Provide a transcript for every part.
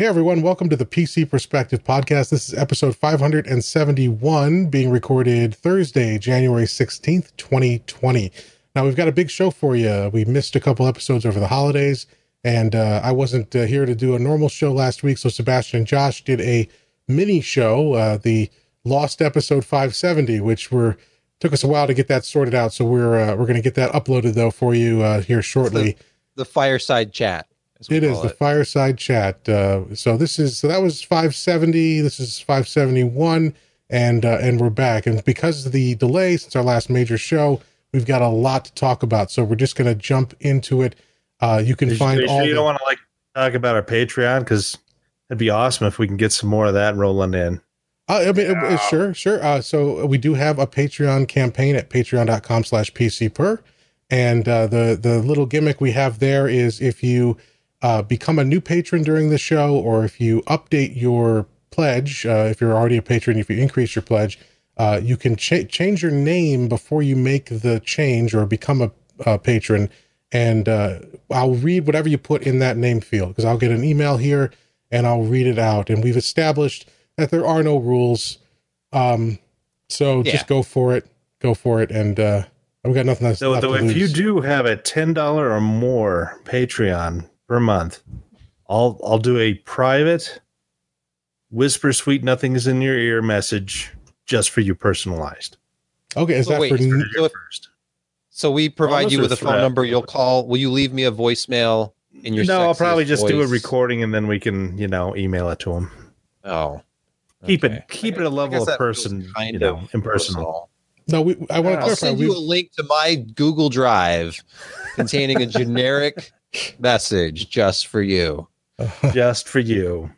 Hey everyone, welcome to the PC Perspective podcast. This is episode 571 being recorded Thursday, January 16th, 2020. Now we've got a big show for you. We missed a couple episodes over the holidays and uh, I wasn't uh, here to do a normal show last week, so Sebastian and Josh did a mini show, uh, the lost episode 570, which were took us a while to get that sorted out. So we're uh, we're going to get that uploaded though for you uh, here shortly. The, the fireside chat. It is the it. fireside chat. Uh, so this is so that was 570. This is 571, and uh, and we're back. And because of the delay since our last major show, we've got a lot to talk about. So we're just going to jump into it. Uh, you can you find all. Sure you don't want to like talk about our Patreon because it'd be awesome if we can get some more of that rolling in. Uh, I mean, yeah. sure, sure. Uh, so we do have a Patreon campaign at patreon.com slash PCPer. And uh, the, the little gimmick we have there is if you uh, become a new patron during the show, or if you update your pledge, uh, if you're already a patron, if you increase your pledge, uh, you can ch- change your name before you make the change or become a, a patron. And uh, I'll read whatever you put in that name field because I'll get an email here and I'll read it out. And we've established that there are no rules. Um, so yeah. just go for it. Go for it. And uh, we got nothing else. So, though, if you do have a $10 or more Patreon, per month. I'll I'll do a private whisper sweet nothing is in your ear message just for you personalized. Okay, is that wait, for new so, first? So we provide you with a phone number. You'll call. Will you leave me a voicemail in your? No, I'll probably just voice? do a recording and then we can you know email it to them. Oh, keep it keep it a level of person kind you know, of impersonal. No, we, I want to. I'll send you a link to my Google Drive containing a generic message just for you. just for you.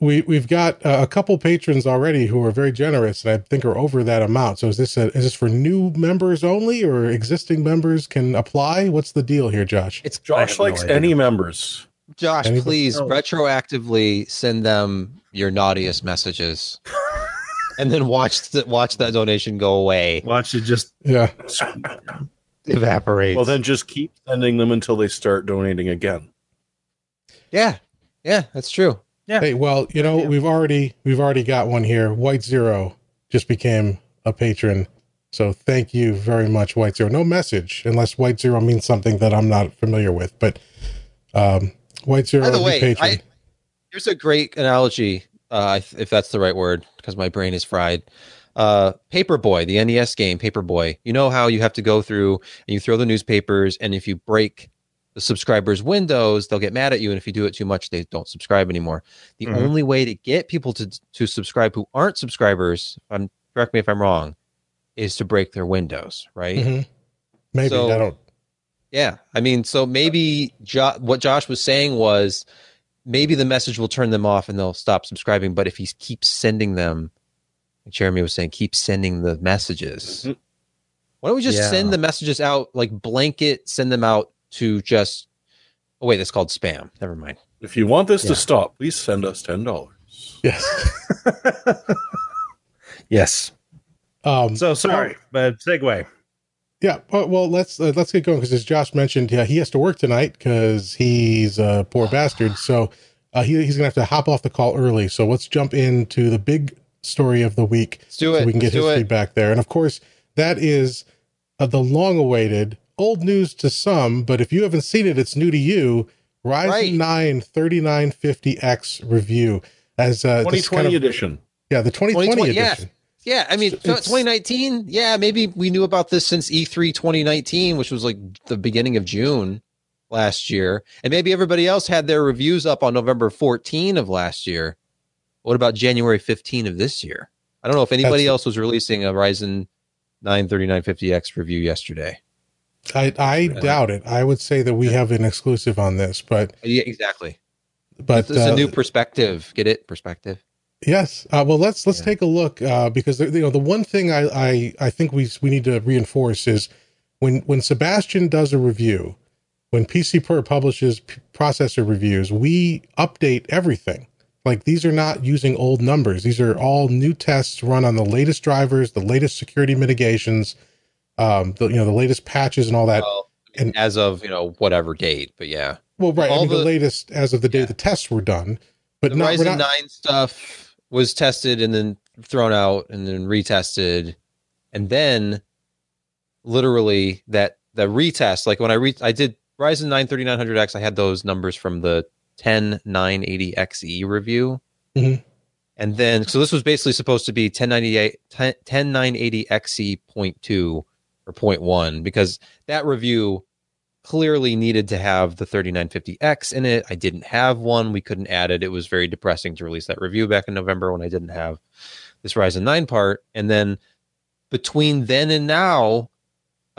We we've got uh, a couple patrons already who are very generous, and I think are over that amount. So is this a, is this for new members only, or existing members can apply? What's the deal here, Josh? It's Josh likes no any members. Josh, Anybody? please oh. retroactively send them your naughtiest messages. and then watch the, watch that donation go away. Watch it just yeah evaporates. Well, then just keep sending them until they start donating again. Yeah, yeah, that's true. Yeah. Hey, well, you know, we've already we've already got one here. White Zero just became a patron. So thank you very much, White Zero. No message unless White Zero means something that I'm not familiar with. But um, White Zero, by the way, I, here's a great analogy, uh, if that's the right word, because my brain is fried uh, Paperboy, the NES game, Paperboy. You know how you have to go through and you throw the newspapers, and if you break the subscribers' windows, they'll get mad at you, and if you do it too much, they don't subscribe anymore. The mm-hmm. only way to get people to to subscribe who aren't subscribers, I'm correct me if I'm wrong, is to break their windows, right? Mm-hmm. Maybe so, I don't. Yeah, I mean, so maybe jo- what Josh was saying was maybe the message will turn them off and they'll stop subscribing. But if he keeps sending them Jeremy was saying, keep sending the messages. Mm-hmm. Why don't we just yeah. send the messages out like blanket, send them out to just, oh, wait, that's called spam. Never mind. If you want this yeah. to stop, please send us $10. Yes. yes. Um, so sorry, but segue. Yeah, well, let's uh, let's get going because as Josh mentioned, yeah, he has to work tonight because he's a poor bastard. So uh, he, he's gonna have to hop off the call early. So let's jump into the big story of the week. Let's do it. So we can get Let's his feedback there. And of course, that is uh, the long awaited old news to some, but if you haven't seen it, it's new to you. Ryzen right. 9 3950X review as uh, 2020 kind of, edition. Yeah, the 2020, 2020 edition. Yeah. Yeah, I mean, so 2019. Yeah, maybe we knew about this since E3 2019, which was like the beginning of June last year, and maybe everybody else had their reviews up on November 14 of last year. What about January 15 of this year? I don't know if anybody That's, else was releasing a Ryzen 9 3950X review yesterday. I I doubt it. I would say that we have an exclusive on this, but yeah, exactly. But it's, uh, a new perspective. Get it? Perspective. Yes. Uh, well, let's let's yeah. take a look uh, because you know the one thing I, I I think we we need to reinforce is when when Sebastian does a review, when PC Per publishes p- processor reviews, we update everything. Like these are not using old numbers. These are all new tests run on the latest drivers, the latest security mitigations, um, the you know the latest patches and all that. Well, and as of you know whatever date, but yeah. Well, right. All I mean, the, the, latest as of the day yeah. the tests were done. But the not, Ryzen not 9 stuff was tested and then thrown out and then retested. And then literally that the retest, like when I re I did Ryzen 9 3900X, I had those numbers from the 10980XE E review. Mhm. And then so this was basically supposed to be 1098 10, 10980XE.2 or 0.1 because that review clearly needed to have the 3950X in it. I didn't have one. We couldn't add it. It was very depressing to release that review back in November when I didn't have this Ryzen 9 part. And then between then and now,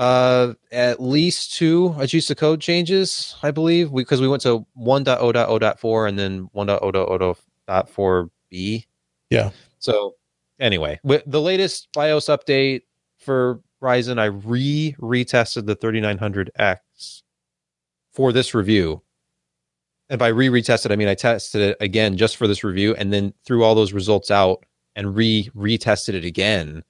uh, at least two AGESA code changes, I believe, because we, went to 1.0.0.4 and then 1.0.0.4b. Yeah. So anyway, with the latest BIOS update for Ryzen, I re retested the 3900X for this review. And by re retested, I mean I tested it again just for this review and then threw all those results out and re retested it again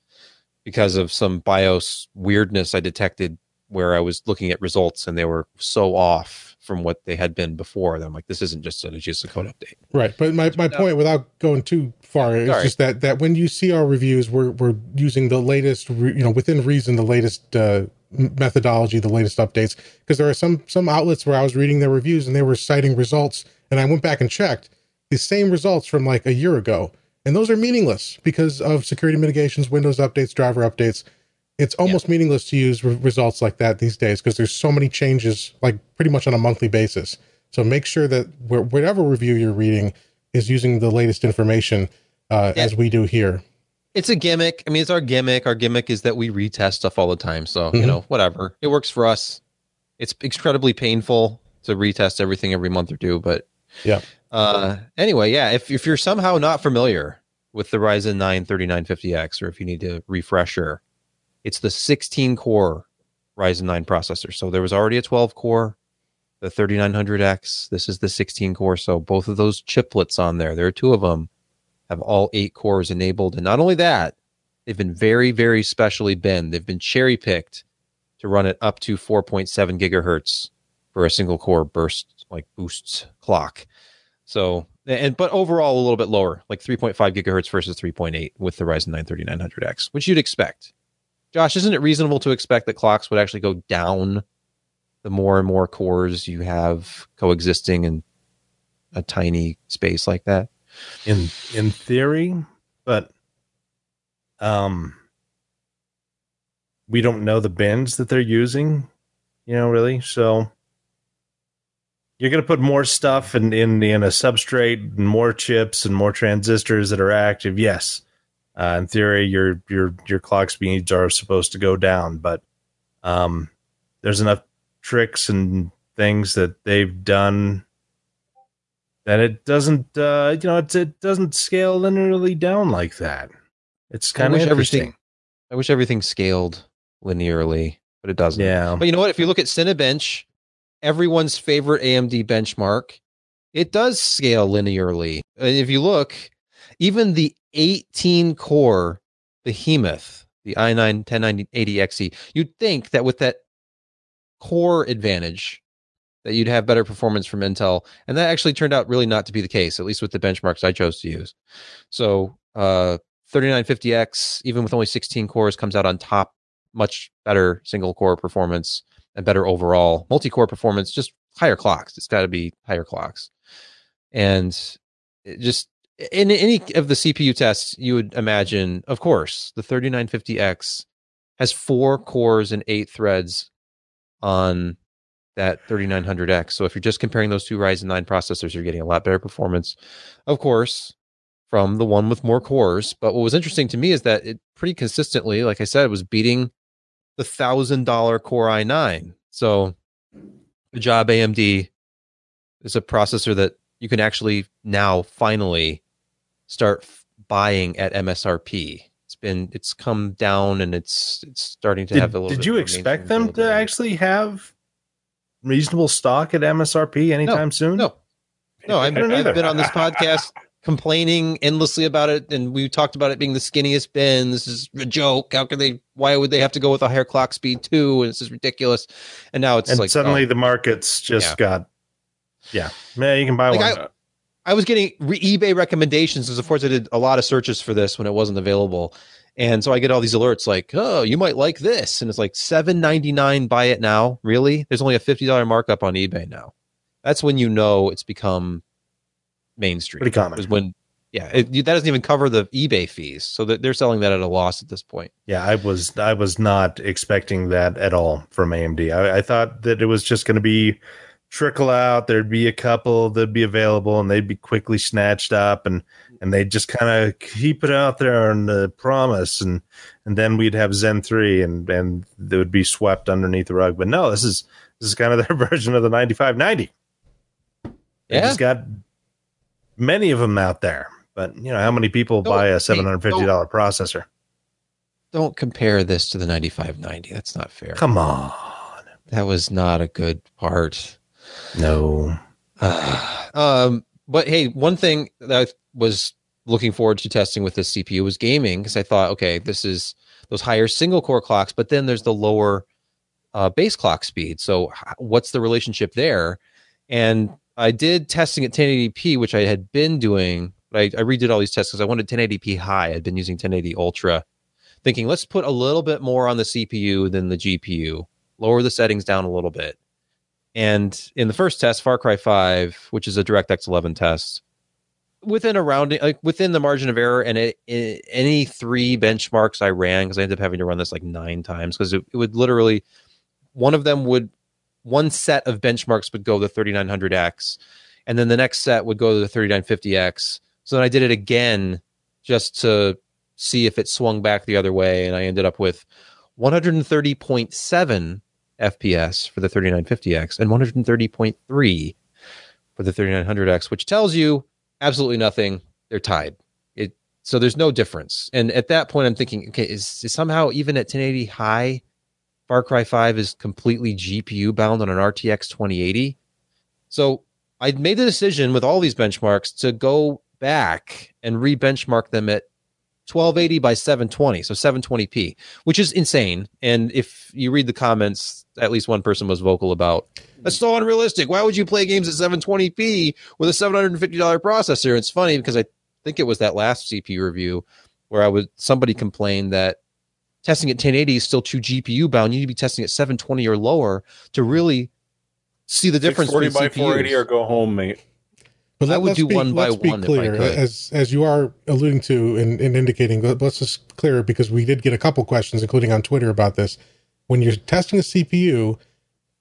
because of some BIOS weirdness I detected where I was looking at results and they were so off from what they had been before. That I'm like, this isn't just an AGESA code update. Right, but my, my point, without going too far, is Sorry. just that that when you see our reviews, we're we're using the latest, re, you know, within reason, the latest uh, methodology, the latest updates. Because there are some some outlets where I was reading their reviews and they were citing results, and I went back and checked the same results from like a year ago, and those are meaningless because of security mitigations, Windows updates, driver updates. It's almost meaningless to use re- results like that these days because there's so many changes, like pretty much on a monthly basis. So make sure that wh- whatever review you're reading is using the latest information uh, Yeah. as we do here. It's a gimmick. I mean, it's our gimmick. Our gimmick is that we retest stuff all the time. So, you Mhm. know, whatever. It works for us. It's incredibly painful to retest everything every month or two, but Yeah. Uh anyway, yeah, if if you're somehow not familiar with the Ryzen 9 3950X or if you need a refresher, it's the 16 core Ryzen 9 processor. So there was already a 12 core, the 3900X. This is the 16 core. So both of those chiplets on there, there are two of them, have all eight cores enabled. And not only that, they've been very, very specially been. They've been cherry picked to run it up to 4.7 gigahertz for a single core burst, like boosts clock. So, and but overall a little bit lower, like 3.5 gigahertz versus 3.8 with the Ryzen 9 3900X, which you'd expect. Josh, isn't it reasonable to expect that clocks would actually go down the more and more cores you have coexisting in a tiny space like that? in in theory, but um we don't know the bins that they're using, you know, really. So you're going to put more stuff in, in in a substrate and more chips and more transistors that are active. Yes, uh, in theory, your your your clock speeds are supposed to go down, but um, there's enough tricks and things that they've done that it doesn't uh you know it, it doesn't scale linearly down like that it's I kind of interesting I wish everything scaled linearly, but it doesn't. yeah But you know what? If you look at Cinebench, everyone's favorite AMD benchmark, it does scale linearly. And if you look, even the 18 core behemoth, the i9 1080XE, E, you'd think that with that core advantage, that you'd have better performance from Intel. And that actually turned out really not to be the case, at least with the benchmarks I chose to use. So, uh, 3950X, even with only 16 cores, comes out on top, much better single core performance and better overall multi core performance, just higher clocks. It's got to be higher clocks. And just in any of the CPU tests, you would imagine, of course, the 3950X has four cores and eight threads on that 3900X. So if you're just comparing those two Ryzen 9 processors, you're getting a lot better performance, of course, from the one with more cores. But what was interesting to me is that it pretty consistently, like I said, was beating the thousand dollar Core i9. So good job, AMD. It's a processor that you can actually now finally start f- buying at MSRP. It's been it's come down and it's it's starting to did, have a little. did you expect them to actually have reasonable stock at msrp anytime soon No, no, I've, I I've been on this podcast complaining endlessly about it, and we talked about it being the skinniest bin. This is a joke. How could they? Why would they have to go with a higher clock speed too? And this is ridiculous. And now it's and like suddenly oh, the markets just Yeah. got yeah man you can buy Like, one I- I was getting re- eBay recommendations because, of course, I did a lot of searches for this when it wasn't available, and so I get all these alerts like, "Oh, you might like this," and it's like seven ninety nine. Buy it now. Really? There's only a fifty dollar markup on eBay now. That's when you know it's become mainstream. Pretty common. Is when, yeah, it, that doesn't even cover the eBay fees, so that they're selling that at a loss at this point. Yeah, I was I was not expecting that at all from AMD. I, I thought that it was just going to be trickle out. There'd be a couple that'd be available, and they'd be quickly snatched up, and and they'd just kind of keep it out there on the promise, and and then we'd have Zen three, and and they would be swept underneath the rug. But no, this is this is kind of their version of the ninety five ninety. Yeah. just got many of them out there. But you know, how many people Don't- buy a seven hundred fifty dollar processor? Don't compare this to the ninety five ninety. That's not fair. Come on, That was not a good part. no. um, but hey, one thing that I was looking forward to testing with this CPU was gaming because I thought, okay, this is those higher single core clocks, but then there's the lower uh, base clock speed. So what's the relationship there? And I did testing at 1080p, which I had been doing. I, I redid all these tests because I wanted 1080p high. I'd been using 1080 Ultra, thinking let's put a little bit more on the CPU than the GPU, lower the settings down a little bit. And in the first test, Far Cry 5, which is a DirectX 11 test, within a rounding, like within the margin of error, and it, it, any three benchmarks I ran, because I ended up having to run this like nine times, because it, it would literally, one of them would, one set of benchmarks would go the 3900X, and then the next set would go to the 3950X. So then I did it again just to see if it swung back the other way, and I ended up with 130.7 FPS for the 3950X and 130.3 for the 3900X, which tells you absolutely nothing. They're tied. It so there's no difference. And at that point, I'm thinking, okay, is, is somehow even at 1080 high, Far Cry 5 is completely GPU bound on an RTX 2080. So I made the decision with all these benchmarks to go back and re-benchmark them at 1280 by 720, so 720p, which is insane. And if you read the comments, at least one person was vocal about that's so unrealistic. Why would you play games at 720p with a $750 processor? It's funny because I think it was that last CPU review where I was somebody complained that testing at 1080 is still too GPU bound. You need to be testing at 720 or lower to really see the difference 40 between by 480 or go home, mate. But I would do be- one by let's be one if I clear, could. as as you are alluding to and, and indicating. let- Let's just clear because we did get a couple questions, including on Twitter, about this. When you're testing a CPU,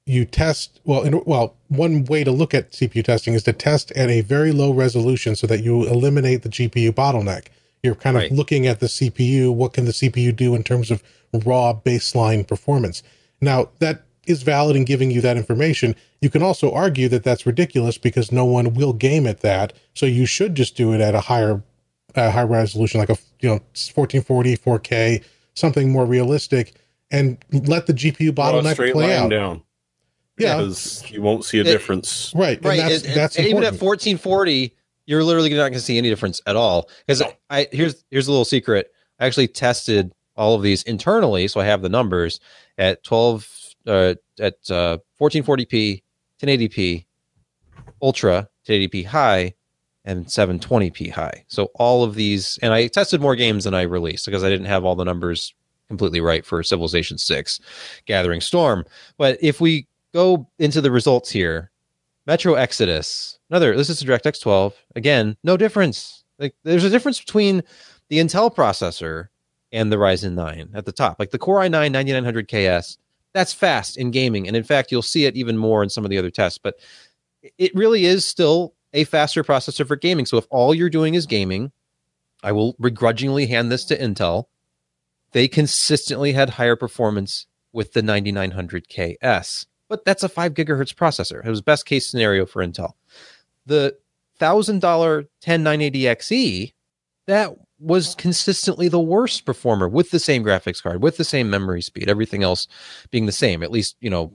you test well. In, well, one way to look at CPU testing is to test at a very low resolution so that you eliminate the GPU bottleneck. You're kind of Right. looking at the CPU. What can the CPU do in terms of raw baseline performance? Now that is valid in giving you that information. You can also argue that that's ridiculous because no one will game at that. So you should just do it at a higher, uh, high resolution, like a you know 1440, 4K, something more realistic, and let the GPU Draw a bottleneck straight play line out. down Yeah, because you won't see a It- difference. right. And right that's and- that's and even at 1440 you're literally not going to see any difference at all. Because i here's here's a little secret. I actually tested all of these internally so i have the numbers at 12 uh, at uh, 1440p 1080p ultra 1080p high and 720p high. So all of these and i tested more games than i released because i didn't have all the numbers completely right for civilization 6 gathering storm. But if we go into the results here Metro Exodus. Another. This is a DirectX 12. Again, no difference. Like there's a difference between the Intel processor and the Ryzen 9 at the top. Like the Core i9 9900KS. That's fast in gaming, and in fact, you'll see it even more in some of the other tests. But it really is still a faster processor for gaming. So if all you're doing is gaming, I will begrudgingly hand this to Intel. They consistently had higher performance with the 9900KS but that's a 5 gigahertz processor. It was best case scenario for Intel. The $1,000 10980XE, E, that was consistently the worst performer with the same graphics card, with the same memory speed, everything else being the same. At least, you know,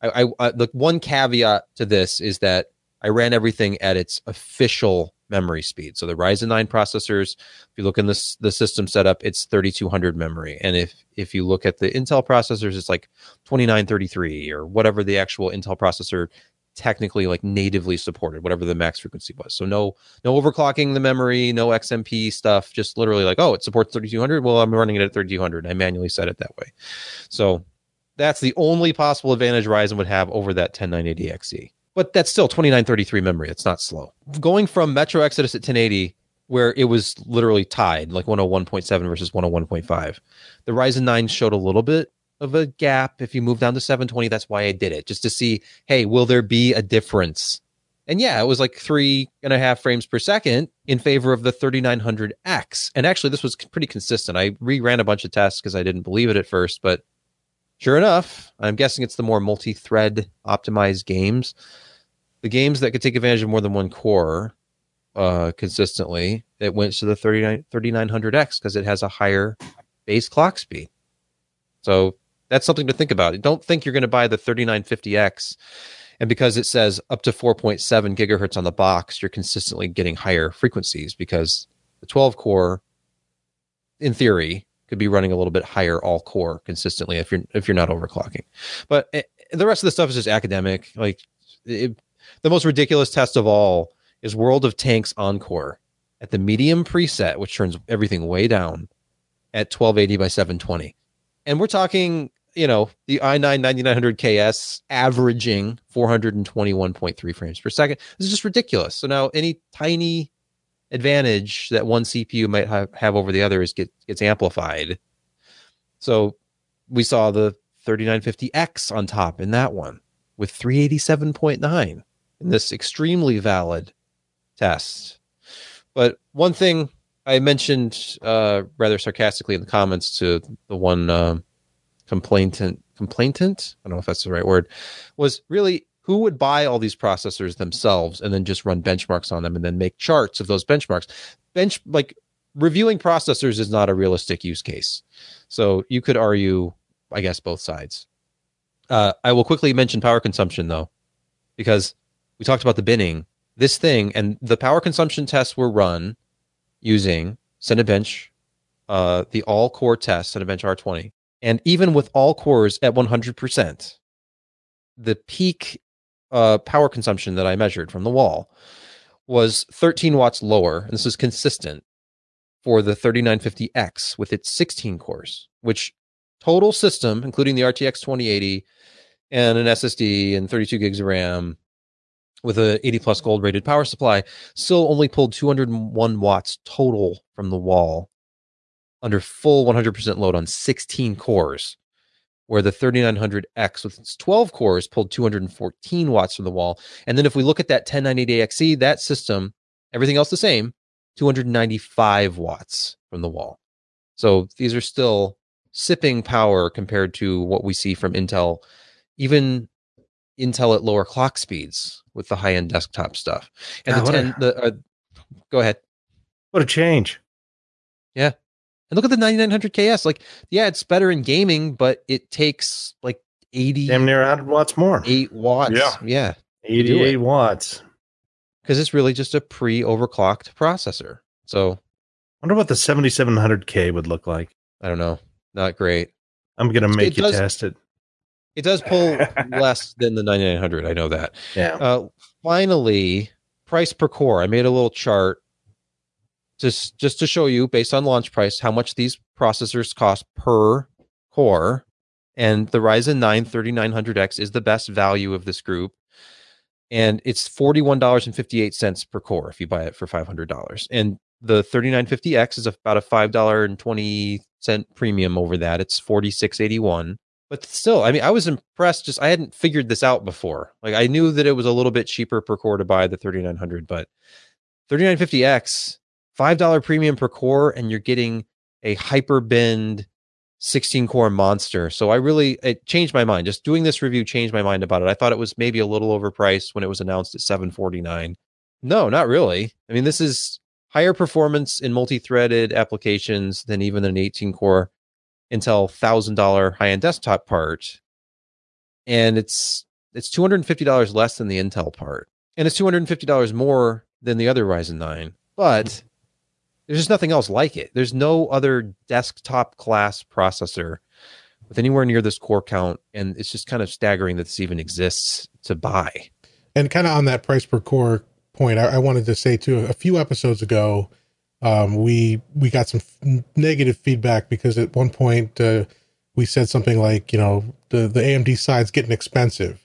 I, I, I the one caveat to this is that I ran everything at its official memory speed. So the Ryzen 9 processors, if you look in this the system setup, it's 3200 memory. And if if you look at the Intel processors, it's like 2933 or whatever the actual Intel processor technically like natively supported, whatever the max frequency was. So no no overclocking the memory, no XMP stuff, just literally like, oh, it supports 3200. Well, I'm running it at 3200. I manually set it that way. So that's the only possible advantage Ryzen would have over that 10980XE. But that's still 2933 memory. It's not slow. Going from Metro Exodus at 1080 where it was literally tied, like 101.7 versus 101.5. The Ryzen 9 showed a little bit of a gap if you move down to 720. That's why I did it, just to see, hey, will there be a difference? And yeah, it was like three and a half frames per second in favor of the 3900X. And actually, this was pretty consistent. I reran a bunch of tests because I didn't believe it at first, but sure enough, I'm guessing it's the more multi thread optimized games. The games that could take advantage of more than one core uh, consistently, it went to the 39, 3900X because it has a higher base clock speed. So that's something to think about. Don't think you're going to buy the 3950X and because it says up to 4.7 gigahertz on the box, you're consistently getting higher frequencies because the 12 core, in theory, could be running a little bit higher all core consistently if you're if you're not overclocking. But it, eh, the rest of the stuff is just academic. Like it, the most ridiculous test of all is World of Tanks Encore at the medium preset, which turns everything way down at 1280 by 720. And we're talking, you know, the i9 9900KS averaging 421.3 frames per second. This is just ridiculous. So now any tiny advantage that one CPU might have, have over the other is get, gets amplified. So we saw the 3950X on top in that one with 387.9 in this extremely valid test. But one thing I mentioned uh, rather sarcastically in the comments to the one uh, complainant, complainant, I don't know if that's the right word, was really who would buy all these processors themselves and then just run benchmarks on them and then make charts of those benchmarks. Bench like reviewing processors is not a realistic use case. So you could argue, I guess, both sides. Uh, I will quickly mention power consumption though, because we talked about the binning this thing and the power consumption tests were run using Cinebench, uh, the all core test, Cinebench R20. And even with all cores at 100%, the peak uh, power consumption that I measured from the wall was 13 watts lower. And this is consistent for the 3950X with its 16 cores, which total system, including the RTX 2080 and an SSD and 32 gigs of RAM, with a 80 plus gold rated power supply, still only pulled 201 watts total from the wall under full 100% load on 16 cores, where the 3900X with its 12 cores pulled 214 watts from the wall. And then if we look at that 1090XE, that system, everything else the same, 295 watts from the wall. So these are still sipping power compared to what we see from Intel, even Intel at lower clock speeds with the high end desktop stuff. And the 10, a, the, uh, go ahead. What a change. Yeah. And look at the 9900KS. Like, yeah, it's better in gaming, but it takes like 80. Damn near 100 watts more. 8 watts. Yeah. Yeah. 88 watts. Because it's really just a pre overclocked processor. So, I wonder what the 7700K would look like. I don't know. Not great. I'm going to make it you does, test it. It does pull less than the 9900. I know that. Yeah. Uh, finally, price per core. I made a little chart just just to show you based on launch price how much these processors cost per core. And the Ryzen 9 3900X is the best value of this group. And it's $41.58 per core if you buy it for $500. And the 3950X is about a $5.20 premium over that. It's 4681 but still, I mean, I was impressed. Just I hadn't figured this out before. Like I knew that it was a little bit cheaper per core to buy the 3900, but 3950X, five dollar premium per core, and you're getting a Hyperbend 16 core monster. So I really it changed my mind. Just doing this review changed my mind about it. I thought it was maybe a little overpriced when it was announced at 749. No, not really. I mean, this is higher performance in multi-threaded applications than even an 18 core Intel thousand dollar high end desktop part, and it's it's two hundred and fifty dollars less than the Intel part, and it's two hundred and fifty dollars more than the other Ryzen nine. But there's just nothing else like it. There's no other desktop class processor with anywhere near this core count, and it's just kind of staggering that this even exists to buy. and kind of on that price per core point, I, I wanted to say too. A few episodes ago, um, we we got some f- negative feedback because at one point uh, we said something like, you know, the the AMD side's getting expensive,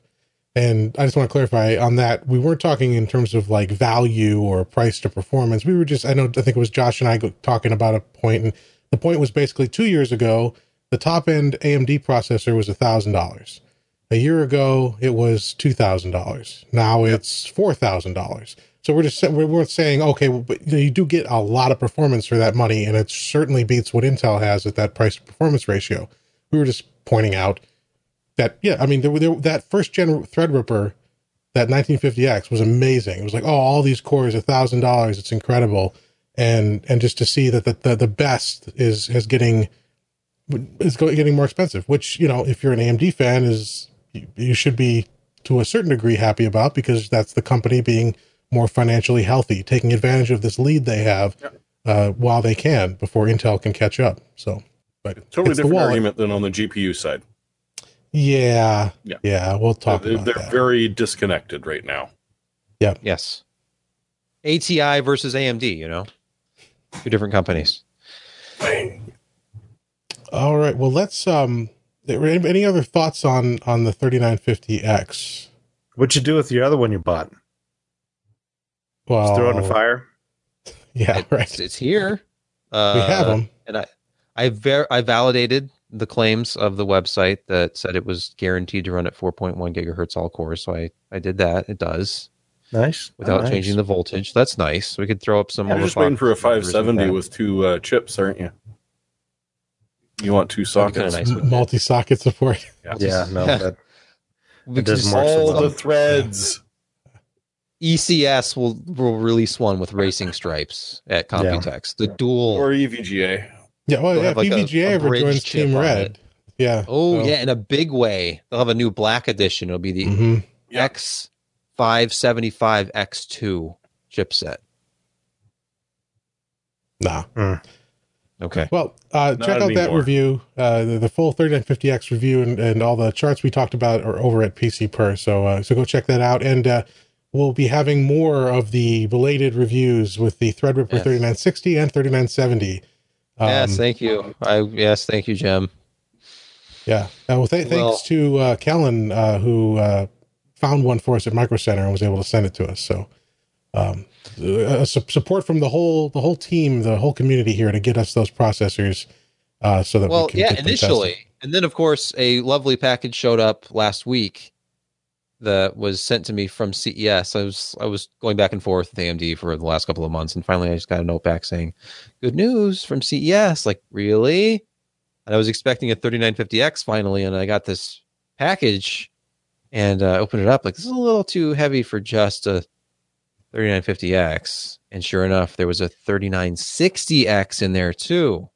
and I just want to clarify on that. We weren't talking in terms of like value or price to performance. We were just I know I think it was Josh and I talking about a point, and the point was basically two years ago the top end AMD processor was a thousand dollars. A year ago, it was two thousand dollars. Now it's four thousand dollars. So we're just we're, saying, okay, well, but you do get a lot of performance for that money, and it certainly beats what Intel has at that price to performance ratio. We were just pointing out that, yeah, I mean, there, there, that first gen Threadripper, that 1950X was amazing. It was like, oh, all these cores, a thousand dollars, it's incredible, and and just to see that the the, the best is is getting is getting more expensive, which you know, if you're an AMD fan, is you, you should be to a certain degree happy about because that's the company being more financially healthy, taking advantage of this lead they have uh, while they can before Intel can catch up. So, but Totally different argument than on the GPU side. Yeah, Yeah. yeah, we'll talk they're about they're that. very disconnected right now. Yeah. Yes. ATI versus AMD, you know, two different companies. All right, well, let's. Um, any any other thoughts on on the 3950X? What'd you do with the other one you bought? Well, Just throw it in the fire? Yeah, It's, right. it's here. Uh, we have them. and I, I ver- I validated the claims of the website that said it was guaranteed to run at 4.1 gigahertz all cores. So I, I did that. It does Nice. without Oh, nice. changing the voltage. That's nice. We could throw up some. More. You're just overclock waiting for a 570 with two uh, chips, aren't you? You want two That'd be kinda sockets. nice. wouldn't? Multi socket support. Yeah, yeah no, that, We does just- All All the threads. ECS will will release one with racing stripes at Computex. The dual. Or E EVGA. Yeah, well, They'll yeah. have like a- a ever joins Team Red. Yeah. Oh so- yeah, in a big way. They'll have a new black edition. It'll be the Mhm. Yeah. X575 X2 chipset. Nah. Okay. Well, uh, check out that anymore. review, uh, the, the full 3950X review, and, and all the charts we talked about are over at PC Per. So, uh, so go check that out. And uh, we'll be having more of the belated reviews with the Threadripper Yes. 3960 and 3970. Um, yes, thank you. I yes, thank you, Jim. yeah. Uh, well, th- Well- thanks to uh, Kellen, uh, who uh, found one for us at Micro Center and was able to send it to us. So, um, uh, su- support from the whole the whole team, the whole community here to get us those processors, uh, so that Well, we can yeah, get them tested. initially, and then of course a lovely package showed up last week that was sent to me from CES. I was I was going back and forth with AMD for the last couple of months, and finally I just got a note back saying, "Good news from CES." Like, really? And I was expecting a 3950X finally, and I got this package and uh, opened it up. Like, this is a little too heavy for just a 3950X. And sure enough, there was a 3960X in there too.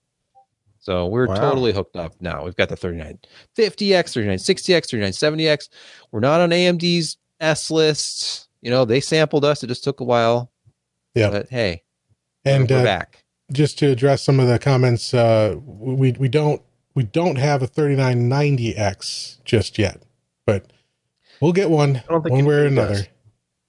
So we're Wow. totally hooked up now. We've got the 3950X, 3960X, 3970X. We're not on AMD's S list. You know, they sampled us. It just took a while. Yeah. But hey, and we're uh, back. just to address some of the comments, uh, we we don't we don't have a 3990X just yet, but we'll get one I don't think one way or another. does.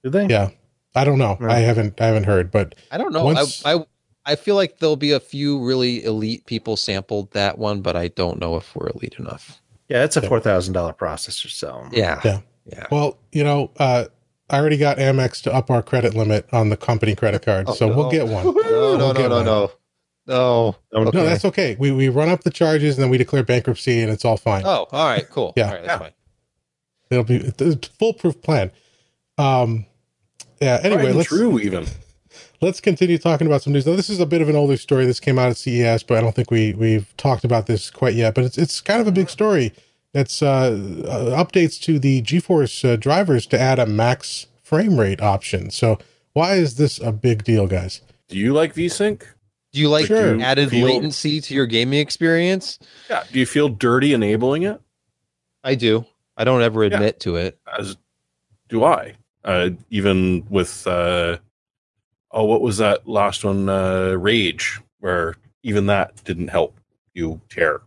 Do they? Yeah, I don't know. No. I haven't I haven't heard, but I don't know. once- I, I I feel like there'll be a few really elite people sampled that one, but I don't know if we're elite enough. Yeah, it's a four thousand dollar processor. So Yeah. Yeah. Yeah. well, you know, uh, I already got Amex to up our credit limit on the company credit card, Oh, so no. we'll get one. No, no, We'll no, no, one. no. No. Okay. No, that's okay. We we run up the charges and then we declare bankruptcy, and it's all fine. Oh, all right, cool. Yeah. All right, that's fine. It'll be it's a foolproof plan. Um, yeah. Anyway, let's true even. Let's continue talking about some news. Now, this is a bit of an older story. This came out at CES, but I don't think we we've talked about this quite yet. But it's it's kind of a big story. It's uh, uh, updates to the GeForce uh, drivers to add a max frame rate option. So why is this a big deal, guys? Do you like VSync? Do you like Sure. added Feel- latency to your gaming experience? Yeah. Do you feel dirty enabling it? I do. I don't ever admit to it. As do I. Uh, even with uh, oh, what was that last one? Uh, Rage, where even that didn't help you tear.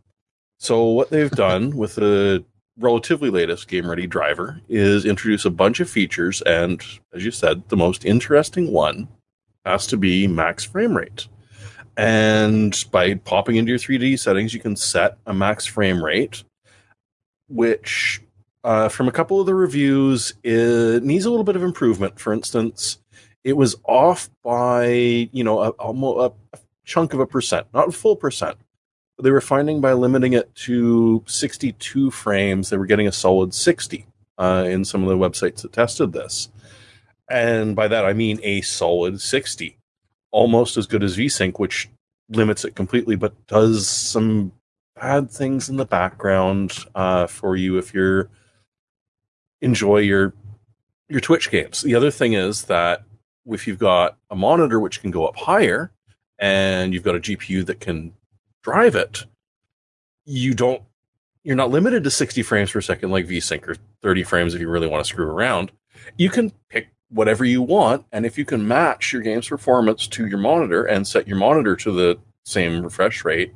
So what they've done with the relatively latest Game Ready driver is introduce a bunch of features, and as you said, the most interesting one has to be max frame rate. And by popping into your 3D settings, you can set a max frame rate, which, uh, from a couple of the reviews, it needs a little bit of improvement. For instance, it was off by you know a, a chunk of a percent, not a full percent. But They were finding by limiting it to 62 frames, they were getting a solid 60 uh, in some of the websites that tested this. And by that, I mean a solid 60, almost as good as VSync, which limits it completely, but does some bad things in the background uh, for you if you're enjoy your your Twitch games. The other thing is that if you've got a monitor which can go up higher and you've got a GPU that can drive it, you don't you're not limited to 60 frames per second like VSync or 30 frames if you really want to screw around. You can pick whatever you want, and if you can match your game's performance to your monitor and set your monitor to the same refresh rate,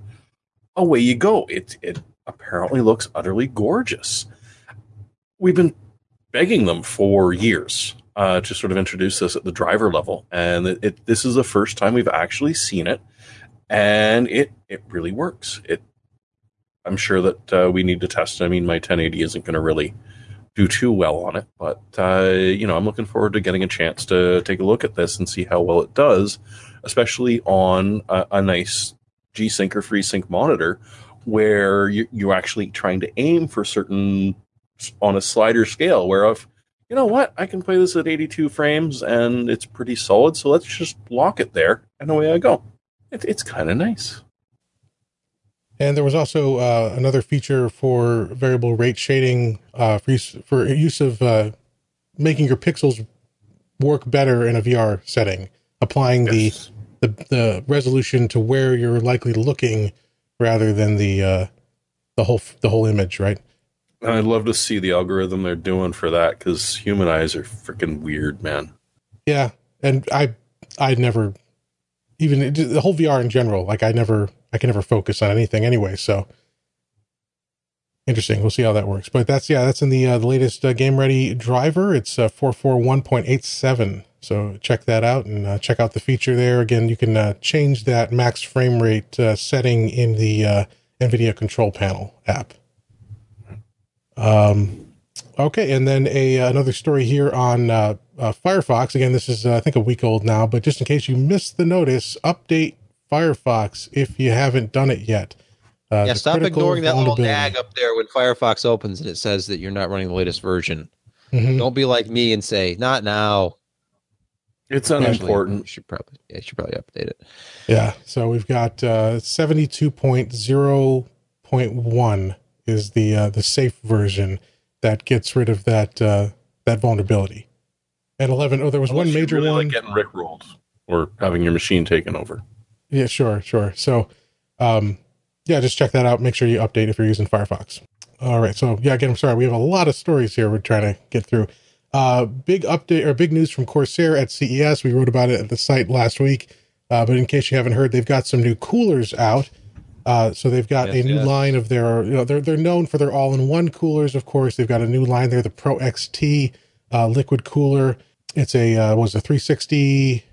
away you go. It it apparently looks utterly gorgeous. We've been begging them for years uh, to sort of introduce this at the driver level, and it, it, this is the first time we've actually seen it, and it it really works. It I'm sure that uh, we need to test. I mean, my 1080 isn't going to really do too well on it, but uh, you know, I'm looking forward to getting a chance to take a look at this and see how well it does, especially on a, a nice G-Sync or FreeSync monitor, where you, you're actually trying to aim for certain on a slider scale. Where if you know what, I can play this at 82 frames and it's pretty solid, so let's just lock it there, and away I go. It, it's kind of nice. And there was also uh, another feature for variable rate shading uh, for, use, for use of uh, making your pixels work better in a VR setting, applying yes. the, the the resolution to where you're likely looking rather than the uh, the whole the whole image, right? I'd love to see the algorithm they're doing for that because human eyes are freaking weird, man. Yeah, and I I never even the whole VR in general, like I never I can never focus on anything anyway. So interesting. We'll see how that works. But that's yeah, that's in the uh, the latest uh, Game Ready driver. It's uh, four four one point eight seven. So check that out and uh, check out the feature there. Again, you can uh, change that max frame rate uh, setting in the NVIDIA Control Panel app. Um, okay, and then a another story here on uh, uh, Firefox. Again, this is uh, I think a week old now, but just in case you missed the notice, update Firefox if you haven't done it yet. Uh, yeah, stop ignoring that little nag up there when Firefox opens and it says that you're not running the latest version. Mm-hmm. Don't be like me and say not now. It's unimportant. You should probably yeah, should probably update it. Yeah. So we've got uh, seventy two point zero point one is the uh, the safe version that gets rid of that uh, that vulnerability. And eleven, oh, there was Unless one major really one like getting rickrolled or having your machine taken over. Yeah, sure, sure. So, um, yeah, just check that out. Make sure you update if you're using Firefox. All right. So, yeah, again, I'm sorry. We have a lot of stories here we're trying to get through. Uh, big update or big news from Corsair at CES. We wrote about it at the site last week. Uh, but in case you haven't heard, they've got some new coolers out. Uh, so they've got yes, a new yes. line of their, you know, they're they're known for their all-in-one coolers. Of course, they've got a new line there, the Pro XT uh, liquid cooler. It's a uh, was a 360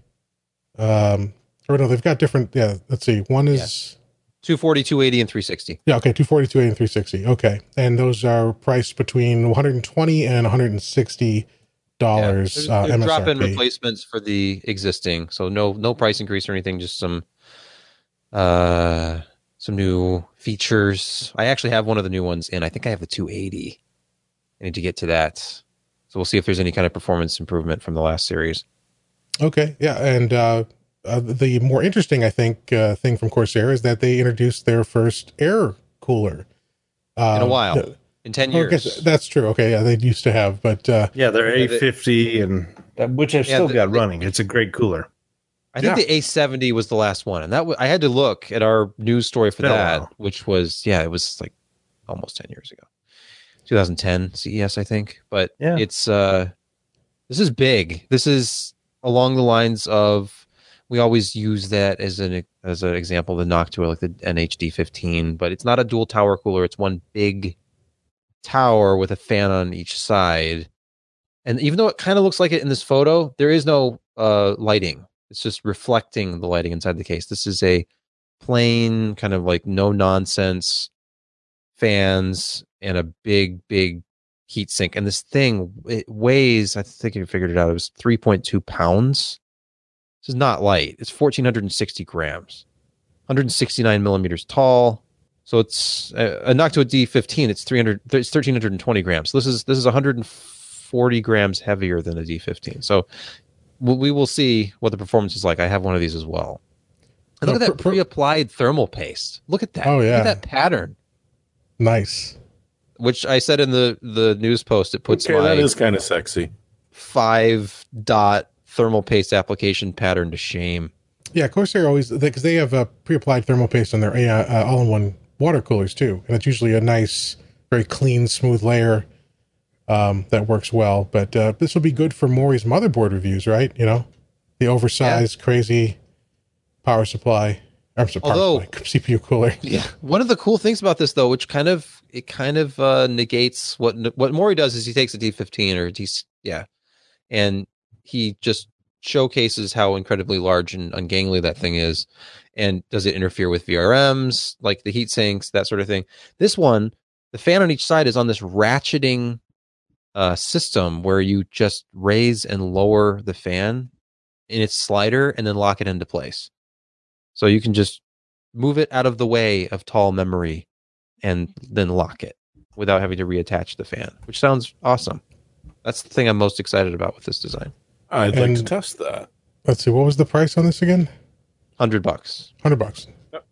um, or no, they've got different. Yeah, let's see. One is 240, 280, and 360. Yeah, okay, 240, 280, and 360. Okay, and those are priced between 120 and 160 dollars. Yeah, uh, drop in replacements for the existing, so no no price increase or anything. Just some uh some new features. I actually have one of the new ones in. I think I have the 280. I need to get to that. So we'll see if there's any kind of performance improvement from the last series. Okay, yeah, and uh, uh, the more interesting, I think, uh, thing from Corsair is that they introduced their first air cooler uh, in a while, in ten years. that's true. Okay, yeah, they used to have, but uh, yeah, they're A fifty and which I've yeah, still the, got running. It's a great cooler. I think yeah. the A70 was the last one, and that w- I had to look at our news story for that, which was yeah, it was like almost ten years ago, 2010 CES, I think. But yeah. it's uh, this is big. This is along the lines of we always use that as an as an example, the Noctua, like the NH-D15, but it's not a dual tower cooler. It's one big tower with a fan on each side. And even though it kind of looks like it in this photo, there is no uh, lighting. It's just reflecting the lighting inside the case. This is a plain kind of like no nonsense fans and a big big heat sink and this thing it weighs i think you figured it out it was 3.2 pounds this is not light it's 1460 grams 169 millimeters tall so it's uh, a Noctua D15. It's 300. It's 1320 grams. So this is this is 140 grams heavier than a D15. So we will see what the performance is like. I have one of these as well. And look No, at that per- per- pre-applied thermal paste. Look at that. Oh, Look yeah. at that pattern. Nice. Which I said in the the news post. It puts okay, my that is kind of sexy. five dot thermal paste application pattern to shame. Yeah, Corsair always because they have a pre-applied thermal paste on their uh, uh, all-in-one water coolers too, and it's usually a nice, very clean, smooth layer um, that works well. But uh, this will be good for Morry's motherboard reviews, right? You know, the oversized, crazy power supply. I'm sorry, Although- supply, CPU cooler. Yeah. One of the cool things about this, though, which kind of it kind of uh, negates what what Morry does is he takes a D15 or a D, yeah, and he just showcases how incredibly large and ungangly that thing is, and does it interfere with VRMs like the heat sinks, that sort of thing. This one, the fan on each side is on this ratcheting uh, system where you just raise and lower the fan in its slider and then lock it into place. So you can just move it out of the way of tall memory and then lock it without having to reattach the fan, which sounds awesome. That's the thing I'm most excited about with this design. I'd like to test that. Let's see, what was the price on this again? 100 bucks. Hundred bucks. Yep.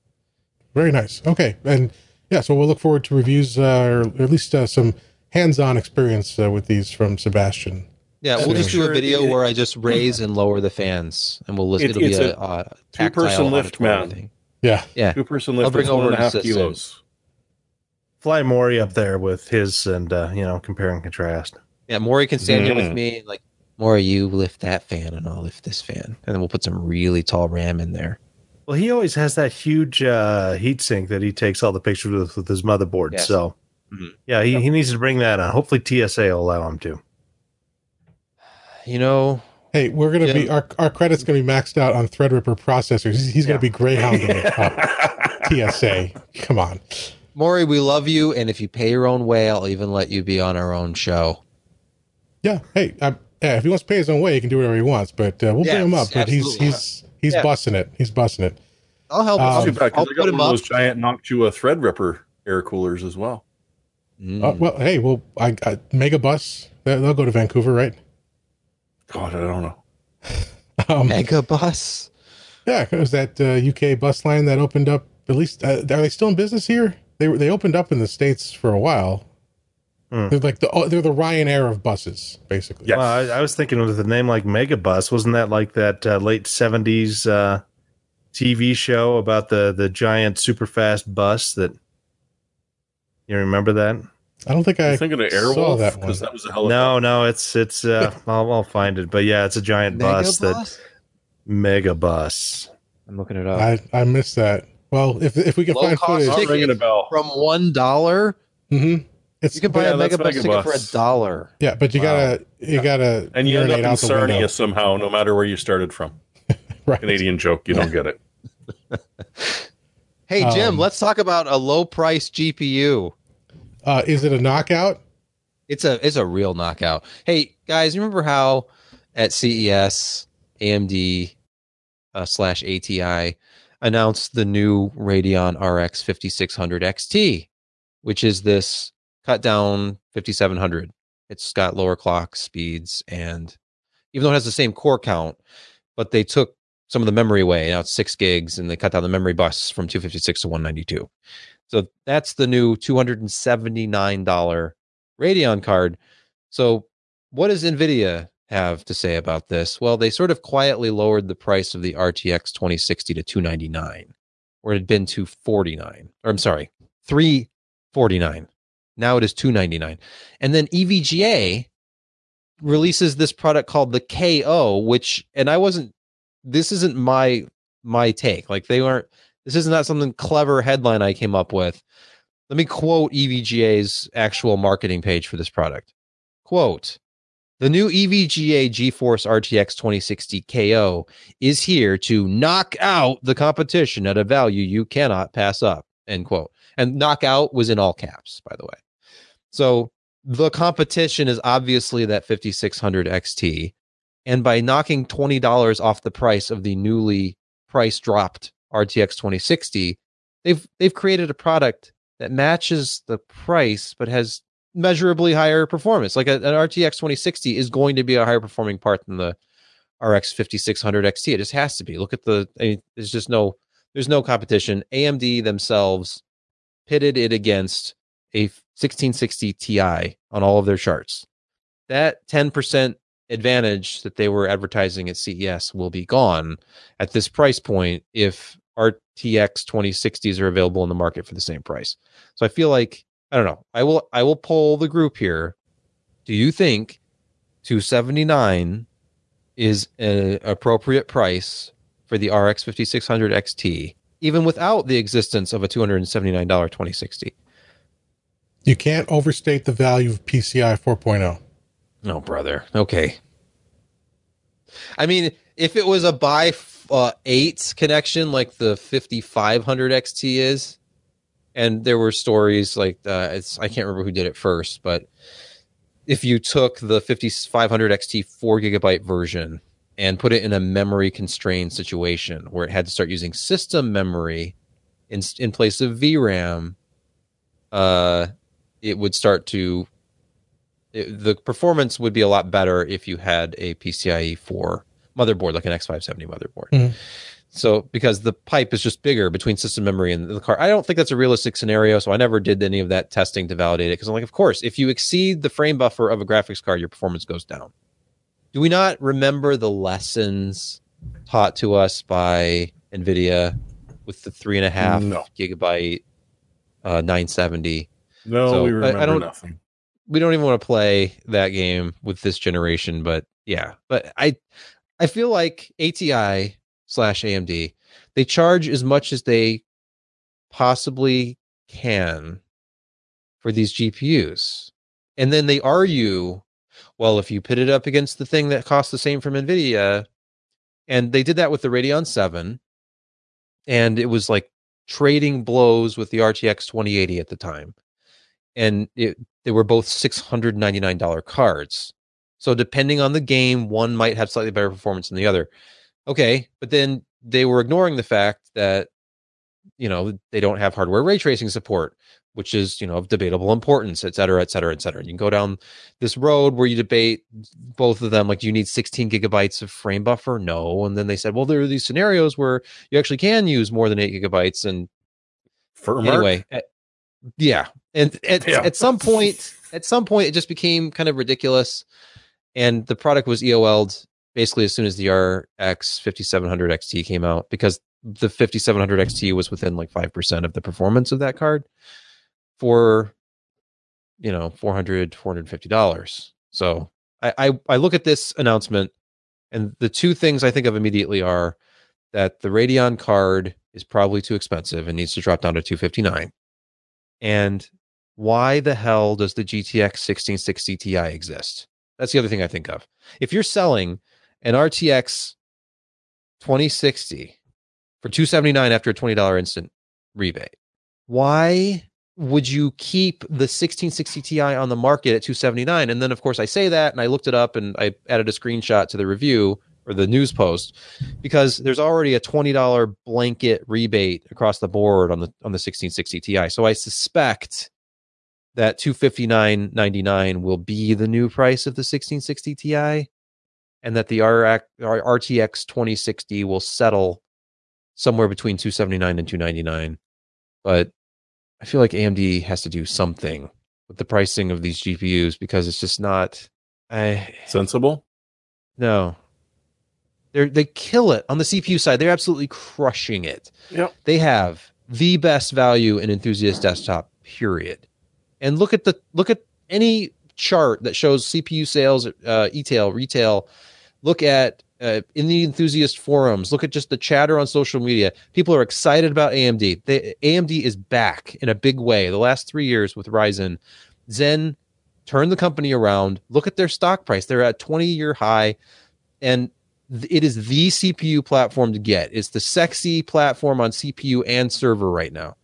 Very nice. Okay, and yeah, so we'll look forward to reviews uh, or at least uh, some hands-on experience uh, with these from Sebastian. Yeah, we'll just do a video it- where I just raise and lower the fans, and we'll list. It- It'll be it's a, a two-person lift, auditory man. Yeah, Yeah, Two person lift. I'll bring over and a half assistant. kilos. Fly Morry up there with his and uh, you know compare and contrast. yeah. Morry can stand here with Mm. me, like Morry, you lift that fan, and I'll lift this fan, and then we'll put some really tall RAM in there. Well, he always has that huge uh, heat sink that he takes all the pictures with with his motherboard. Yes. So, Mhm. yeah, he, he needs to bring that on. Hopefully, TSA will allow him to. You know, Hey, we're gonna Yeah. be our our credits gonna be maxed out on Threadripper processors. He's, he's gonna be greyhounding it up. TSA. Come on. Morry, we love you, and if you pay your own way, I'll even let you be on our own show. Yeah. Hey, uh, yeah, if he wants to pay his own way, he can do whatever he wants. But uh, we'll Yes, bring him up. But he's absolutely. he's he's Yeah. busting it. He's busting it. I'll help. Um, I'll, Too bad, 'cause I'll I put got him one up. those giant Noctua Threadripper air coolers as well. Mm. Uh, well, hey, well, I, I Mega Bus. They'll they'll go to Vancouver, right? God, I don't know. Um, Mega bus. yeah, it was that uh, UK bus line that opened up. At least, uh, are they still in business here? They they opened up in the states for a while. Hmm. They're like the oh, they're the Ryanair of buses, basically. Yes. Well, I, I was thinking with a name like Megabus, wasn't that like that uh, late seventies uh, TV show about the the giant super fast bus that you remember that? I don't think I I'm thinking of saw Airwolf that one. because that was a hell of No, no, it's it's uh, I'll, I'll find it, but yeah, it's a giant bus that mega bus? Megabus. I'm looking it up. I I missed that. Well, if if we can Low find cost footage, ticket. ringing a bell. From one dollar, mm-hmm. it's you can buy Yeah, a mega bus ticket Megabus. for a dollar. yeah, but you Wow. gotta you gotta And you end urinate up in out. Sarnia somehow, no matter where you started from. right? Canadian joke, you don't get it. Hey Jim, Um, let's talk about a low price GPU. Uh, is it a knockout? It's a it's a real knockout. Hey guys, remember how at CES AMD uh, slash ATI announced the new Radeon RX 5600 XT, which is this cut down 5700. It's got lower clock speeds and even though it has the same core count, but they took some of the memory away. Now it's six gigs and they cut down the memory bus from 256 to 192. So that's the new $279 Radeon card. So, what does NVIDIA have to say about this? Well, they sort of quietly lowered the price of the RTX 2060 to 299, where it had been 249. Or I'm sorry, 349. Now it is 299. And then EVGA releases this product called the KO, which and I wasn't this isn't my my take. Like they aren't this is not something clever headline I came up with. Let me quote EVGA's actual marketing page for this product. Quote The new EVGA GeForce RTX 2060 KO is here to knock out the competition at a value you cannot pass up. End quote. And knockout was in all caps, by the way. So the competition is obviously that 5600 XT. And by knocking $20 off the price of the newly price dropped RTX 2060, they've they've created a product that matches the price but has measurably higher performance. Like a, an RTX 2060 is going to be a higher performing part than the RX 5600 XT. It just has to be. Look at the. I mean, there's just no. There's no competition. AMD themselves pitted it against a 1660 Ti on all of their charts. That 10% advantage that they were advertising at CES will be gone at this price point if RTX 2060s are available in the market for the same price. So I feel like I don't know. I will I will poll the group here. Do you think 279 is an appropriate price for the RX 5600 XT even without the existence of a $279 2060? You can't overstate the value of PCI 4.0. No, brother. Okay. I mean, if it was a f- uh, eight connection like the 5500 XT is, and there were stories like uh, it's I can't remember who did it first, but if you took the 5500 XT four gigabyte version and put it in a memory constrained situation where it had to start using system memory in in place of VRAM, uh, it would start to it, the performance would be a lot better if you had a PCIe 4 motherboard like an X570 motherboard. Mhm. So because the pipe is just bigger between system memory and the card. I don't think that's a realistic scenario, so I never did any of that testing to validate it because I'm like, of course, if you exceed the frame buffer of a graphics card, your performance goes down. Do we not remember the lessons taught to us by NVIDIA with the three and a half No. gigabyte uh, 970? No, So, we I- I remember don't- nothing. we don't even want to play that game with this generation but yeah but i i feel like ati slash amd they charge as much as they possibly can for these gpus and then they argue well if you pit it up against the thing that costs the same from nvidia and they did that with the radeon 7 and it was like trading blows with the rtx 2080 at the time and it, they were both $699 cards. So depending on the game, one might have slightly better performance than the other. Okay, but then they were ignoring the fact that you know they don't have hardware ray tracing support, which is you know of debatable importance, et cetera, et cetera, et cetera. You can go down this road where you debate both of them. Like, do you need 16 gigabytes of frame buffer? No. And then they said, well, there are these scenarios where you actually can use more than eight gigabytes, and For Mark, anyway at- yeah and at, Yeah. at some point at some point it just became kind of ridiculous and the product was eol'd basically as soon as the rx 5700 xt came out because the 5700 xt was within like 5% of the performance of that card for you know 400 450 dollars so I, I i look at this announcement and the two things i think of immediately are that the radeon card is probably too expensive and needs to drop down to 259 and why the hell does the GTX 1660 Ti exist? That's the other thing I think of. If you're selling an RTX 2060 for 279 after a $20 instant rebate, why would you keep the 1660 Ti on the market at 279? And then of course I say that and I looked it up and I added a screenshot to the review or the news post because there's already a $20 blanket rebate across the board on the on the 1660 Ti. So I suspect that 259.99 will be the new price of the 1660 Ti and that the RTX 2060 will settle somewhere between 279 and 299. But I feel like AMD has to do something with the pricing of these GPUs because it's just not I sensible. no. They they kill it on the CPU side. They're absolutely crushing it. Yep. They have the best value in enthusiast desktop. Period. And look at the look at any chart that shows CPU sales, uh, e-tail, retail. Look at uh, in the enthusiast forums, look at just the chatter on social media. People are excited about AMD. They, AMD is back in a big way. The last three years with Ryzen, Zen turned the company around. Look at their stock price; they're at twenty year high, and it is the CPU platform to get. It's the sexy platform on CPU and server right now.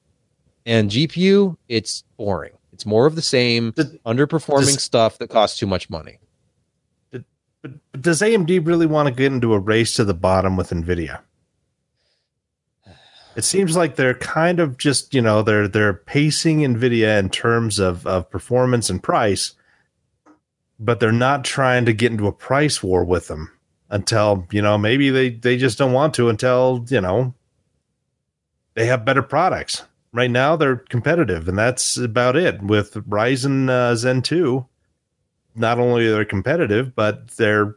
And GPU, it's boring. It's more of the same Did- underperforming does- stuff that costs too much money. But, but does AMD really want to get into a race to the bottom with Nvidia? It seems like they're kind of just, you know, they're they're pacing Nvidia in terms of of performance and price, but they're not trying to get into a price war with them until, you know, maybe they they just don't want to until, you know, they have better products. Right now they're competitive and that's about it. With Ryzen uh, Zen 2, not only are they competitive, but they're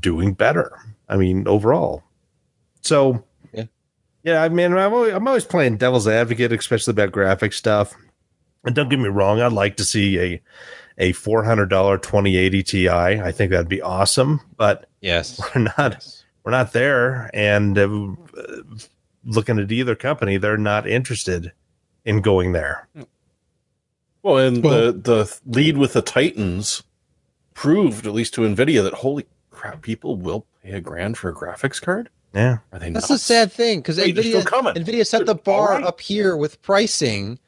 doing better. I mean, overall. So, Yeah. yeah. I mean, I'm always, I'm always playing devil's advocate, especially about graphic stuff. And don't get me wrong, I'd like to see a a four hundred dollar twenty eighty Ti. I think that'd be awesome, but Yes. we're not we're not there. And uh, looking at either company, they're not interested in going there. Well, and Well- the the lead with the Titans proved, at least to Nvidia, that holy crap, people will pay a grand for a graphics card. Yeah. Are they? That's nuts? the sad thing because Wait, Nvidia, coming. Nvidia set the bar right. up here with pricing,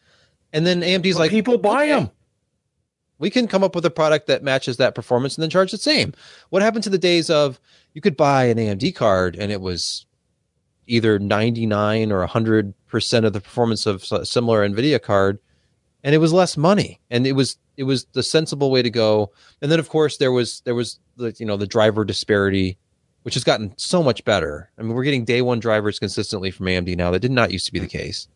and then AMD's But like, people buy okay, them. We can come up with a product that matches that performance and then charge the same. What happened to the days of you could buy an AMD card and it was either 99 or 100% of the performance of a similar Nvidia card and it was less money and it was it was the sensible way to go. And then of course there was there was the you know the driver disparity which has gotten so much better. I mean we're getting day one drivers consistently from AMD now that did not used to be the case.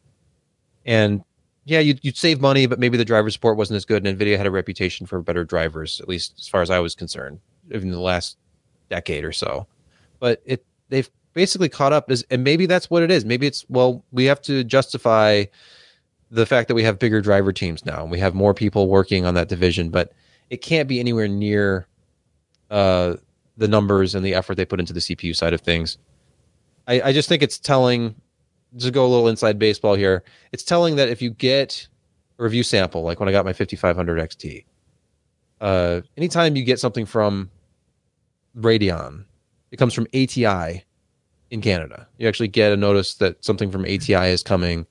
And yeah, you'd, you'd save money, but maybe the driver support wasn't as good. And NVIDIA had a reputation for better drivers, at least as far as I was concerned, in the last decade or so. But it they've basically caught up, is and maybe that's what it is. Maybe it's well, we have to justify the fact that we have bigger driver teams now, and we have more people working on that division, but it can't be anywhere near uh, the numbers and the effort they put into the CPU side of things. I, I just think it's telling just to go a little inside baseball here, it's telling that if you get a review sample, like when I got my 5500 XT, uh, anytime you get something from Radeon, it comes from ATI in Canada. You actually get a notice that something from ATI is coming.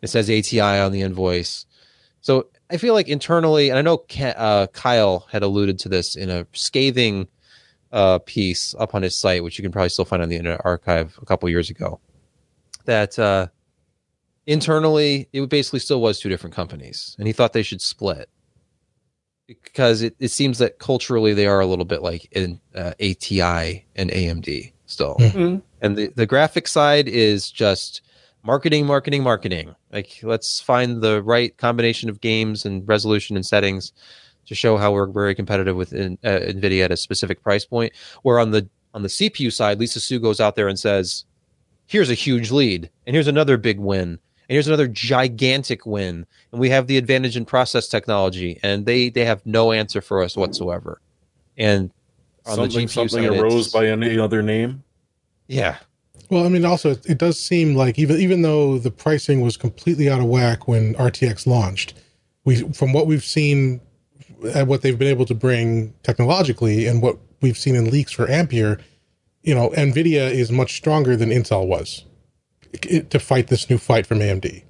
It says ATI on the invoice. So I feel like internally, and I know uh, Kyle had alluded to this in a scathing uh, piece up on his site, which you can probably still find on the Internet Archive a couple years ago that uh, internally it basically still was two different companies, and he thought they should split because it, it seems that culturally they are a little bit like in uh, ATI and AMD still, Mhm. and the the graphic side is just marketing, marketing, marketing. Like let's find the right combination of games and resolution and settings to show how we're very competitive with in, uh, Nvidia at a specific price point. Where on the on the CPU side, Lisa Su goes out there and says, here's a huge lead and here's another big win and here's another gigantic win and we have the advantage in process technology and they they have no answer for us whatsoever and on something the GPU something side, arose by any other name. yeah Well, I mean, also it, it does seem like even even though the pricing was completely out of whack when RTX launched, we from what we've seen and what they've been able to bring technologically and what we've seen in leaks for Ampere, you know, Nvidia is much stronger than Intel was it- to fight this new fight from AMD.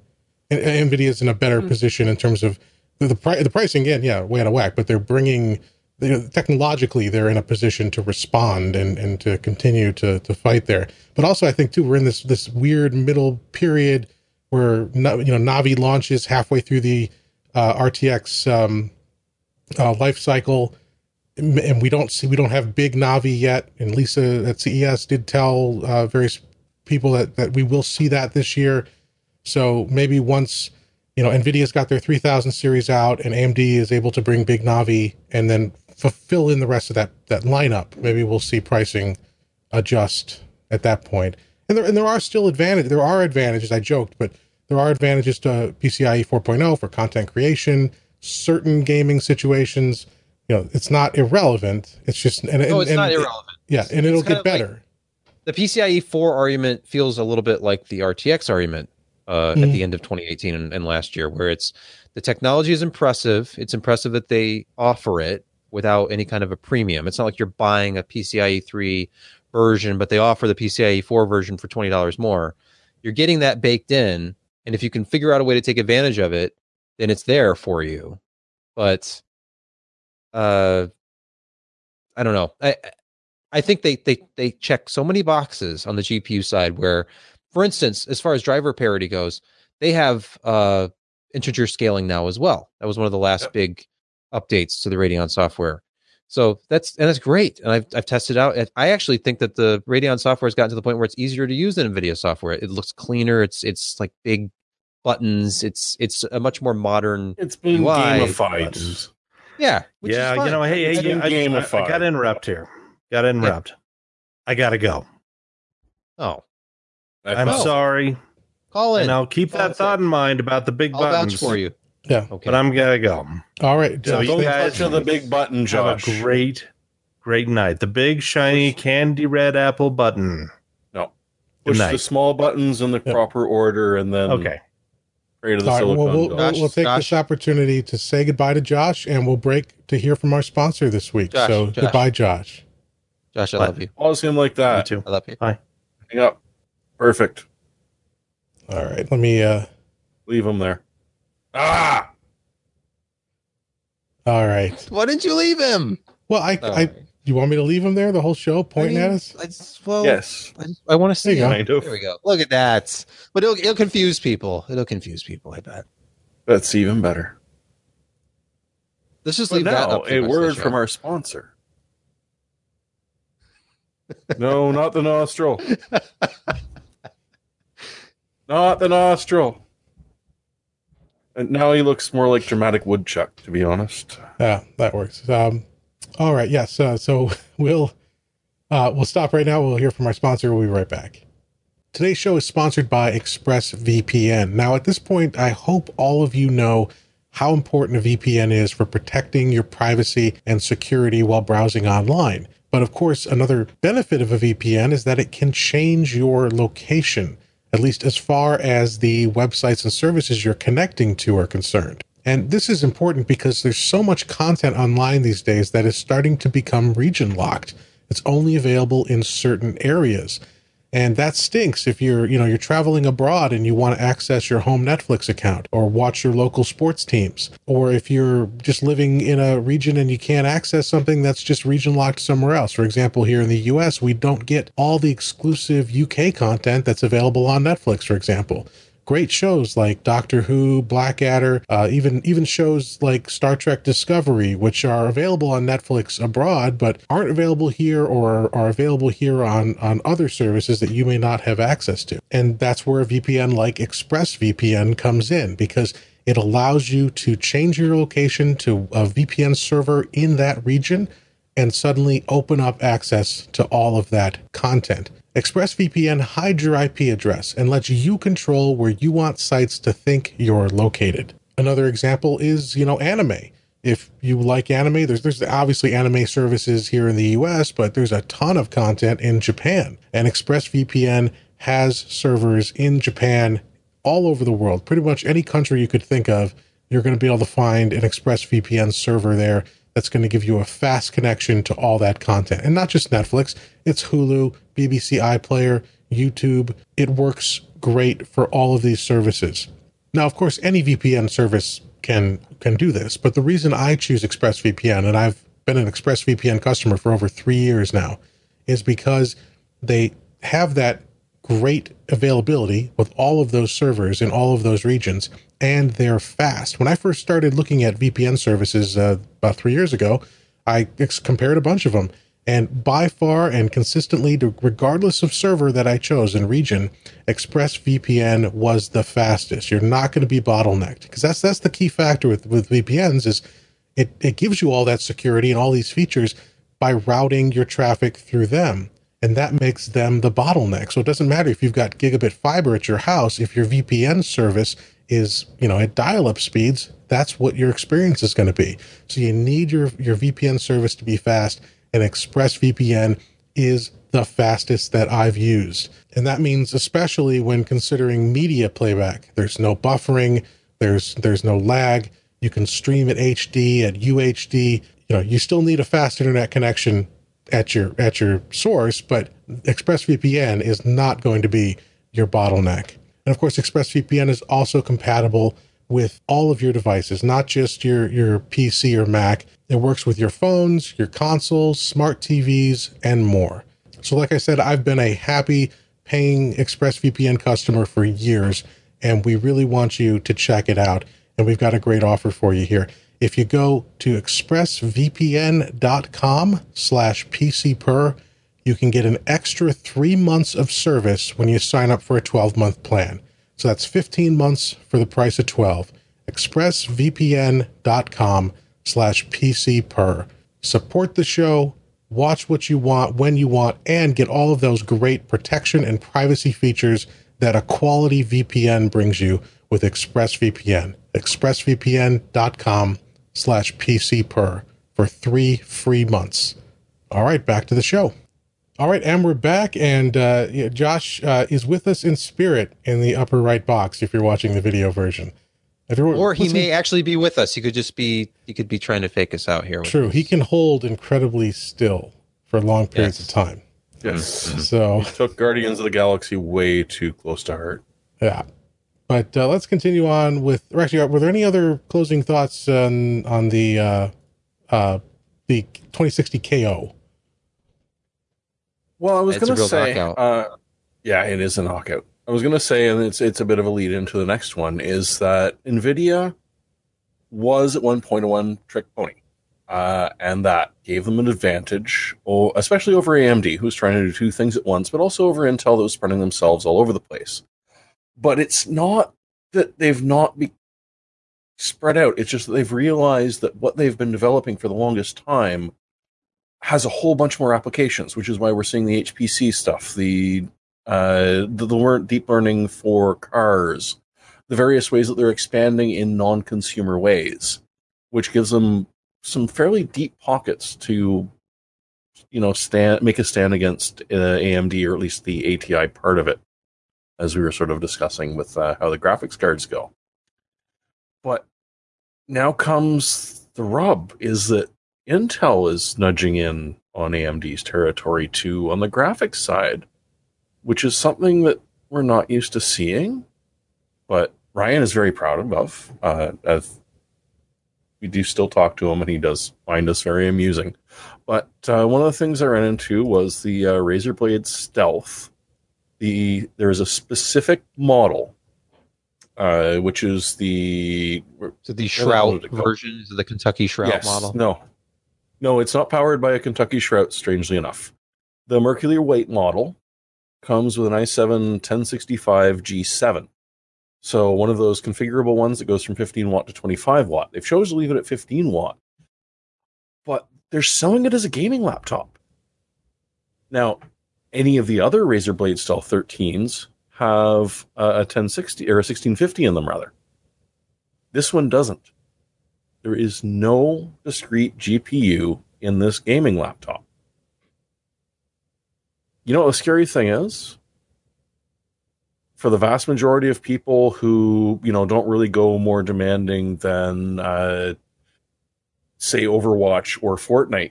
And and Nvidia is in a better hmm. position in terms of the the, pri- the pricing. Again, yeah, way out of whack, but they're bringing they, technologically they're in a position to respond and, and to continue to, to fight there. But also, I think too we're in this this weird middle period where you know Navi launches halfway through the uh, RTX um, uh, life cycle, and and we don't see we don't have big Navi yet. And Lisa at CES did tell uh, various people that that we will see that this year. So maybe once you know Nvidia's got their 3000 series out and AMD is able to bring big Navi and then fulfill in the rest of that that lineup, maybe we'll see pricing adjust at that point. And there and there are still advantages. There are advantages. I joked, but there are advantages to PCIe 4.0 for content creation, certain gaming situations. You know, it's not irrelevant. It's just and, no and- it's and- not irrelevant Yeah, and it'll get of like- better. the PCIe 4 E argument feels a little bit like the RTX argument uh, at Mhm. the end of 2018 and, and last year, where it's the technology is impressive. It's impressive that they offer it without any kind of a premium. It's not like you're buying a PCIe 3 version, but they offer the PCIe 4 version for $20 more. You're getting that baked in. And if you can figure out a way to take advantage of it, then it's there for you. But uh, I don't know. I, I think they they they check so many boxes on the GPU side where, for instance, as far as driver parity goes, they have uh integer scaling now as well. That was one of the last Yep. big updates to the Radeon software. So that's and that's great. And I've I've tested out. I actually think that the Radeon software has gotten to the point where it's easier to use than NVIDIA software. It looks cleaner. It's it's like big buttons. It's it's a much more modern. It's been UI gamified. buttons. Yeah. which is yeah, you know, hey, hey, been I, I, I got to interrupt here. Got to interrupt. I got to go. Oh, I I'm felt- sorry, call in. and I'll keep Oh, that that's thought in mind about the big I'll buttons. vouch for you. Yeah. Okay. But I'm gonna go. All right. So you guys- touch on the big button, Josh. Have a great, great night. The big shiny candy red apple button. No. Good Push night. the small buttons in the Yep. proper order, and then Okay. pray to the All right, silicon. well, we'll, Josh, we'll take Josh. this opportunity to say goodbye to Josh, and we'll break to hear from our sponsor this week. Josh, so Josh. goodbye, Josh. Josh, I What? love you. Pause him like You that. too. I love you. Bye. Hang up. Perfect. All right, let me. uh Leave him there. Ah! All right. Why didn't you leave him? Well, I, Oh, I, you want me to leave him there the whole show, pointing I mean, at us? I just, well, yes. I, just- I want to see you go. him. Kind of. There we go. Look at that. But it'll, it'll confuse people. It'll confuse people. I bet. That's even better. Let's just But leave that now, up. a rest of the word from our sponsor. no, not the nostril. not the nostril. And now he looks more like dramatic woodchuck, to be honest. Yeah, that works. Um, all right. Yes. Uh, so we'll uh, we'll stop right now. We'll hear from our sponsor. We'll be right back. Today's show is sponsored by ExpressVPN. Now, at this point, I hope all of you know how important a VPN is for protecting your privacy and security while browsing online. But of course, another benefit of a VPN is that it can change your location, at least as far as the websites and services you're connecting to are concerned. And this is important because there's so much content online these days that is starting to become region locked. It's only available in certain areas. And that stinks if you're, you know, you're traveling abroad and you want to access your home Netflix account or watch your local sports teams. Or if you're just living in a region and you can't access something that's just region locked somewhere else. For example, here in the US, we don't get all the exclusive UK content that's available on Netflix, for example great shows like Doctor Who, Blackadder, uh, even even shows like Star Trek Discovery, which are available on Netflix abroad, but aren't available here or are available here on on other services that you may not have access to. And that's where a VPN like ExpressVPN comes in because it allows you to change your location to a VPN server in that region and suddenly open up access to all of that content. ExpressVPN hides your IP address and lets you control where you want sites to think you're located. Another example is, you know, anime. If you like anime, there's there's obviously anime services here in the US, but there's a ton of content in Japan. And ExpressVPN has servers in Japan all over the world. Pretty much any country you could think of, you're going to be able to find an ExpressVPN server there that's going to give you a fast connection to all that content. And not just Netflix, it's Hulu, BBC iPlayer, YouTube. It works great for all of these services. Now, of course, any VPN service can can do this, but the reason I choose ExpressVPN and I've been an ExpressVPN customer for over 3 years now is because they have that great availability with all of those servers in all of those regions and they're fast. When I first started looking at VPN services uh, about 3 years ago, I ex- compared a bunch of them and by far and consistently regardless of server that I chose and region, ExpressVPN was the fastest. You're not going to be bottlenecked because that's that's the key factor with with VPNs is it it gives you all that security and all these features by routing your traffic through them. And that makes them the bottleneck. So it doesn't matter if you've got gigabit fiber at your house, if your VPN service is, you know, at dial-up speeds, that's what your experience is going to be. So you need your your VPN service to be fast, and ExpressVPN is the fastest that I've used. And that means especially when considering media playback. There's no buffering, there's there's no lag. You can stream at HD, at UHD. You know, you still need a fast internet connection at your at your source, but ExpressVPN is not going to be your bottleneck. And of course, ExpressVPN is also compatible with all of your devices, not just your your PC or Mac. It works with your phones, your consoles, smart TVs, and more. So, like I said, I've been a happy paying ExpressVPN customer for years, and we really want you to check it out. And we've got a great offer for you here. If you go to expressvpn.com slash pcper, you can get an extra three months of service when you sign up for a 12 month plan. So that's 15 months for the price of 12. expressvpn.com slash pcper. Support the show, watch what you want when you want, and get all of those great protection and privacy features that a quality VPN brings you with ExpressVPN. expressvpn.com slash pcper for three free months. All right, back to the show. All right, and we're back, and uh, yeah, Josh uh, is with us in spirit in the upper right box. If you're watching the video version, if you're Or he listening- may actually be with us. He could just be. He could be trying to fake us out here. True, us. he can hold incredibly still for long periods Yes. of time. Yes. So Took Guardians of the Galaxy way too close to heart. yeah, but uh, let's continue on with. Or actually, were there any other closing thoughts on on the uh, uh, the 2060 KO? Well, I was It's going to say, uh, yeah, it is a knockout. I was going to say, and it's it's a bit of a lead into the next one, is that Nvidia was at one point a one trick pony, uh, and that gave them an advantage, oh, especially over AMD, who's trying to do two things at once, but also over Intel that was spreading themselves all over the place. But it's not that they've not be spread out; it's just that they've realized that what they've been developing for the longest time has a whole bunch more applications, which is why we're seeing the HPC stuff, the uh, the, the deep learning for cars, the various ways that they're expanding in non-consumer ways, which gives them some fairly deep pockets to, you know, stand make a stand against uh, AMD or at least the ATI part of it, as we were sort of discussing with uh, how the graphics cards go. But now comes the rub: is that Intel is nudging in on AMD's territory too on the graphics side, which is something that we're not used to seeing, but Ryan is very proud of. Uh, as we do still talk to him, and he does find us very amusing. But uh, one of the things I ran into was the uh, Razer Blade Stealth. The there is a specific model, uh, which is the So the Shroud was it called? version is the Kentucky Shroud model. no. No, it's not powered by a Kentucky Shroud, strangely enough. The Mercury White model comes with an i7 1065 G7. So one of those configurable ones that goes from 15 watt to 25 watt. They've chosen to leave it at 15 watt. But they're selling it as a gaming laptop. Now, any of the other Razer Blade Stealth 13s have a a 1060 or a 1650 in them rather. This one doesn't there is no discrete GPU in this gaming laptop. You know what the scary thing is? For the vast majority of people who, you know, don't really go more demanding than, uh, say, Overwatch or Fortnite,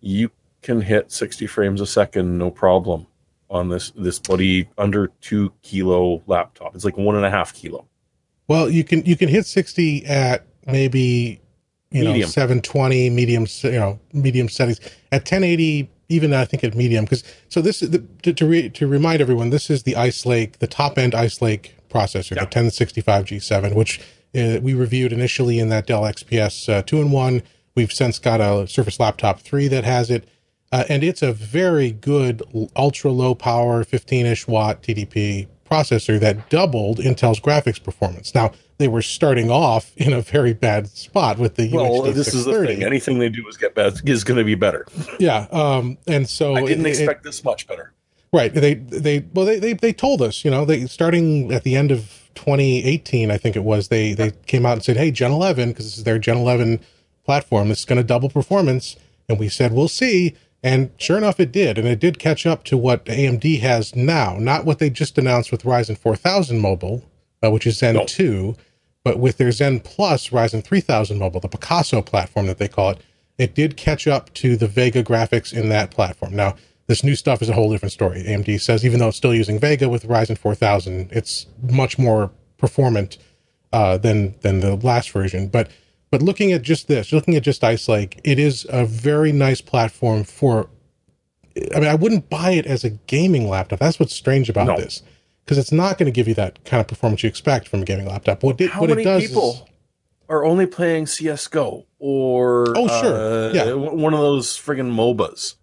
you can hit 60 frames a second no problem on this this bloody under two kilo laptop. It's like one and a half kilo. Well, you can you can hit 60 at maybe you know 720 medium you know medium settings at 1080 even I think at medium because so this is the, to to, re, to remind everyone this is the Ice Lake the top end Ice Lake processor Yeah. the 1065 G7 which uh, we reviewed initially in that Dell XPS uh, 2 in 1 we've since got a Surface Laptop 3 that has it uh, and it's a very good ultra low power 15ish watt TDP processor that doubled Intel's graphics performance. Now they were starting off in a very bad spot with the Well, UHD this is the thing. Anything they do is get bad is going to be better. Yeah, um, and so I didn't it- it- expect this much better. right. They they well they, they they told us you know they starting at the end of 2018 I think it was they they came out and said hey Gen 11 because this is their Gen 11 platform this is going to double performance and we said we'll see And sure enough, it did. And it did catch up to what AMD has now, not what they just announced with Ryzen 4000 mobile, uh, which is Zen No. 2, but with their Zen Plus Ryzen 3000 mobile, the Picasso platform that they call it, it did catch up to the Vega graphics in that platform. Now, this new stuff is a whole different story. AMD says even though it's still using Vega with Ryzen 4000, it's much more performant uh, than than the last version. But but looking at just this, looking at just Ice Lake, it is a very nice platform for. I mean, I wouldn't buy it as a gaming laptop. That's what's strange about No. this, because it's not going to give you that kind of performance you expect from a gaming laptop. What it, How what many it does people is, are only playing CS:GO or Oh, sure. uh, Yeah. one of those friggin' MOBAs?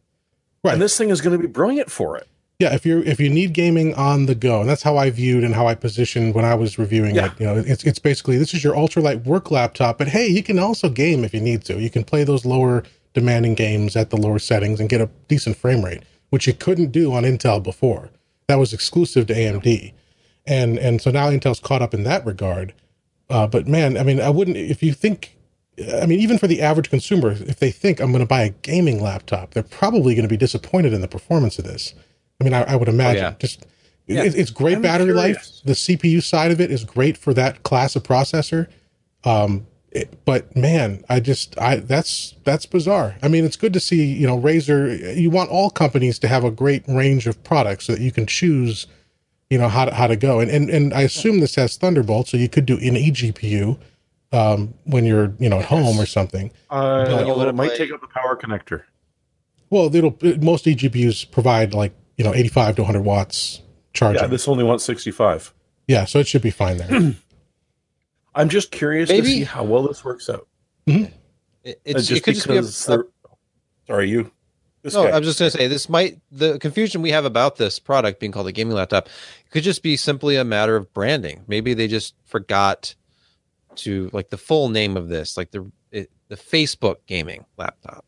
Right. And this thing is going to be brilliant for it. Yeah, if you're if you need gaming on the go, and that's how I viewed and how I positioned when I was reviewing Yeah. it. You know, it's it's basically this is your ultralight work laptop, but hey, you can also game if you need to. You can play those lower demanding games at the lower settings and get a decent frame rate, which you couldn't do on Intel before. That was exclusive to AMD, and and so now Intel's caught up in that regard. Uh, but man, I mean, I wouldn't if you think. I mean, even for the average consumer, if they think I'm going to buy a gaming laptop, they're probably going to be disappointed in the performance of this. I mean, I, I would imagine yeah. just Yeah. it, it's great I'm battery life. The CPU side of it is great for that class of processor. Um, it- but man, I just I that's that's bizarre. I mean, it's good to see you know Razer. You want all companies to have a great range of products so that you can choose, you know how to, how to go. And and and I assume this has Thunderbolt, so you could do an eGPU um, when you're you know at home or something. Uh, When you although it might take up the power connector. Well, it'll most eGPUs provide like you know 85 to 100 watts charging. Yeah, Yeah, this only wants 65. Yeah, so it should be fine there. I'm just curious to see how well this works out. It, Uh, it's, just it could just be a, because sorry, you. This No, guy. I'm just going to say this might the confusion we have about this product being called a gaming laptop could just be simply a matter of branding. Maybe they just forgot to like the full name of this, like the it, the Facebook gaming laptop.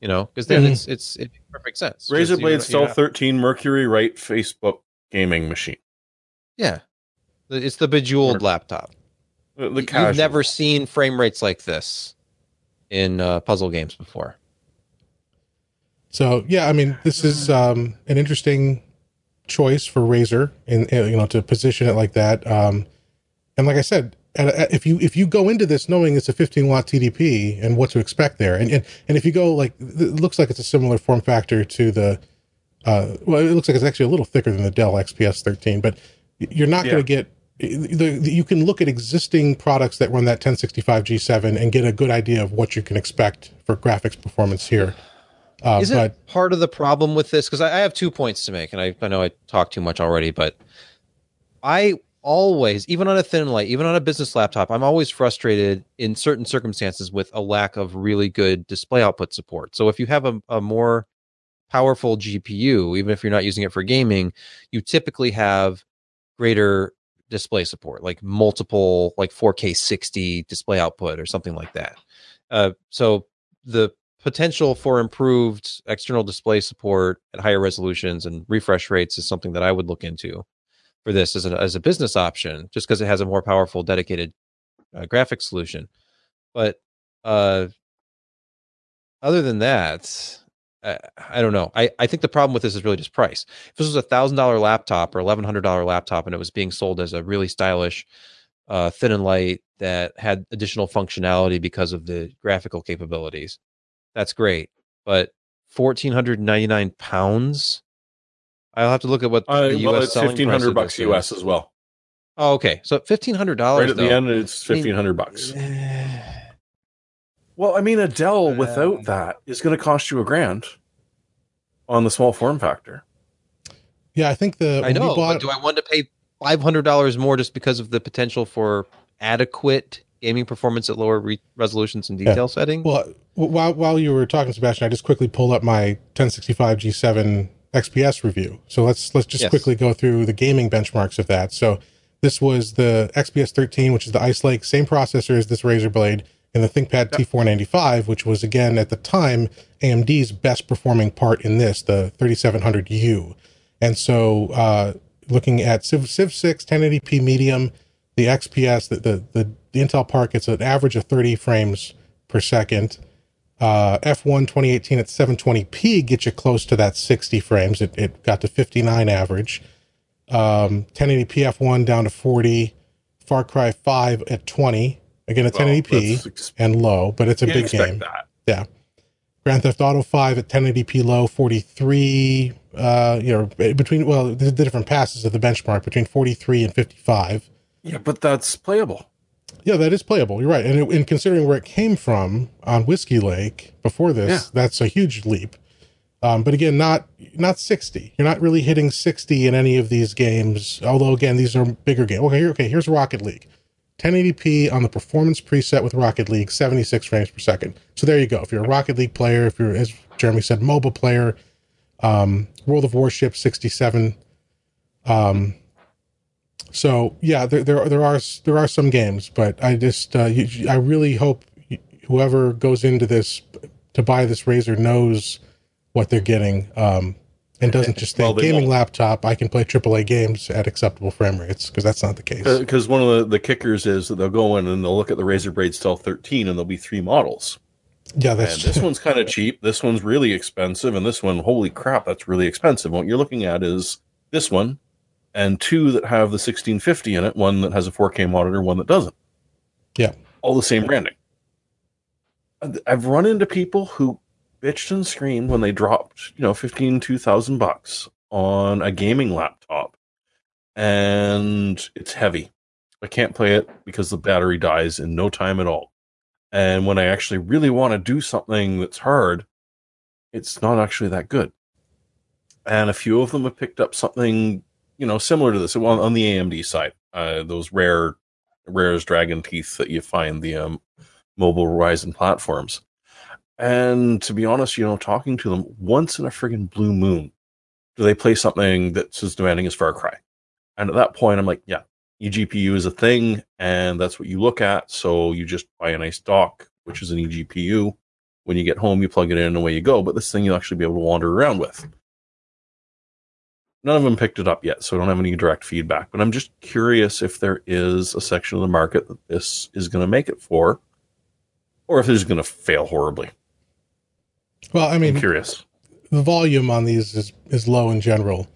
You know, because then Mhm. it's it's it makes perfect sense. Razer Just, Blade know, Stealth 13 Mercury Right Facebook gaming machine. Yeah, it's the bejeweled Or- laptop. The, the You've never seen frame rates like this in uh, puzzle games before. So yeah, I mean, this is um, an interesting choice for Razer, and you know, to position it like that. Um, and like I said, at, at- if you if you go into this knowing it's a 15 watt TDP and what to expect there, and and, and if you go like, it looks like it's a similar form factor to the, uh, well, it looks like it's actually a little thicker than the Dell XPS 13, but you're not going to get. The, the, you can look at existing products that run that 1065 G7 and get a good idea of what you can expect for graphics performance here. Uh, Isn't but part of the problem with this because I, I have two points to make, and I, I know I talked too much already, but I always, even on a thin light, even on a business laptop, I'm always frustrated in certain circumstances with a lack of really good display output support. So if you have a, a more powerful GPU, even if you're not using it for gaming, you typically have greater display support, like multiple, like 4K 60 display output or something like that. Uh, so the potential for improved external display support at higher resolutions and refresh rates is something that I would look into for this as a, as a business option, just because it has a more powerful dedicated uh, graphics solution. But uh, other than that, I, I don't know. I, I think the problem with this is really just price. If this was a thousand dollar laptop or eleven hundred dollar laptop and it was being sold as a really stylish, uh, thin and light that had additional functionality because of the graphical capabilities, that's great. But fourteen hundred ninety nine pounds. I'll have to look at what Uh, the well, U.S. it's selling fifteen price hundred of bucks this US is. as well. Oh, okay. So fifteen hundred dollars Right at the end, it's fifteen hundred bucks. Well, I mean, a Dell without that is going to cost you a grand on the small form factor. yeah, I think the I know, bought- but do I want to pay five hundred dollars more just because of the potential for adequate gaming performance at lower re- resolutions and detail settings? Well, while while you were talking, Sebastian, I just quickly pulled up my 1065 G7 XPS review. So let's let's just Yes. quickly go through the gaming benchmarks of that. So this was the XPS 13, which is the Ice Lake, same processor as this Razer Blade, and the ThinkPad T495, which was again at the time AMD's best performing part in this, the 3700U. And so, uh, looking at Civ, Civ 6 1080p medium, the XPS, the, the, the, the Intel Park, it's an average of 30 frames per second. Uh, F1 2018 at 720p gets you close to that 60 frames. It, it got to 59 average. Um, 1080p F1 down to 40. Far Cry 5 at 20. Again, a Well, 1080p ex- and low, but it's a big game. that. Yeah. Grand Theft Auto 5 at 1080p low, 43. Uh, you know, between, well, the, the different passes of the benchmark between 43 and 55. Yeah, but that's playable. Yeah, that is playable. You're right. And, it, and considering where it came from on Whiskey Lake before this, Yeah. that's a huge leap. Um, but again, not not 60. You're not really hitting 60 in any of these games. Although again, these are bigger games. Okay, here, okay. Here's Rocket League, 1080p on the performance preset with Rocket League, 76 frames per second. So there you go. If you're a Rocket League player, if you're as Jeremy said, mobile player, um, World of Warships, 67. Um, so yeah, there, there there are there are some games, but I just uh, you, I really hope whoever goes into this to buy this Razer knows what they're getting, um, and doesn't just think Well, gaming won't. laptop I can play AAA games at acceptable frame rates because that's not the case. Because one of the, the kickers is that they'll go in and they'll look at the Razer Blade Stealth 13 and there'll be three models. yeah, And that's this one's kind of cheap. This one's really expensive. And this one, holy crap, that's really expensive. What you're looking at is this one and two that have the 1650 in it, one that has a 4K monitor, one that doesn't. Yeah. All the same branding. I've run into people who bitched and screamed when they dropped, you know, 15, 2000 bucks on a gaming laptop and it's heavy. I can't play it because the battery dies in no time at all. And when I actually really want to do something that's hard, it's not actually that good. And a few of them have picked up something, you know, similar to this on, on the AMD side. Uh, those rare, rare as dragon teeth that you find the um, mobile Ryzen platforms. And to be honest, you know, talking to them once in a friggin' blue moon, do they play something that's as demanding as Far Cry? And at that point, I'm like, yeah, eGPU is a thing, and that's what you look at. So you just buy a nice dock, which is an eGPU. When you get home, you plug it in and away you go. But this thing you'll actually be able to wander around with. None of them picked it up yet, so I don't have any direct feedback. But I'm just curious if there is a section of the market that this is going to make it for, or if it's going to fail horribly. well, I mean, I'm mean, curious. the volume on these is is low in general.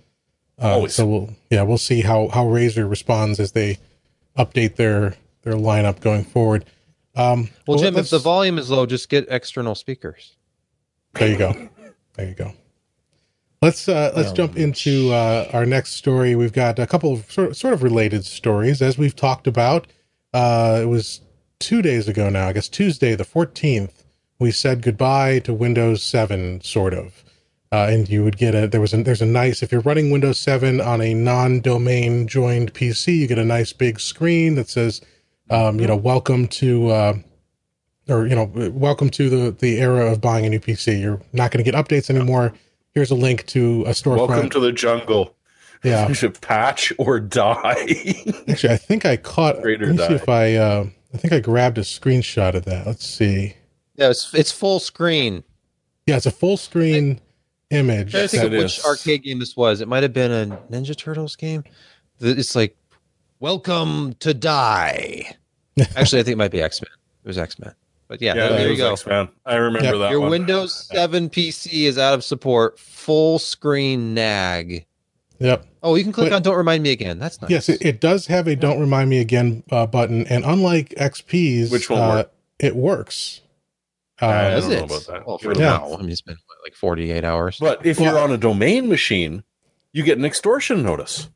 Uh, Always. so we'll yeah we'll see how how Razer responds as they update their their lineup going forward. Um, Well, Jim, if the volume is low, just get external speakers. There you go. There you go. Let's uh, let's jump into uh, our next story. We've got a couple of sort sort of related stories, as we've talked about. Uh, it was two days ago now, I guess Tuesday the fourteenth. We said goodbye to Windows Seven, sort of, uh, and you would get a there was a there's a nice if you're running Windows Seven on a non-domain joined PC, you get a nice big screen that says, um, you know, welcome to. Uh, or you know welcome to the the era of buying a new pc you're not going to get updates anymore here's a link to a storefront Welcome to the jungle. yeah You should patch or die. actually i think i caught Great or let me see die. if i uh i think i grabbed a screenshot of that let's see Yeah, it's it's full screen. yeah it's a full screen image I think of which is. arcade game this was. It might have been a Ninja Turtles game. It's like, welcome to die. Actually, I think it might be X Men. It was X Men. But yeah, yeah, there it you go. X-Men. I remember Yeah. that Your one. Windows 7 PC is out of support. Full screen nag. yep Oh, you can click Wait. on Don't Remind Me Again. That's nice. yes it, it does have a don't remind me again uh, button and unlike xp's Which won't uh, work? it works I uh, Does don't know it? about that. Well, for Yeah. now. I mean, it's been what, like 48 hours. But if Well, you're on a domain machine, you get an extortion notice.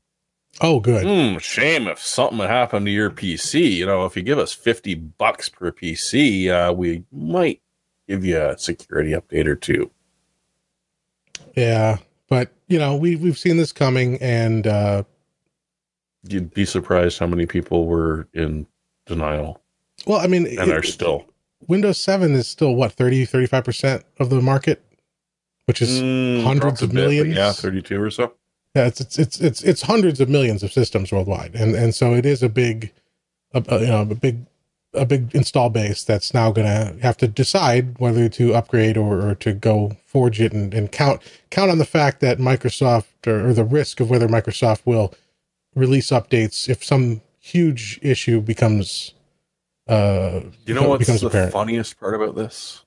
Oh good Hmm, shame if something happened to your PC. You know, if you give us 50 bucks per PC, uh, we might give you a security update or two. yeah but you know we we've seen this coming and uh You'd be surprised how many people were in denial well i mean and it- are still. Windows 7 is still what 30 35% of the market which is Mm, hundreds of bit, millions. Yeah, 32 or so. Yeah it's, it's it's it's it's hundreds of millions of systems worldwide and and so it is a big a, a, you know a big a big install base that's now going to have to decide whether to upgrade or, or to go forge it and, and count count on the fact that Microsoft or, or the risk of whether Microsoft will release updates if some huge issue becomes uh You know what's the apparent. funniest part about this?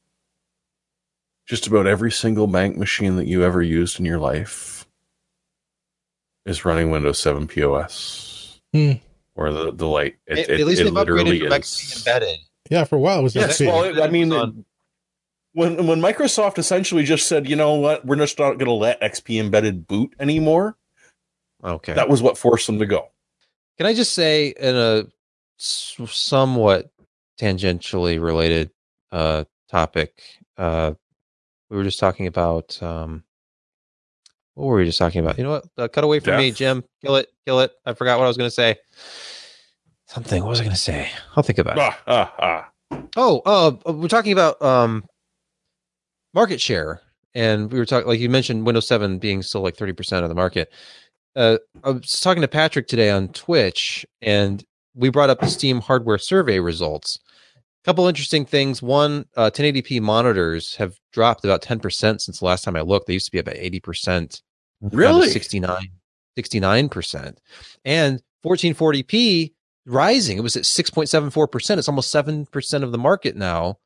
just about every single bank machine that you ever used in your life is running Windows 7 POS Hmm. or the, the light. It, At, it, at least it they've literally upgraded from is. XP embedded. Yeah, for a while it was Yes, XP. well, I mean, On- when when Microsoft essentially just said, you know what, we're just not going to let XP embedded boot anymore. okay. That was what forced them to go. Can I just say, in a somewhat tangentially related uh, topic, uh, we were just talking about. Um, what were we just talking about? You know what? Uh, cut away from me, Jim. Kill it. Kill it. I forgot what I was going to say. Something. What was I going to say? I'll think about it. Ah, ah, ah. Oh, uh, we're talking about um, market share, and we were talking like you mentioned Windows 7 being still like 30% of the market. Uh, I was talking to Patrick today on Twitch, and we brought up the Steam hardware survey results. A couple interesting things. One, uh, 1080p monitors have dropped about 10% since the last time I looked. They used to be about 80%, down to Really? 69, 69%. And 1440p rising. It was at 6.74%. It's almost 7% of the market now.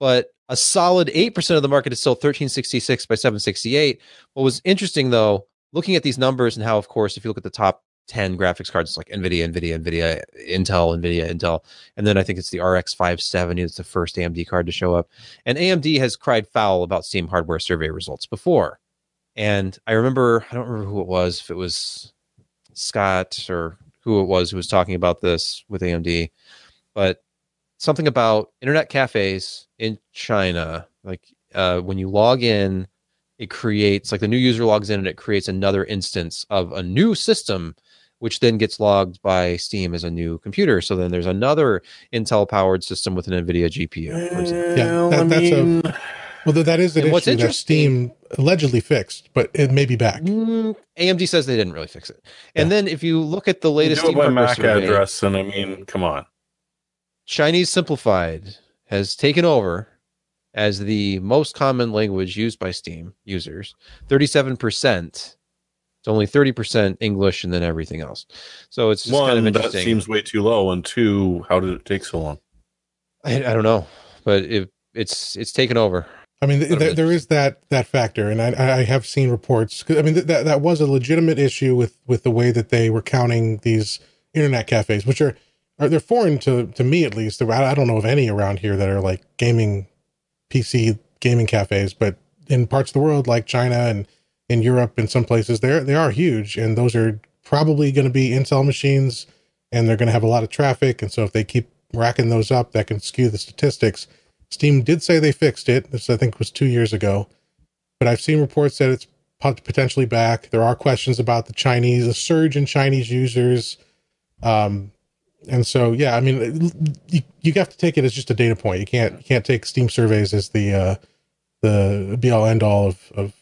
But a solid 8% of the market is still 1366 by 768. What was interesting though, looking at these numbers and how, of course, if you look at the top 10 graphics cards, it's like NVIDIA, NVIDIA, NVIDIA, Intel, NVIDIA, Intel. And then I think it's the RX 570 that's the first AMD card to show up. And AMD has cried foul about Steam hardware survey results before. And I remember, I don't remember who it was, if it was Scott or who it was who was talking about this with AMD, but something about internet cafes in China, like uh, when you log in, it creates like the new user logs in and it creates another instance of a new system, which then gets logged by Steam as a new computer. So then there's another Intel powered system with an NVIDIA GPU. For example. Yeah, Well, that- I that's a- mean, Well, that is an And what's issue that interesting- Steam allegedly fixed, but it may be back. Mm, AMD says they didn't really fix it. And then if you look at the latest do it Steam by MAC survey, address, and I mean, come on. Chinese Simplified has taken over as the most common language used by Steam users. 37%. It's only 30% English and then everything else. So it's just One, kind of that seems way too low, and two, how did it take so long? I, I don't know, but it, it's it's taken over. I mean, th- th- there is that that factor, and I, I have seen reports. I mean, th- that that was a legitimate issue with with the way that they were counting these internet cafes, which are are they're foreign to to me at least. I don't know of any around here that are like gaming PC gaming cafes, but in parts of the world like China and in Europe and some places, they they are huge, and those are probably going to be Intel machines, and they're going to have a lot of traffic, and so if they keep racking those up, that can skew the statistics. Steam did say they fixed it. This I think was two years ago, but I've seen reports that it's pot- potentially back. There are questions about the Chinese, a surge in Chinese users, um, and so yeah, I mean, you, you have to take it as just a data point. You can't you can't take Steam surveys as the uh, the be all end all of, of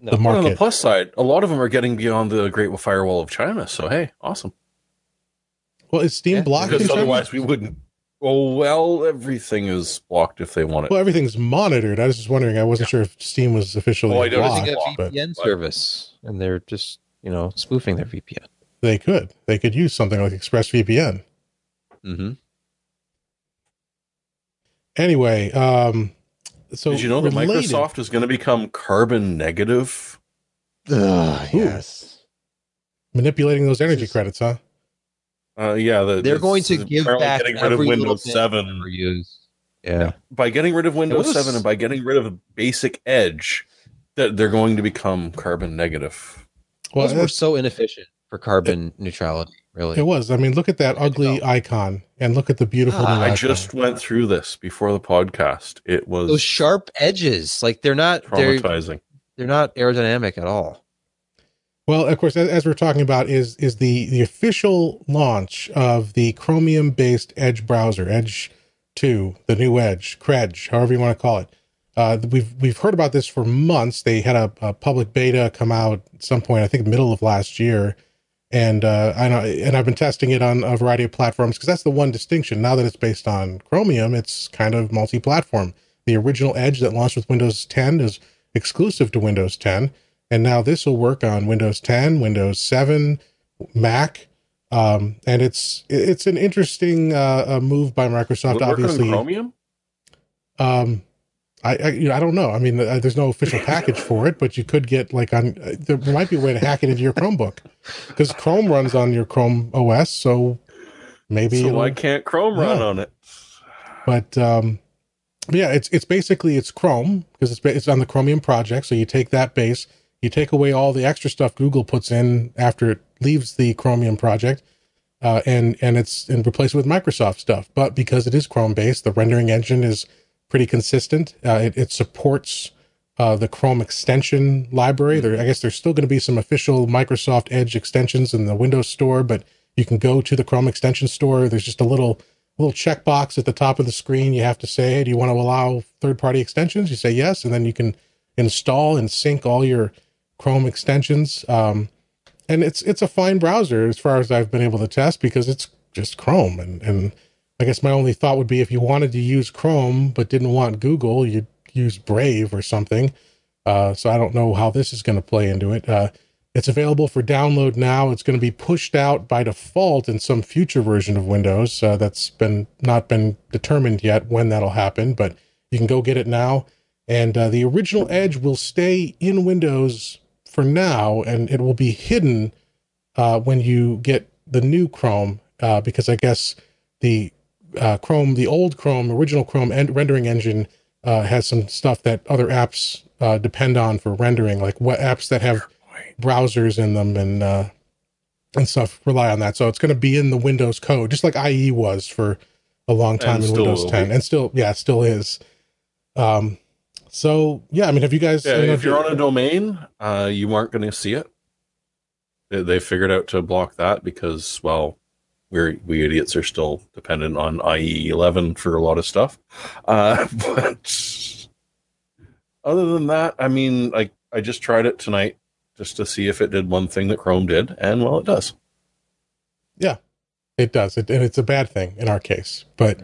No. the But on the plus side, a lot of them are getting beyond the Great Firewall of China. So hey, awesome. Well, is Steam Yeah, Because otherwise, we wouldn't. Oh well, everything is blocked if they want it. Well, everything's monitored. I was just wondering. I wasn't sure if Steam was officially Oh, I don't blocked, Using a but VPN but- service, and they're just you know spoofing their VPN. they could. They could use something like ExpressVPN. Mm-hmm. Anyway, um, so Did you know that Microsoft is going to become carbon negative? yes. manipulating those energy credits, huh? Uh, yeah, the, They're going to give back getting rid of every little Windows Seven. Ever used. Yeah. By getting rid of Windows was- Seven and by getting rid of Basic Edge, that they're going to become carbon negative. Well, Those were that's- so inefficient for carbon neutrality. Really. it was. I mean, look at that Way to ugly go. icon, and look at the beautiful Ah, I just went through this before the podcast. It was Those sharp edges, like they're not they're they're not aerodynamic at all. Well, of course, as, we're talking about, is is the the official launch of the Chromium based Edge browser, Edge Two, the new Edge, Credge, however you want to call it. Uh, we've we've heard about this for months. They had a, a public beta come out at some point, I think middle of last year, and uh, I know, and I've been testing it on a variety of platforms because that's the one distinction. Now that it's based on Chromium, it's kind of multi-platform. The original Edge that launched with Windows 10 is exclusive to Windows 10 and now this will work on Windows 10, Windows 7, Mac, um, and it's it's an interesting uh, uh, move by Microsoft. Will it work on Obviously, Chromium? um, I, I, you know, I don't know. I mean, uh, there's no official package for it, but you could get like on. Uh, there might be a way to hack it into your Chromebook because Chrome runs on your Chrome OS, so maybe. So why can't Chrome run on it? but um, yeah, it's it's basically it's Chrome because it's it's on the Chromium project. So you take that base, you take away all the extra stuff Google puts in after it leaves the Chromium project, uh, and and it's and replace it with Microsoft stuff. But because it is Chrome based, the rendering engine is pretty consistent. Uh, it, it supports. Uh, the Chrome extension library. There, I guess there's still going to be some official Microsoft Edge extensions in the Windows Store, but you can go to the Chrome extension store. There's just a little little checkbox at the top of the screen. You have to say, hey, do you want to allow third party extensions? You say yes, and then you can install and sync all your Chrome extensions. Um, and it's it's a fine browser as far as I've been able to test because it's just Chrome. And and I guess my only thought would be if you wanted to use Chrome but didn't want Google, you'd use Brave or something. Uh, so I don't know how this is going to play into it. Uh, it's available for download now. It's going to be pushed out by default in some future version of Windows. Uh, that's been not been determined yet when that'll happen, but you can go get it now. And uh, the original Edge will stay in Windows for now, and it will be hidden uh, when you get the new Chrome, uh, because I guess the uh, Chrome, the old Chrome, original Chrome en- rendering engine uh, has some stuff that other apps uh, depend on for rendering, like what apps that have browsers in them and uh, and stuff rely on that. So it's going to be in the Windows code, just like IE was for a long time And in Windows 10, be. and still, yeah, still is. Um, so yeah, I mean, have you guys? Yeah, know if you're on a domain, uh, you aren't going to see it. They, they figured out to block that because, well, we're we idiots are still dependent on IE 11 for a lot of stuff. Uh, but other than that, I mean, like I just tried it tonight just to see if it did one thing that Chrome did, and well, it does. Yeah, it does, it, and it's a bad thing in our case, but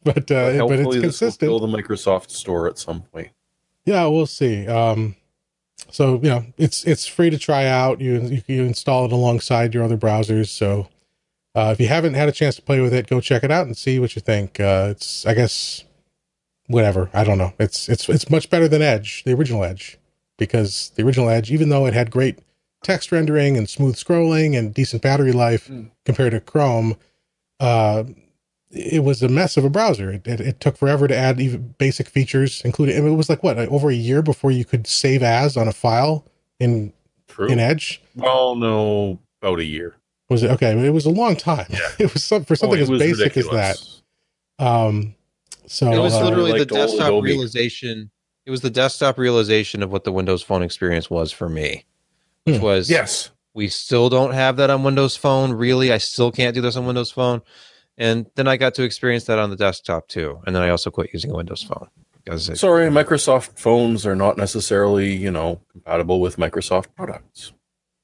but uh, but Hopefully, it's this will consistent. fill the Microsoft store at some point. Yeah, we'll see. Um, so you know, it's it's free to try out. You you can install it alongside your other browsers. So uh, if you haven't had a chance to play with it, go check it out and see what you think. Uh, it's I guess whatever. I don't know. It's it's it's much better than Edge, the original Edge, because the original Edge, even though it had great text rendering and smooth scrolling and decent battery life Mm. compared to Chrome, uh, it was a mess of a browser. It, it, it took forever to add even basic features, including it was like what like over a year before you could save as on a file in True. in Edge. well, no, about a year. Was it okay? It was a long time. It was some, for something Oh, as was basic as that. Um, so It was uh, literally the desktop realization. It was the desktop realization of what the Windows Phone experience was for me, which Hmm. was Yes. we still don't have that on Windows Phone. Really, I still can't do this on Windows Phone. And then I got to experience that on the desktop too. And then I also quit using a Windows Phone because it, Sorry, Microsoft phones are not necessarily, you know, compatible with Microsoft products.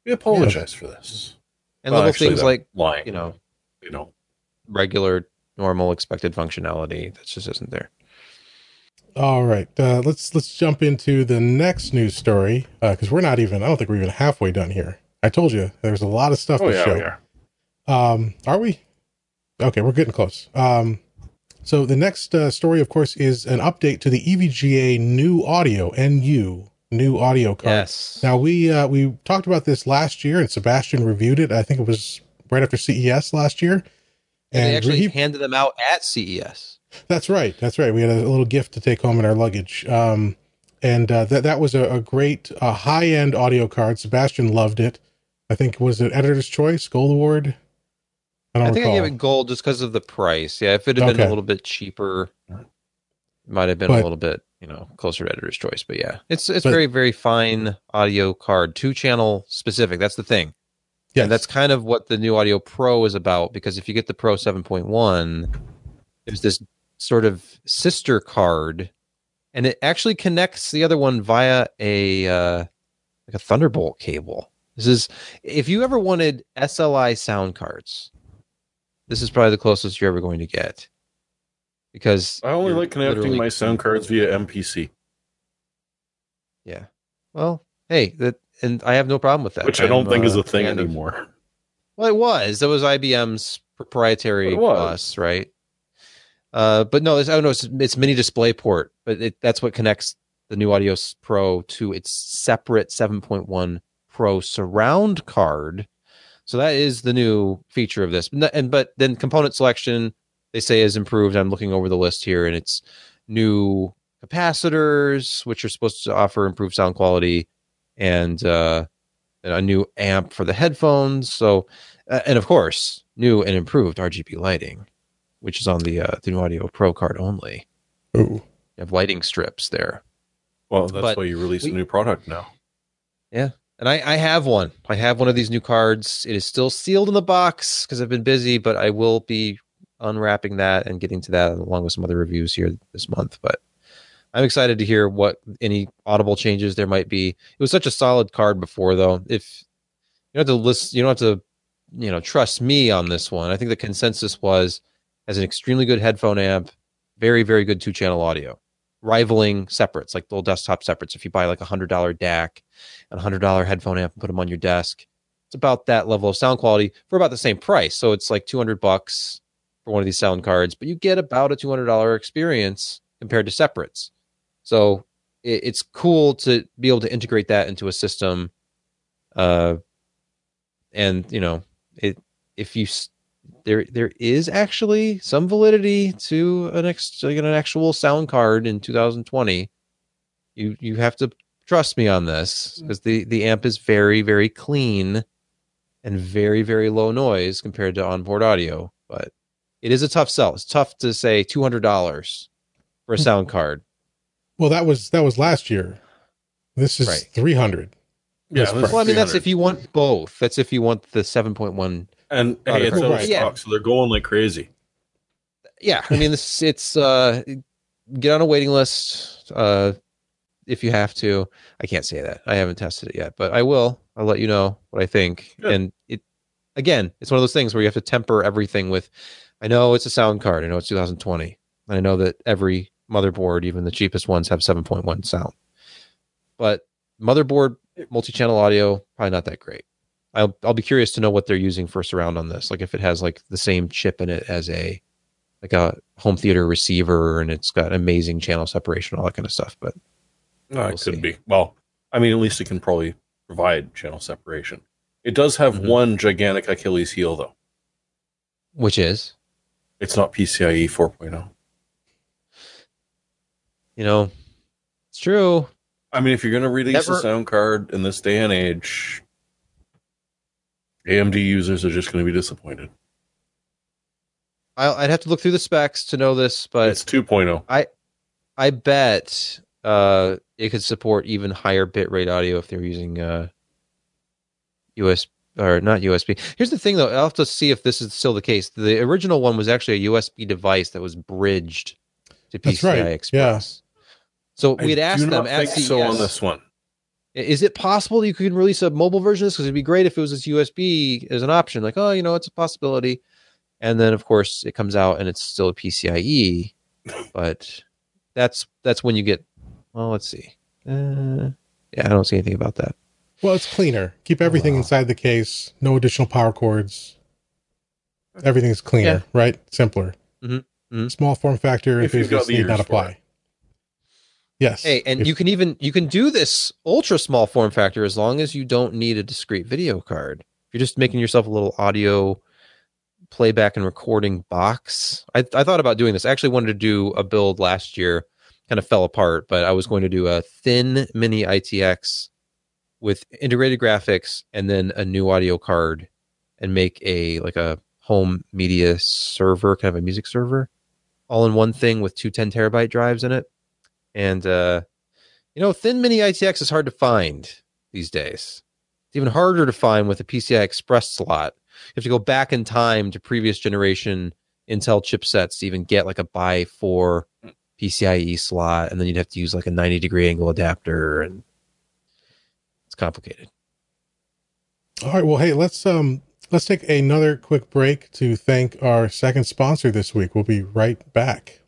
We apologize for this. and Well, little actually, things like Lying, you know you know. regular, normal, expected functionality that just isn't there. all right, uh, let's let's jump into the next news story because we're not even. I don't think we're even halfway done here. I told you there's a lot of stuff Oh to yeah, show. we are. Um, are we? Okay, we're getting close. Um, so the next uh, story, of course, is an update to the EVGA NU Audio NU new audio card. Yes. Now we uh, we talked about this last year, and Sebastian reviewed it. I think it was right after CES last year. and they actually he- handed them out at CES. that's right. That's right. We had a, little gift to take home in our luggage. Um, and uh, that that was a, a great uh, high end audio card. Sebastian loved it. I think was it Editor's Choice Gold Award. I I think recall. I gave it gold just because of the price. Yeah, if it had been Okay. a little bit cheaper, it might have been But- a little bit, you know, closer to editor's choice. But yeah, it's it's But- very very fine audio card, two channel specific. That's the thing. Yeah, And that's kind of what the NU Audio Pro is about. Because if you get the Pro 7.1, there's this sort of sister card, and it actually connects the other one via a uh, like a Thunderbolt cable. This is if you ever wanted SLI sound cards, this is probably the closest you're ever going to get. Because I only like connecting my sound cards via MPC, Yeah. Well, hey, that and I have no problem with that. which I don't I'm, think is uh, a thing fan of- anymore. Well, it was. That was IBM's proprietary bus, right? Uh, but no, it's, I don't know. It's, it's mini display port, but it, that's what connects the NU Audio Pro to its separate 7.1 Pro surround card. So that is the new feature of this. And but then component selection they say is improved. I'm looking over the list here, and it's new capacitors, which are supposed to offer improved sound quality, and uh, a new amp for the headphones. So, uh, and of course, new and improved RGB lighting, which is on the uh, the NU Audio Pro card only. Ooh. You have lighting strips there. Well, that's But why you release we- a new product now. And I, I have one. I have one of these new cards. It is still sealed in the box because I've been busy, but I will be unwrapping that and getting to that along with some other reviews here this month. But I'm excited to hear what any audible changes there might be. It was such a solid card before, though. If you don't have to list, you don't have to, you know, trust me on this one. I think the consensus was as an extremely good headphone amp, very very good two channel audio, rivaling separates like little desktop separates. If you buy like a hundred dollar DAC and a hundred dollar headphone amp and put them on your desk, it's about that level of sound quality for about the same price. So it's like two hundred bucks for one of these sound cards, but you get about a two hundred dollar experience compared to separates. So it, it's cool to be able to integrate that into a system. Uh, and you know, it if you there there is actually some validity to an ex like an actual sound card in 2020. You you have to trust me on this mm. because the the amp is very very clean and very very low noise compared to onboard audio, but it is a tough sell. It's tough to say two hundred dollars for a hmm. sound card. Well, that was that was last year. This is Right. three hundred. Yeah, That's this right. is Well, I mean that's if you want both. That's if you want the seven point one and Not hey, it's out of Right. Yeah. stock, so they're going like crazy. yeah i mean this it's uh get on a waiting list uh if you have to i can't say that i haven't tested it yet but i will i'll let you know what i think Good. and it again it's one of those things where you have to temper everything with i know it's a sound card i know it's 2020 and i know that every motherboard even the cheapest ones have 7.1 sound but motherboard multi-channel audio probably not that great I'll, I'll be curious to know what they're using for surround on this like if it has like the same chip in it as a like a home theater receiver and it's got amazing channel separation all that kind of stuff but No, it We'll could see. be. Well, I mean, at least it can probably provide channel separation. It does have Mhm. one gigantic Achilles heel, though. which is It's not PCIe 4.0. you know it's true I mean, if you're going to release Never- a sound card in this day and age, AMD users are just going to be disappointed. I'll, i'd have to look through the specs to know this but it's oh. 2.0. i I bet uh it could support even higher bitrate audio if they're using uh us or not usb here's the thing though i'll have to see if this is still the case the original one was actually a usb device that was bridged to That's pci right, express so we'd I asked them not at think so on this one. Is it possible you could release a mobile version of this? Because it'd be great if it was as USB as an option. Like, oh, you know, it's a possibility. And then, of course, it comes out and it's still a PCIe. But that's that's when you get. Well, let's see. Uh, yeah, I don't see anything about that. Well, it's cleaner. Keep everything wow. inside the case. No additional power cords. Everything's cleaner, right? Simpler. Mhm, mhm. Small form factor If you've got the need ears not for apply. Yes. Hey, and If- you can even you can do this ultra small form factor as long as you don't need a discrete video card. If you're just making yourself a little audio playback and recording box. I, I thought about doing this. I actually wanted to do a build last year, kind of fell apart, but I was going to do a thin mini ITX with integrated graphics and then a NU Audio card and make a like a home media server, kind of a music server, all in one thing with two 10 terabyte drives in it. And uh, you know, thin mini ITX is hard to find these days. It's even harder to find with a PCI Express slot. You have to go back in time to previous generation Intel chipsets to even get like a by four PCIe slot, and then you'd have to use like a 90 degree angle adapter, and it's complicated. All right. Well, hey, let's um let's take another quick break to thank our second sponsor this week. We'll be right back.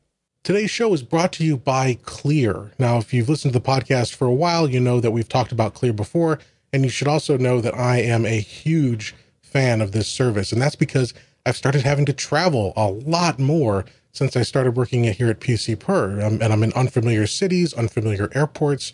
Today's show is brought to you by Clear. Now, if you've listened to the podcast for a while, you know that we've talked about Clear before, and you should also know that I am a huge fan of this service, and that's because I've started having to travel a lot more since I started working here at PC Per. And I'm in unfamiliar cities, unfamiliar airports,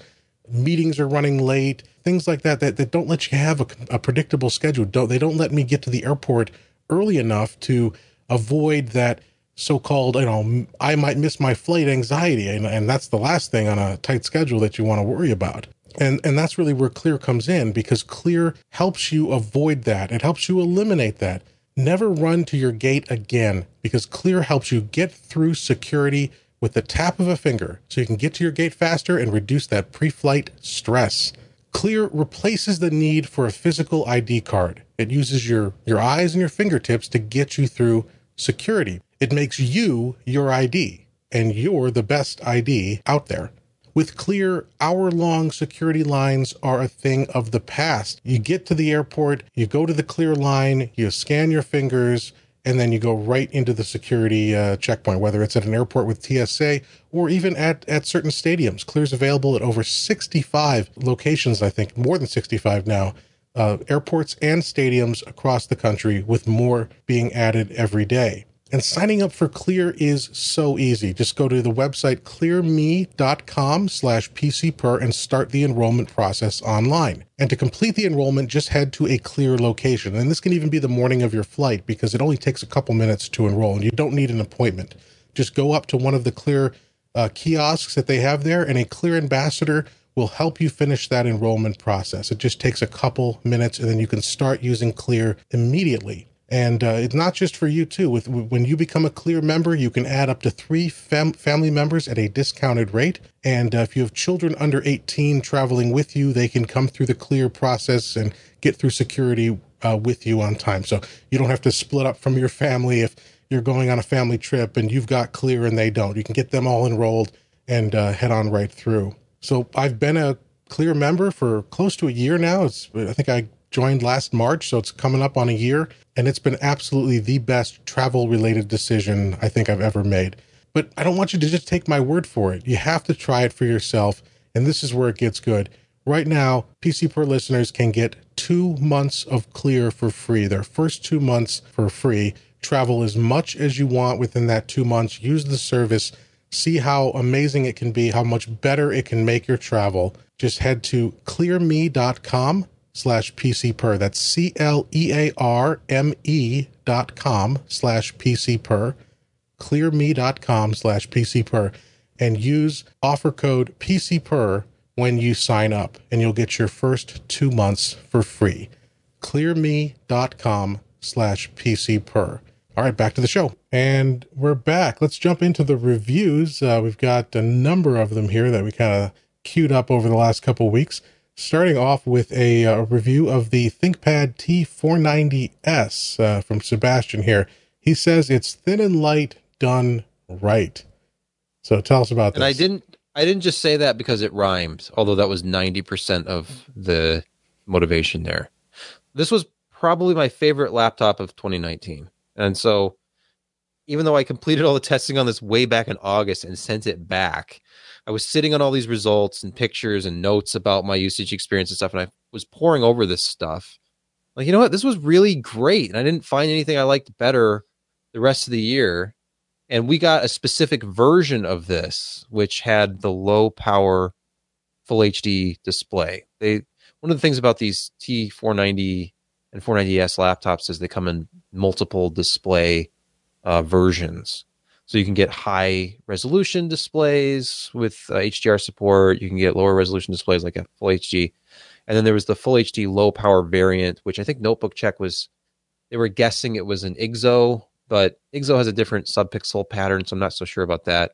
meetings are running late, things like that, that, that don't let you have a, a predictable schedule. Don't, they don't let me get to the airport early enough to avoid that so-called, you know, I might miss my flight anxiety. And, and that's the last thing on a tight schedule that you want to worry about. And, and that's really where Clear comes in because Clear helps you avoid that. It helps you eliminate that. Never run to your gate again because Clear helps you get through security with the tap of a finger so you can get to your gate faster and reduce that pre flight stress. Clear replaces the need for a physical ID card. It uses your, your eyes and your fingertips to get you through security. It makes you your ID, and you're the best ID out there. With Clear, hour long security lines are a thing of the past. You get to the airport, you go to the Clear line, you scan your fingers, and then you go right into the security uh, checkpoint, whether it's at an airport with TSA or even at, at certain stadiums. Clear's available at over 65 locations, I think, more than 65 now, uh, airports and stadiums across the country, with more being added every day. And signing up for Clear is so easy. Just go to the website clearme.com slash pcper and start the enrollment process online. And to complete the enrollment, just head to a Clear location. And this can even be the morning of your flight because it only takes a couple minutes to enroll and you don't need an appointment. Just go up to one of the Clear uh, kiosks that they have there and a Clear ambassador will help you finish that enrollment process. It just takes a couple minutes and then you can start using Clear immediately. And uh, it's not just for you too. With when you become a Clear member, you can add up to three fam- family members at a discounted rate. And uh, if you have children under 18 traveling with you, they can come through the Clear process and get through security uh, with you on time. So you don't have to split up from your family if you're going on a family trip and you've got Clear and they don't. You can get them all enrolled and uh, head on right through. So I've been a Clear member for close to a year now. It's I think I joined last March, so it's coming up on a year and it's been absolutely the best travel related decision I think I've ever made. But I don't want you to just take my word for it. You have to try it for yourself, and this is where it gets good. Right now, PC Per listeners can get two months of Clear for free. Their first two months for free. Travel as much as you want within that two months. Use the service. See how amazing it can be, how much better it can make your travel. Just head to clearme.com slash PC per. That's C L E A R M E dot com slash PC per. Clearme.com slash PC per. And use offer code PC per when you sign up, and you'll get your first two months for free. Clearme.com slash PC per. All right, back to the show. And we're back. Let's jump into the reviews. Uh, we've got a number of them here that we kind of queued up over the last couple weeks starting off with a uh, review of the ThinkPad T490S uh, from Sebastian here. He says it's thin and light, done right. So tell us about and this. And I didn't, I didn't just say that because it rhymes, although that was ninety percent of the motivation there. This was probably my favorite laptop of 2019, and so even though I completed all the testing on this way back in August and sent it back, I was sitting on all these results and pictures and notes about my usage experience and stuff, and I was pouring over this stuff. Like, you know what? This was really great. And I didn't find anything I liked better the rest of the year. And we got a specific version of this, which had the low power full HD display. They one of the things about these T490 and 490S laptops is they come in multiple display uh, versions. So you can get high resolution displays with uh, HDR support. You can get lower resolution displays like a full HD. And then there was the full HD low power variant, which I think Notebook Check was, they were guessing it was an IGZO, but IGZO has a different subpixel pattern. So I'm not so sure about that.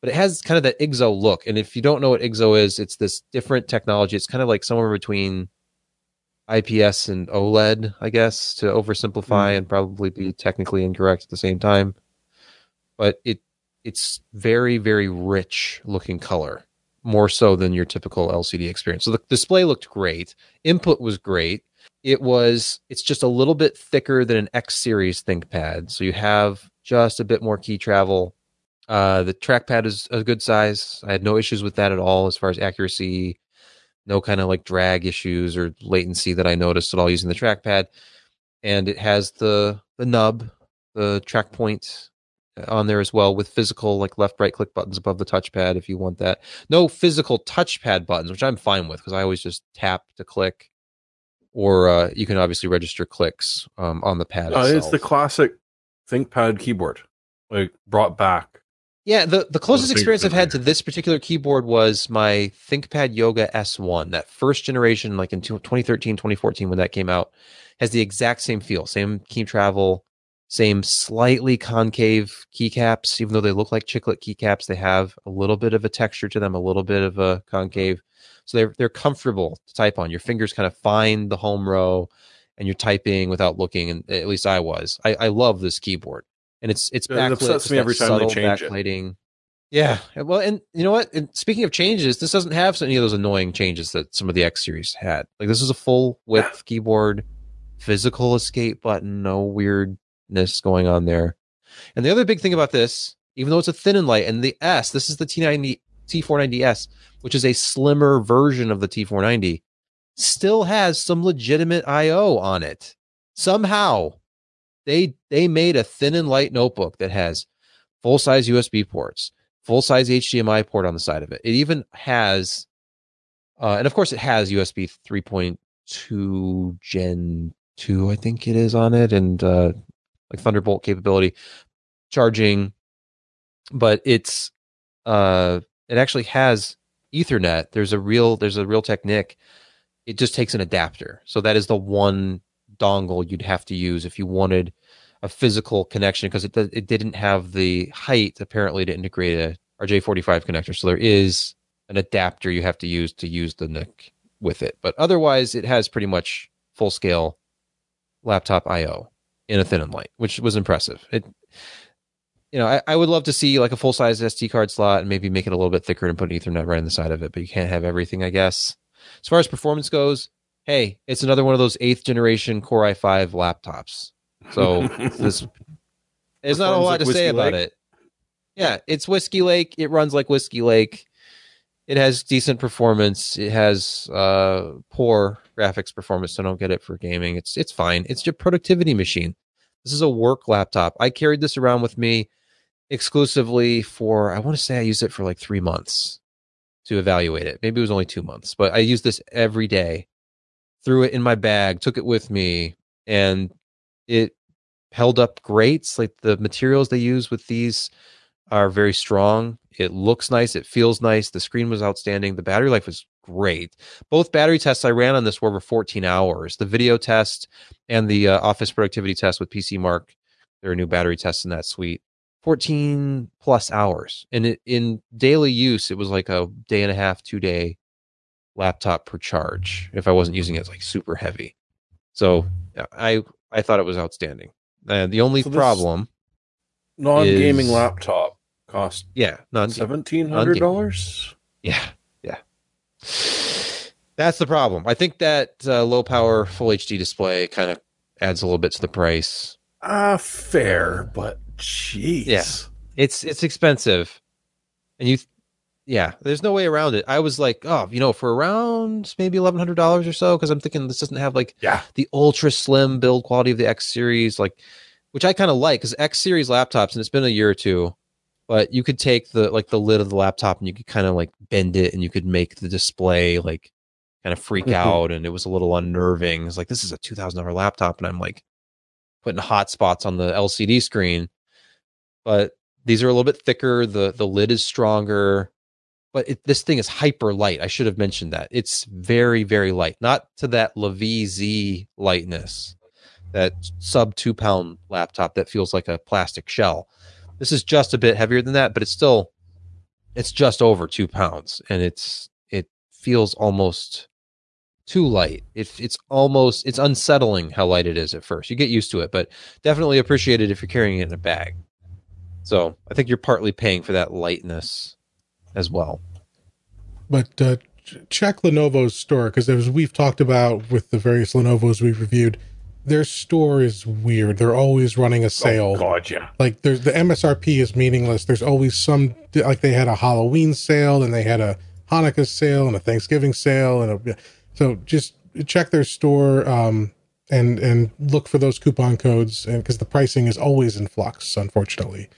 But it has kind of that IGZO look. And if you don't know what IGZO is, it's this different technology. It's kind of like somewhere between IPS and OLED, I guess, to oversimplify mm. and probably be technically incorrect at the same time but it it's very very rich looking color more so than your typical LCD experience. So the display looked great, input was great. It was it's just a little bit thicker than an X series ThinkPad, so you have just a bit more key travel. Uh, the trackpad is a good size. I had no issues with that at all as far as accuracy. No kind of like drag issues or latency that I noticed at all using the trackpad. And it has the the nub, the track point on there as well with physical like left right click buttons above the touchpad if you want that. No physical touchpad buttons, which I'm fine with because I always just tap to click. Or uh, you can obviously register clicks um, on the pad. Uh, it's the classic ThinkPad keyboard, like brought back. Yeah, the, the closest big experience I've had to this particular keyboard was my ThinkPad Yoga S1, that first generation, like in 2013, 2014, when that came out, has the exact same feel, same key travel, same slightly concave keycaps, even though they look like chiclet keycaps, they have a little bit of a texture to them, a little bit of a concave. So they're they're comfortable to type on. Your fingers kind of find the home row and you're typing without looking, and at least I was. I, I love this keyboard. And it's it's It backlit. upsets it's me every time they change it. backlighting. Yeah. Well, and you know what? And speaking of changes, this doesn't have any of those annoying changes that some of the X series had. Like this is a full width keyboard, physical escape button, no going on there. And the other big thing about this, even though it's a thin and light, and the S, this is the T90 T490S, which is a slimmer version of the T490, still has some legitimate I/O on it. Somehow, they they made a thin and light notebook that has full size USB ports, full size HDMI port on the side of it. It even has, uh, and of course, it has USB 3.2 Gen 2, I think it is on it, and uh, like Thunderbolt capability charging, but it's uh, it actually has Ethernet. There's a real there's a real Technic. It just takes an adapter, so that is the one dongle you'd have to use if you wanted a physical connection because it it didn't have the height apparently to integrate a RJ45 connector. So there is an adapter you have to use to use the NIC with it. But otherwise, it has pretty much full scale laptop I/O in a thin and light, which was impressive. It, you know, I, I would love to see like a full size SD card slot and maybe make it a little bit thicker and put an Ethernet right on the side of it. But you can't have everything, I guess. As far as performance goes, hey, it's another one of those eighth generation Core i5 laptops. So this there's not a lot like to say Whiskey about Lake? it. Yeah, it's Whiskey Lake. It runs like Whiskey Lake. It has decent performance. It has uh, poor graphics performance, so don't get it for gaming. It's it's fine. It's your productivity machine. This is a work laptop. I carried this around with me exclusively for I want to say I used it for like three months to evaluate it. Maybe it was only two months, but I used this every day. Threw it in my bag, took it with me, and it held up great. It's like the materials they use with these are very strong. It looks nice. It feels nice. The screen was outstanding. The battery life was great. Both battery tests I ran on this were over 14 hours. The video test and the uh, office productivity test with PC Mark, there are new battery tests in that suite. 14 plus hours. And it, in daily use, it was like a day and a half, two day laptop per charge if I wasn't using it like super heavy. So I I thought it was outstanding. And the only So problem, Non-gaming laptop cost yeah, non seventeen hundred dollars. Yeah, yeah. That's the problem. I think that uh, low power full HD display kind of adds a little bit to the price. Ah, fair, but jeez. Yeah. It's it's expensive, and you, yeah. There's no way around it. I was like, oh, you know, for around maybe eleven hundred dollars or so, because I'm thinking this doesn't have like Yeah. the ultra slim build quality of the X series, like which I kind of like because X series laptops, and it's been a year or two, but you could take the like the lid of the laptop and you could kind of like bend it and you could make the display like kind of freak Mhm. out, and it was a little unnerving. It's like this is a two thousand dollar laptop, and I'm like putting hot spots on the LCD screen, but these are a little bit thicker. the The lid is stronger. But it, this thing is hyper light. I should have mentioned that. It's very, very light. Not to that Z lightness, that sub two pound laptop that feels like a plastic shell. This is just a bit heavier than that, but it's still it's just over two pounds, and it's it feels almost too light. It, it's almost it's unsettling how light it is at first. You get used to it, but definitely appreciate it if you're carrying it in a bag. So I think you're partly paying for that lightness as well. But uh, check Lenovo's store because as we've talked about with the various Lenovo's we've reviewed, their store is weird. They're always running a sale. Oh, God, yeah. like there's the MSRP is meaningless. There's always some like they had a Halloween sale and they had a Hanukkah sale and a Thanksgiving sale and a, so just check their store um, and and look for those coupon codes and because the pricing is always in flux, unfortunately.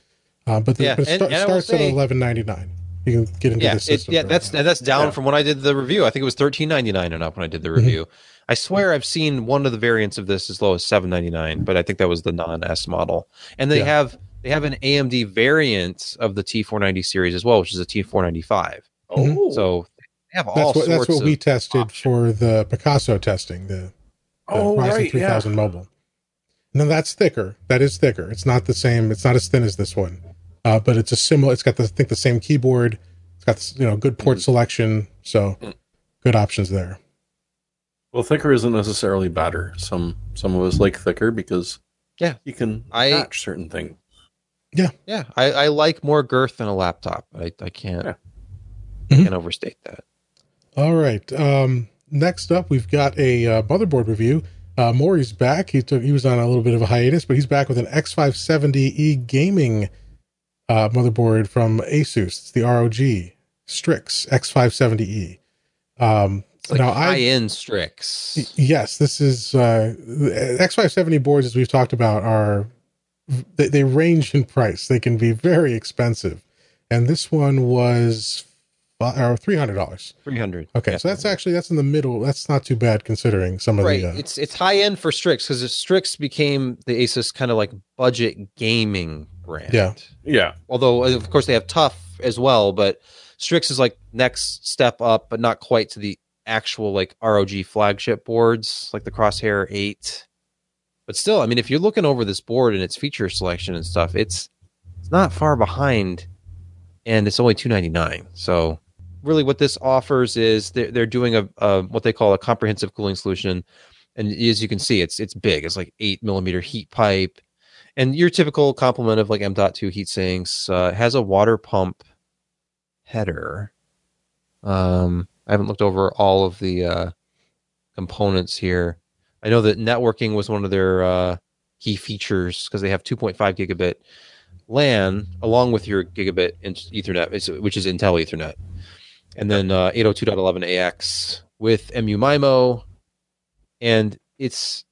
Uh, but the, Yeah, but it and- sta- and I will starts at eleven ninety nine. You can get into yeah, the it, system. yeah, for that's that. that's down Yeah. from when I did the review. I think it was thirteen ninety nine and up when I did the Mm-hmm. Review. I swear I've seen one of the variants of this as low as seven ninety nine, but I think that was the non S model. And they Yeah. have they have an AMD variant of the T four ninety series as well, which is a T four ninety five. Oh, So they have all that's what sorts that's what we tested options. for the Picasso testing. The, the oh Ryzen right, three yeah. mobile. No, that's thicker. That is thicker. It's not the same. It's not as thin as this one, uh, but it's a similar. It's got the I think the same keyboard. It's got this, you know good port Mm. selection. So Mm. good options there. Well, thicker isn't necessarily better. Some some of us like thicker because Yeah. you can I- attach certain things. Yeah, yeah. I, I like more girth than a laptop. I, I can't Yeah. Mhm. can't overstate that. All right. Um, next up, we've got a uh, motherboard review. Uh, Morry's back. He took he was on a little bit of a hiatus, but he's back with an X570E gaming uh, motherboard from Asus. It's the ROG Strix X570E. Um, It's like now high I end Strix. yes, this is uh, the X570 boards as we've talked about are they, they range in price. They can be very expensive, and this one was fi- or three hundred dollars. Three hundred. Okay, so that's actually that's in the middle. That's not too bad considering some of right. the. Uh, It's it's high end for Strix because Strix became the Asus kind of like budget gaming brand. Yeah. Yeah, Although of course they have Tough as well, but Strix is like next step up, but not quite to the actual like ROG flagship boards like the Crosshair Eight. But still, I mean, if you're looking over this board and its feature selection and stuff, it's it's not far behind, and it's only two ninety nine. So really, what this offers is they're they're doing a, a what they call a comprehensive cooling solution, and as you can see, it's it's big. It's like eight millimeter heat pipe, and your typical complement of like M.2 heat sinks uh, has a water pump header. Um, I haven't looked over all of the uh, components here. I know that networking was one of their uh, key features because they have 2.5 gigabit LAN along with your gigabit Ethernet, which is Intel Ethernet, and then uh, 802.11ax with MU-MIMO, and it's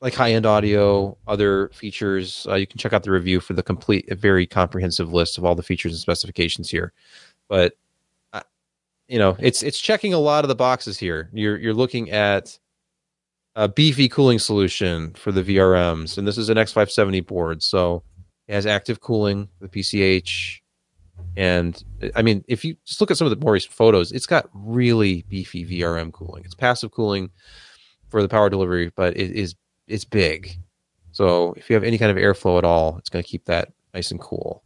like high-end audio, other features. Uh, you can check out the review for the complete, very comprehensive list of all the features and specifications here. But you know, it's it's checking a lot of the boxes here. You're you're looking at a beefy cooling solution for the VRMs, and this is an X570 board, so it has active cooling, the PCH, and I mean, if you just look at some of the more recent photos, it's got really beefy VRM cooling. It's passive cooling for the power delivery, but it is it's big. So if you have any kind of airflow at all, it's going to keep that nice and cool.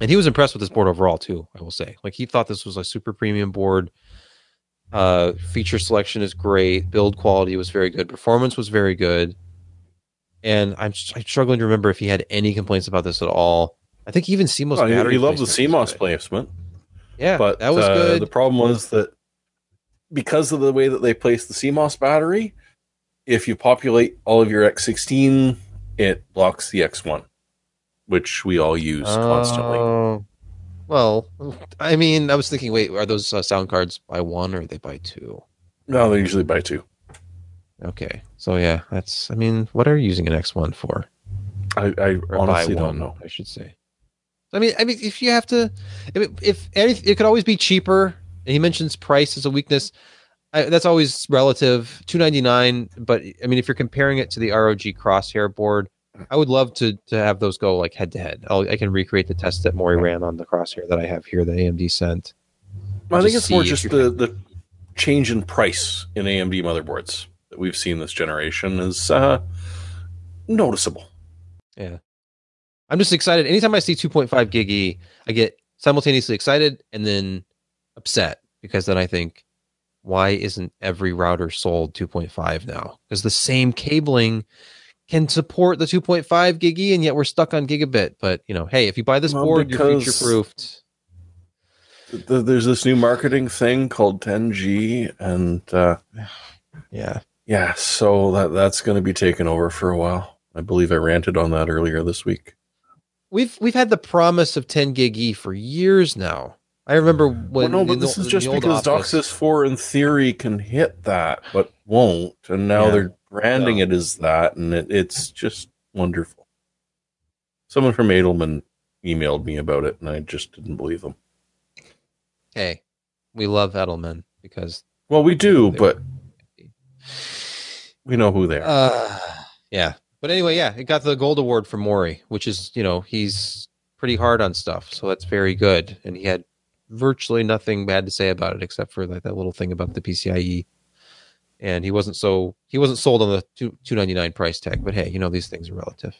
And he was impressed with this board overall too. I will say, like he thought this was a super premium board. Uh, feature selection is great. Build quality was very good. Performance was very good. And I'm, I'm struggling to remember if he had any complaints about this at all. I think even CMOS Well, he, he loved the CMOS placement, Yeah, but that was uh, good. The problem was that because of the way that they placed the CMOS battery, if you populate all of your X16, it blocks the X1, which we all use constantly. Oh. well, I mean, I was thinking, wait, are those uh, sound cards by one or are they by two? No, they usually buy two. Okay, so yeah, that's. I mean, what are you using an X one for? I, I honestly don't one, know. I should say. I mean, I mean, if you have to, if if anything, it could always be cheaper. And he mentions price as a weakness. I, that's always relative. Two ninety nine, but I mean, if you're comparing it to the ROG Crosshair board, I would love to to have those go like head to head. I'll- can recreate the test that Morry ran on the Crosshair that I have here that AMD sent. I think it's more just the, the change in price in AMD motherboards that we've seen this generation is uh, noticeable. Yeah, I'm just excited. Anytime I see 2.5 gig E, I get simultaneously excited and then upset because then I think, why isn't every router sold 2.5 now? Because the same cabling can support the 2.5 gig E, and yet we're stuck on gigabit. But you know, hey, if you buy this Well, board, you're future proofed. Th- There's this new marketing thing called 10G, and uh, Yeah, yeah, so that that's going to be taken over for a while. I believe I ranted on that earlier this week. we've we've had the promise of 10 gig E for years now. I remember when. Well, no, but this the- is just because office- DOCSIS 4 in theory can hit that, but won't, and now Yeah. they're branding it as that, and it, it's just wonderful. Someone from Edelman emailed me about it, and I just didn't believe them. Hey, we love Edelman because Well, we do, but we know who they are. Uh, yeah. But anyway, yeah, it got the gold award for Morry, which is, you know, he's pretty hard on stuff, so that's very good. And he had virtually nothing bad to say about it except for like that little thing about the PCIe. And he wasn't so he wasn't sold on the two two ninety nine price tag. But hey, you know these things are relative.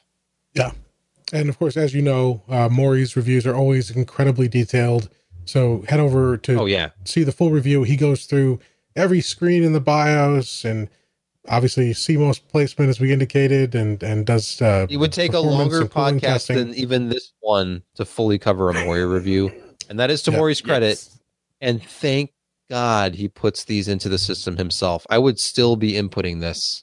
Yeah, and of course, as you know, uh, Morry's reviews are always incredibly detailed. So head over to Oh yeah, see the full review. He goes through every screen in the BIOS and obviously CMOS placement, as we indicated, and and does. Uh, it would take a longer podcast testing. than even this one to fully cover a Maury review, and that is to Yeah. Morry's credit. Yes. And thank God he puts these into the system himself. I would still be inputting this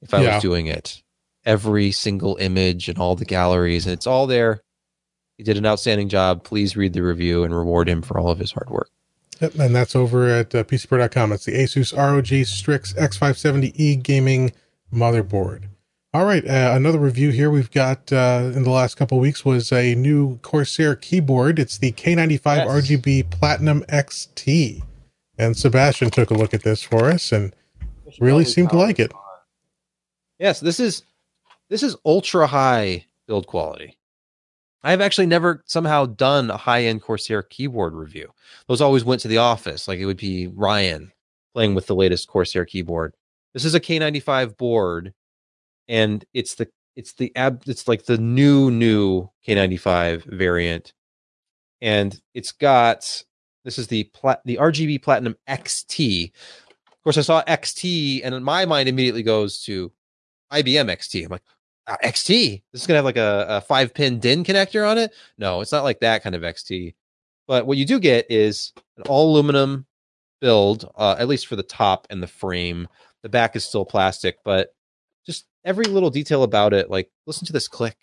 if I Yeah. was doing it. Every single image and all the galleries, and it's all there. He did an outstanding job. Please read the review and reward him for all of his hard work. Yep, and that's over at uh, PCPer.com. It's the Asus ROG Strix X570E gaming motherboard. All right, uh, another review here we've got uh, in the last couple of weeks was a new Corsair keyboard. It's the K95 Yes. RGB Platinum XT. And Sebastian took a look at this for us and really seemed to like it. Yes, this is this is ultra high build quality. I've actually never somehow done a high end Corsair keyboard review. Those always went to the office, like it would be Ryan playing with the latest Corsair keyboard. This is a K95 board, and it's the it's the ab it's like the new new K95 variant, and it's got this is the plat the RGB Platinum XT. Of course, I saw XT, and my mind immediately goes to IBM XT. I'm like, uh, XT. This is gonna have like a, a five pin DIN connector on it. No, it's not like that kind of XT. But what you do get is an all aluminum build, uh, at least for the top and the frame. The back is still plastic, but every little detail about it. Like, listen to this click.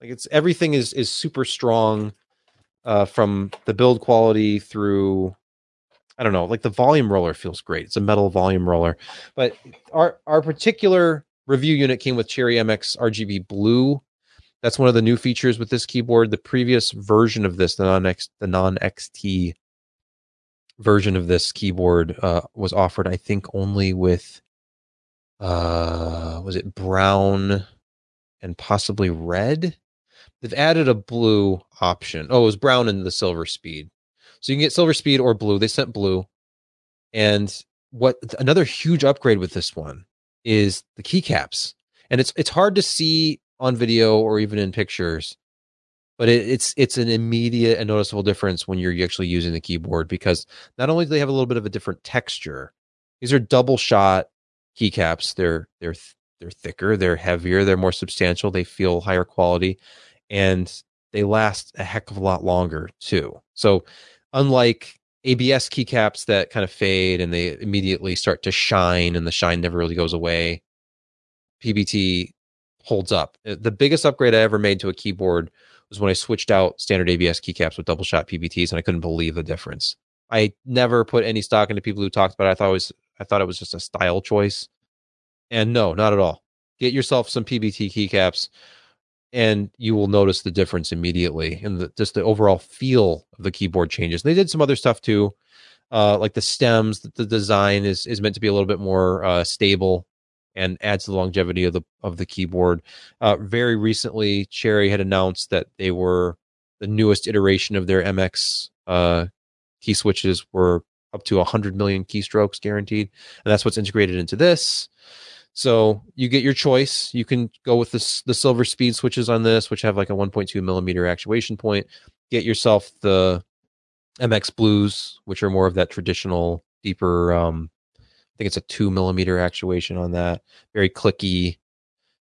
Like it's everything is is super strong, uh, from the build quality through I don't know, like the volume roller feels great. It's a metal volume roller. But our our particular review unit came with Cherry MX RGB blue. That's one of the new features with this keyboard. The previous version of this, the non X the non XT version of this keyboard uh, was offered, I think, only with uh was it brown and possibly red? They've added a blue option. Oh, it was brown and the silver speed. So you can get silver speed or blue. They sent blue. And what another huge upgrade with this one is the keycaps. And it's it's hard to see on video or even in pictures, but it, it's it's an immediate and noticeable difference when you're actually using the keyboard because not only do they have a little bit of a different texture, these are double shot keycaps. They're they're th- they're thicker, they're heavier, they're more substantial, they feel higher quality, and they last a heck of a lot longer too. So unlike ABS keycaps that kind of fade and they immediately start to shine and the shine never really goes away, PBT holds up. Uh, The biggest upgrade I ever made to a keyboard was when I switched out standard ABS keycaps with double shot PBTs and I couldn't believe the difference. I never put any stock into people who talked about it. I thought it was I thought it was just a style choice. And no, not at all. Get yourself some PBT keycaps and you will notice the difference immediately and the, just the overall feel of the keyboard changes. They did some other stuff too, uh, like the stems. The, design is is meant to be a little bit more uh, stable and adds the longevity of the of the keyboard. Uh, very recently, Cherry had announced that they were the newest iteration of their MX uh, key switches were up to 100 million keystrokes guaranteed, and that's what's integrated into this. So you get your choice. You can go with the the silver speed switches on this, which have like a 1.2 millimeter actuation point. Get yourself the MX Blues, which are more of that traditional, deeper. Um, I think it's a two millimeter actuation on that. Very clicky.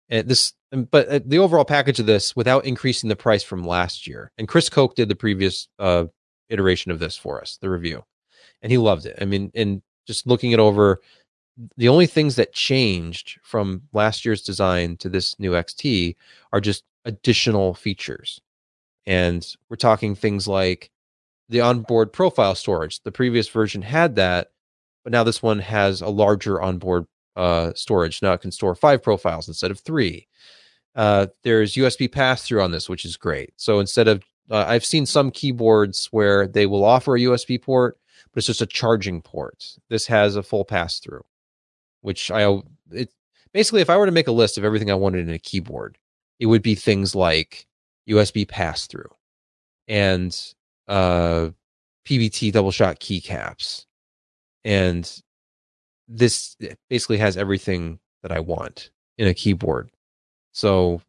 And this, but uh, the overall package of this, without increasing the price from last year, and Chris Koch did the previous uh, iteration of this for us, the review, and he loved it. I mean, and just looking it over, the only things that changed from last year's design to this new XT are just additional features. And we're talking things like the onboard profile storage. The previous version had that, but now this one has a larger onboard uh, storage. Now it can store five profiles instead of three. Uh, there's USB pass through on this, which is great. So instead of uh, I've seen some keyboards where they will offer a USB port, but it's just a charging port. This has a full pass through, which I it basically if I were to make a list of everything I wanted in a keyboard, it would be things like USB pass through and uh, PBT double shot keycaps, and this basically has everything that I want in a keyboard. So,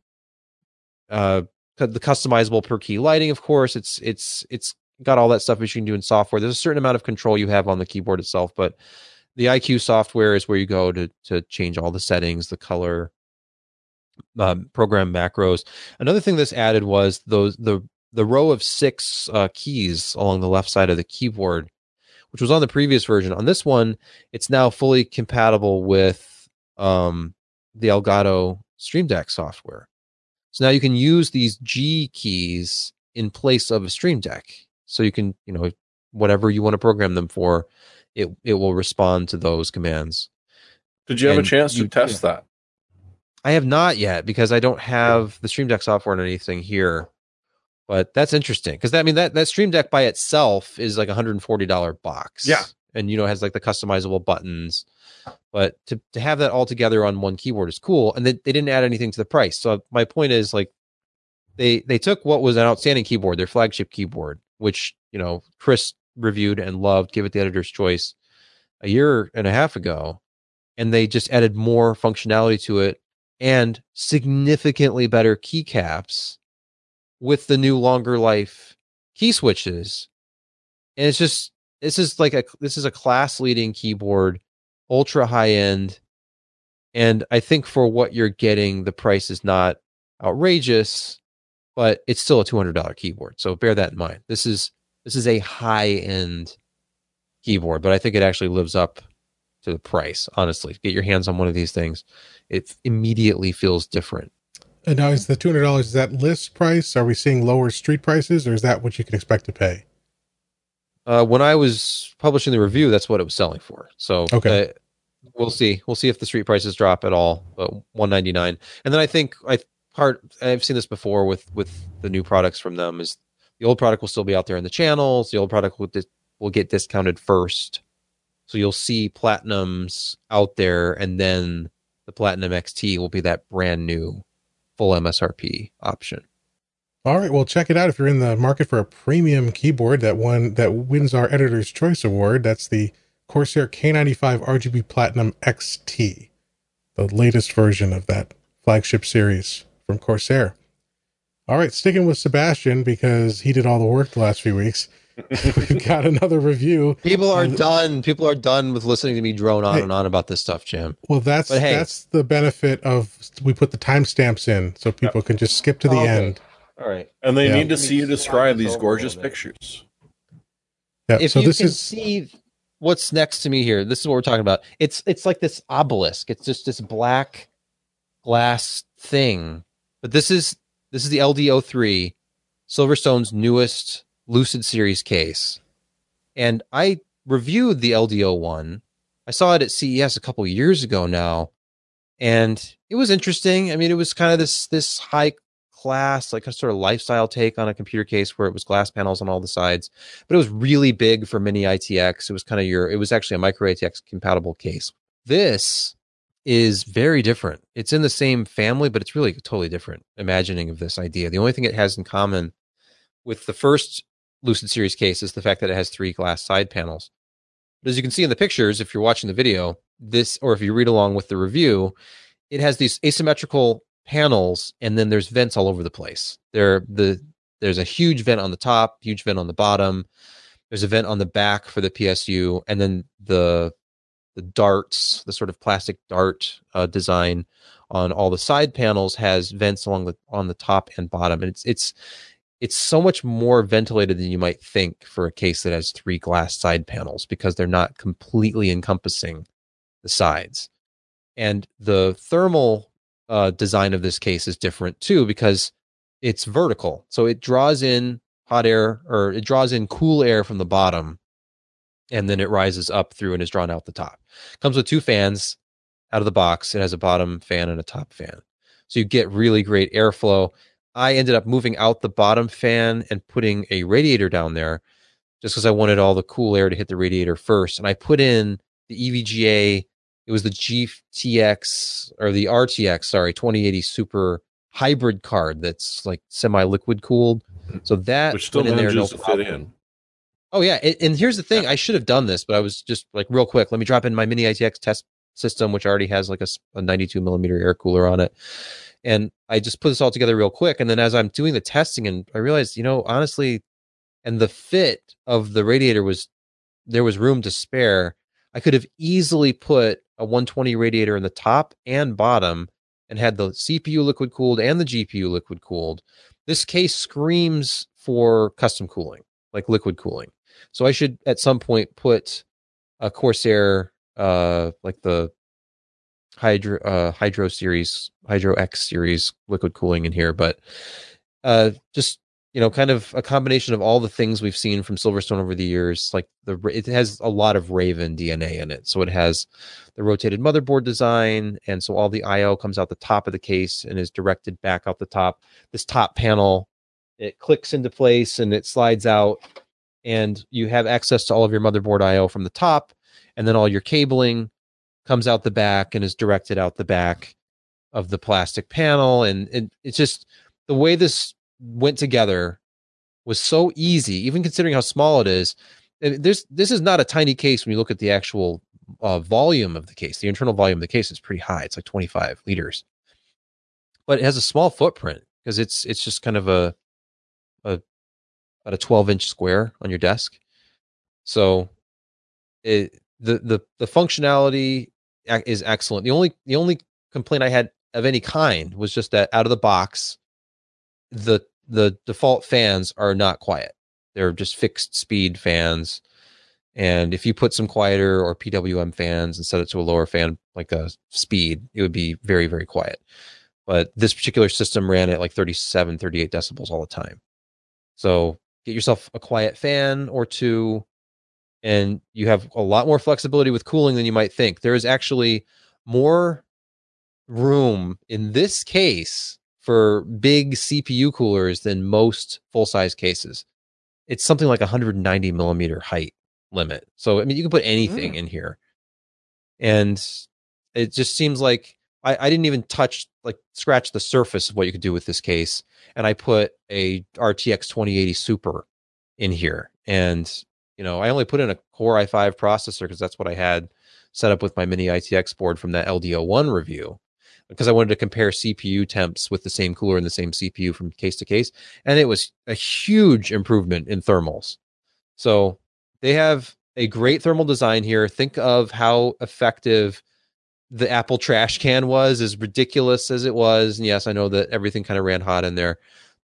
uh, the customizable per key lighting, of course, it's it's it's got all that stuff that you can do in software. There's a certain amount of control you have on the keyboard itself, but the iCUE software is where you go to to change all the settings, the color, um, program macros. Another thing this added was those the the row of six uh, keys along the left side of the keyboard, which was on the previous version. On this one, it's now fully compatible with um, the Elgato Stream Deck software. So now you can use these G keys in place of a Stream Deck. So you can, you know, whatever you want to program them for, it it will respond to those commands. Did you have And a chance you- to test that? I have not yet because I don't have the Stream Deck software and anything here. But that's interesting because that I mean that that Stream Deck by itself is like a hundred and forty dollar box. Yeah. and you know has like the customizable buttons. But to to have that all together on one keyboard is cool, and they, they didn't add anything to the price. So my point is like they they took what was an outstanding keyboard, their flagship keyboard, which you know Chris reviewed and loved, gave it the editor's choice a year and a half ago, and they just added more functionality to it and significantly better keycaps with the new longer life key switches. And it's just this is like a this is a class leading keyboard, ultra high end. And I think for what you're getting, the price is not outrageous, but it's still a two hundred dollar keyboard. So bear that in mind. This is this is a high end keyboard, but I think it actually lives up to the price. Honestly, get your hands on one of these things, it immediately feels different. And now is the two hundred dollars is that list price? Are we seeing lower street prices, or is that what you can expect to pay? Uh, when I was publishing the review, that's what it was selling for. So Okay. uh, we'll see. We'll see if the street prices drop at all. But one ninety nine, and then I think I part I've seen this before with with the new products from them is the old product will still be out there in the channels. The old product will will get discounted first, so you'll see platinums out there, and then the platinum XT will be that brand new full MSRP option. All right, well, check it out if you're in the market for a premium keyboard that one that wins our Editor's Choice Award. That's the Corsair K95 RGB Platinum XT, the latest version of that flagship series from Corsair. All right, sticking with Sebastian because he did all the work the last few weeks. We've got another review. People are And- done. People are done with listening to me drone on Hey. and on about this stuff, Jim. Well, that's hey. that's the benefit of we put the timestamps in so people can just skip to the Oh, okay. end. All right. And they Yeah. need to see you describe these gorgeous pictures. Yeah, if so you this can is see what's next to me here, this is what we're talking about. It's it's like this obelisk. It's just this black glass thing. But this is this is the LD03, Silverstone's newest Lucid Series case. And I reviewed the LDO one. I saw it at CES a couple years ago now, and it was interesting. I mean, it was kind of this this high class, like a sort of lifestyle take on a computer case where it was glass panels on all the sides but it was really big for mini ITX. It was kind of your, it was actually a micro ATX compatible case. This is very different. It's in the same family, but it's really totally different imagining of this idea. The only thing it has in common with the first Lucid Series case is the fact that it has three glass side panels. But as you can see in the pictures, if you're watching the video, this, or if you read along with the review, it has these asymmetrical panels and then there's vents all over the place. There, the, there's a huge vent on the top, huge vent on the bottom. There's a vent on the back for the PSU, and then the the darts, the sort of plastic dart uh, design on all the side panels has vents along the on the top and bottom, and it's it's it's so much more ventilated than you might think for a case that has three glass side panels because they're not completely encompassing the sides, and the thermal uh, design of this case is different too because it's vertical. So it draws in hot air or it draws in cool air from the bottom and then it rises up through and is drawn out the top. Comes with two fans out of the box. It has a bottom fan and a top fan. so you get really great airflow. I ended up moving out the bottom fan and putting a radiator down there just because I wanted all the cool air to hit the radiator first. And I put in the EVGA, it was the GTX or the RTX, sorry, 2080 Super hybrid card that's like semi liquid cooled. Hmm. So that Which still went in there, no to fit in. Oh yeah, and, and here's the thing: I should have done this, but I was just like real quick. Let me drop in my mini ITX test system, which already has like a, a 92 millimeter air cooler on it, and I just put this all together real quick. And then as I'm doing the testing, and I realized, you know, honestly, and the fit of the radiator was there was room to spare. I could have easily put a 120 radiator in the top and bottom, and had the CPU liquid cooled and the GPU liquid cooled. This case screams for custom cooling, like liquid cooling. So I should at some point put a Corsair, uh, like the Hydro uh, Hydro series, Hydro X series liquid cooling in here, but uh, just you know, kind of a combination of all the things we've seen from Silverstone over the years. Like the it has a lot of Raven DNA in it, so it has the rotated motherboard design, and so all the I/O comes out the top of the case and is directed back out the top. This top panel, it clicks into place and it slides out and you have access to all of your motherboard IO from the top, and then all your cabling comes out the back and is directed out the back of the plastic panel. And it, it's just the way this went together was so easy, even considering how small it is. And this is not a tiny case when you look at the actual uh, volume of the case. The internal volume of the case is pretty high. It's like 25 liters, but it has a small footprint because it's it's just kind of a about a 12 inch square on your desk. So it the the the functionality is excellent. The only the only complaint I had of any kind was just that out of the box, the the default fans are not quiet. They're just fixed speed fans. And if you put some quieter or PWM fans and set it to a lower fan, like a speed, it would be very, very quiet. But this particular system ran at like 37, 38 decibels all the time. So get yourself a quiet fan or two, and you have a lot more flexibility with cooling than you might think. There is actually more room in this case for big CPU coolers than most full size cases. It's something like 190 millimeter height limit. So, I mean, you can put anything mm. in here. And it just seems like I, I didn't even touch, like, scratch the surface of what you could do with this case. And I put a RTX 2080 Super in here. And, you know, I only put in a Core i5 processor because that's what I had set up with my mini ITX board from that LD01 review because I wanted to compare CPU temps with the same cooler and the same CPU from case to case. And it was a huge improvement in thermals. So they have a great thermal design here. Think of how effective the Apple trash can was, as ridiculous as it was. And yes, I know that everything kind of ran hot in there,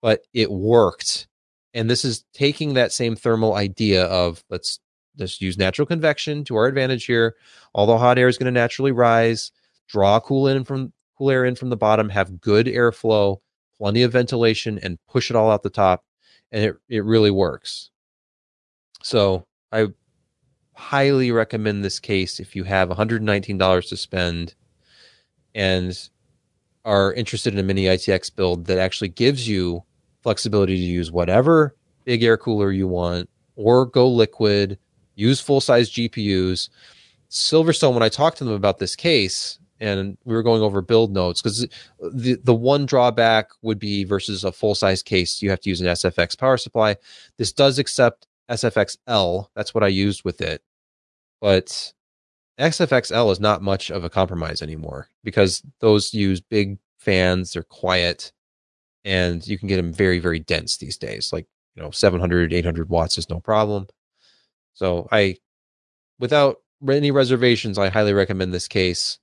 but it worked. And this is taking that same thermal idea of let's just use natural convection to our advantage here. All the hot air is going to naturally rise, draw cool in from cool air in from the bottom, have good airflow, plenty of ventilation, and push it all out the top. And it, it really works. So I highly recommend this case if you have $119 to spend and are interested in a mini ITX build that actually gives you flexibility to use whatever big air cooler you want or go liquid, use full size GPUs. Silverstone, when I talked to them about this case, and we were going over build notes because the the one drawback would be versus a full size case, you have to use an SFX power supply. This does accept SFXL. That's what I used with it, but SFXL is not much of a compromise anymore because those use big fans. They're quiet, and you can get them very very dense these days. Like you know, 700, 800 watts is no problem. So I, without any reservations, I highly recommend this case.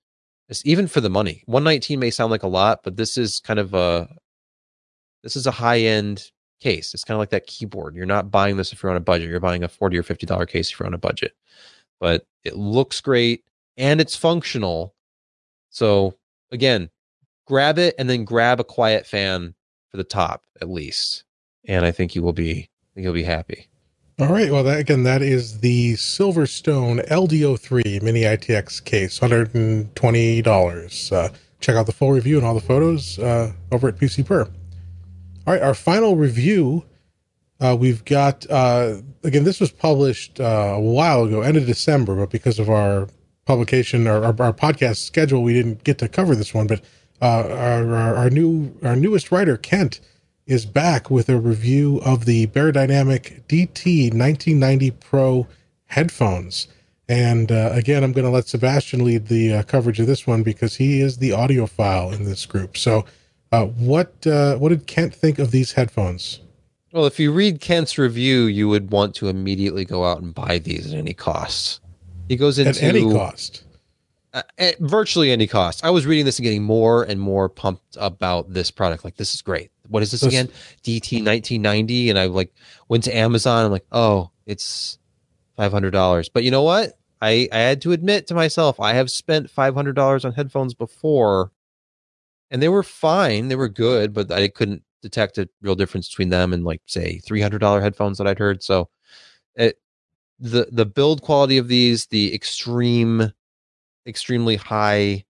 It's even for the money. 119 may sound like a lot, but this is kind of a this is a high end case. It's kind of like that keyboard. You're not buying this if you're on a budget. You're buying a 40 or 50 dollar case if you're on a budget. But it looks great and it's functional. So again, grab it and then grab a quiet fan for the top at least. And I think you will be you'll be happy. All right. Well, that, again, that is the Silverstone LD03 Mini ITX case, $120. Uh, check out the full review and all the photos uh, over at PC Per. All right, our final review. Uh, we've got uh, again. This was published uh, a while ago, end of December, but because of our publication or our, our podcast schedule, we didn't get to cover this one. But uh, our, our, our new our newest writer Kent is back with a review of the Beyerdynamic DT 1990 Pro headphones. And uh, again, I'm going to let Sebastian lead the uh, coverage of this one because he is the audiophile in this group. So, uh, what uh, what did Kent think of these headphones? Well, if you read Kent's review, you would want to immediately go out and buy these at any cost. He goes into At any cost. uh, at virtually any cost. I was reading this and getting more and more pumped about this product. Like, this is great. What is this This- again? DT 1990. And I like went to Amazon. I'm like, oh, it's $500. But you know what? I, I had to admit to myself, I have spent $500 on headphones before and they were fine. They were good, but I couldn't detect a real difference between them and like say $300 headphones that I'd heard. So it, the, the build quality of these, the extreme extremely high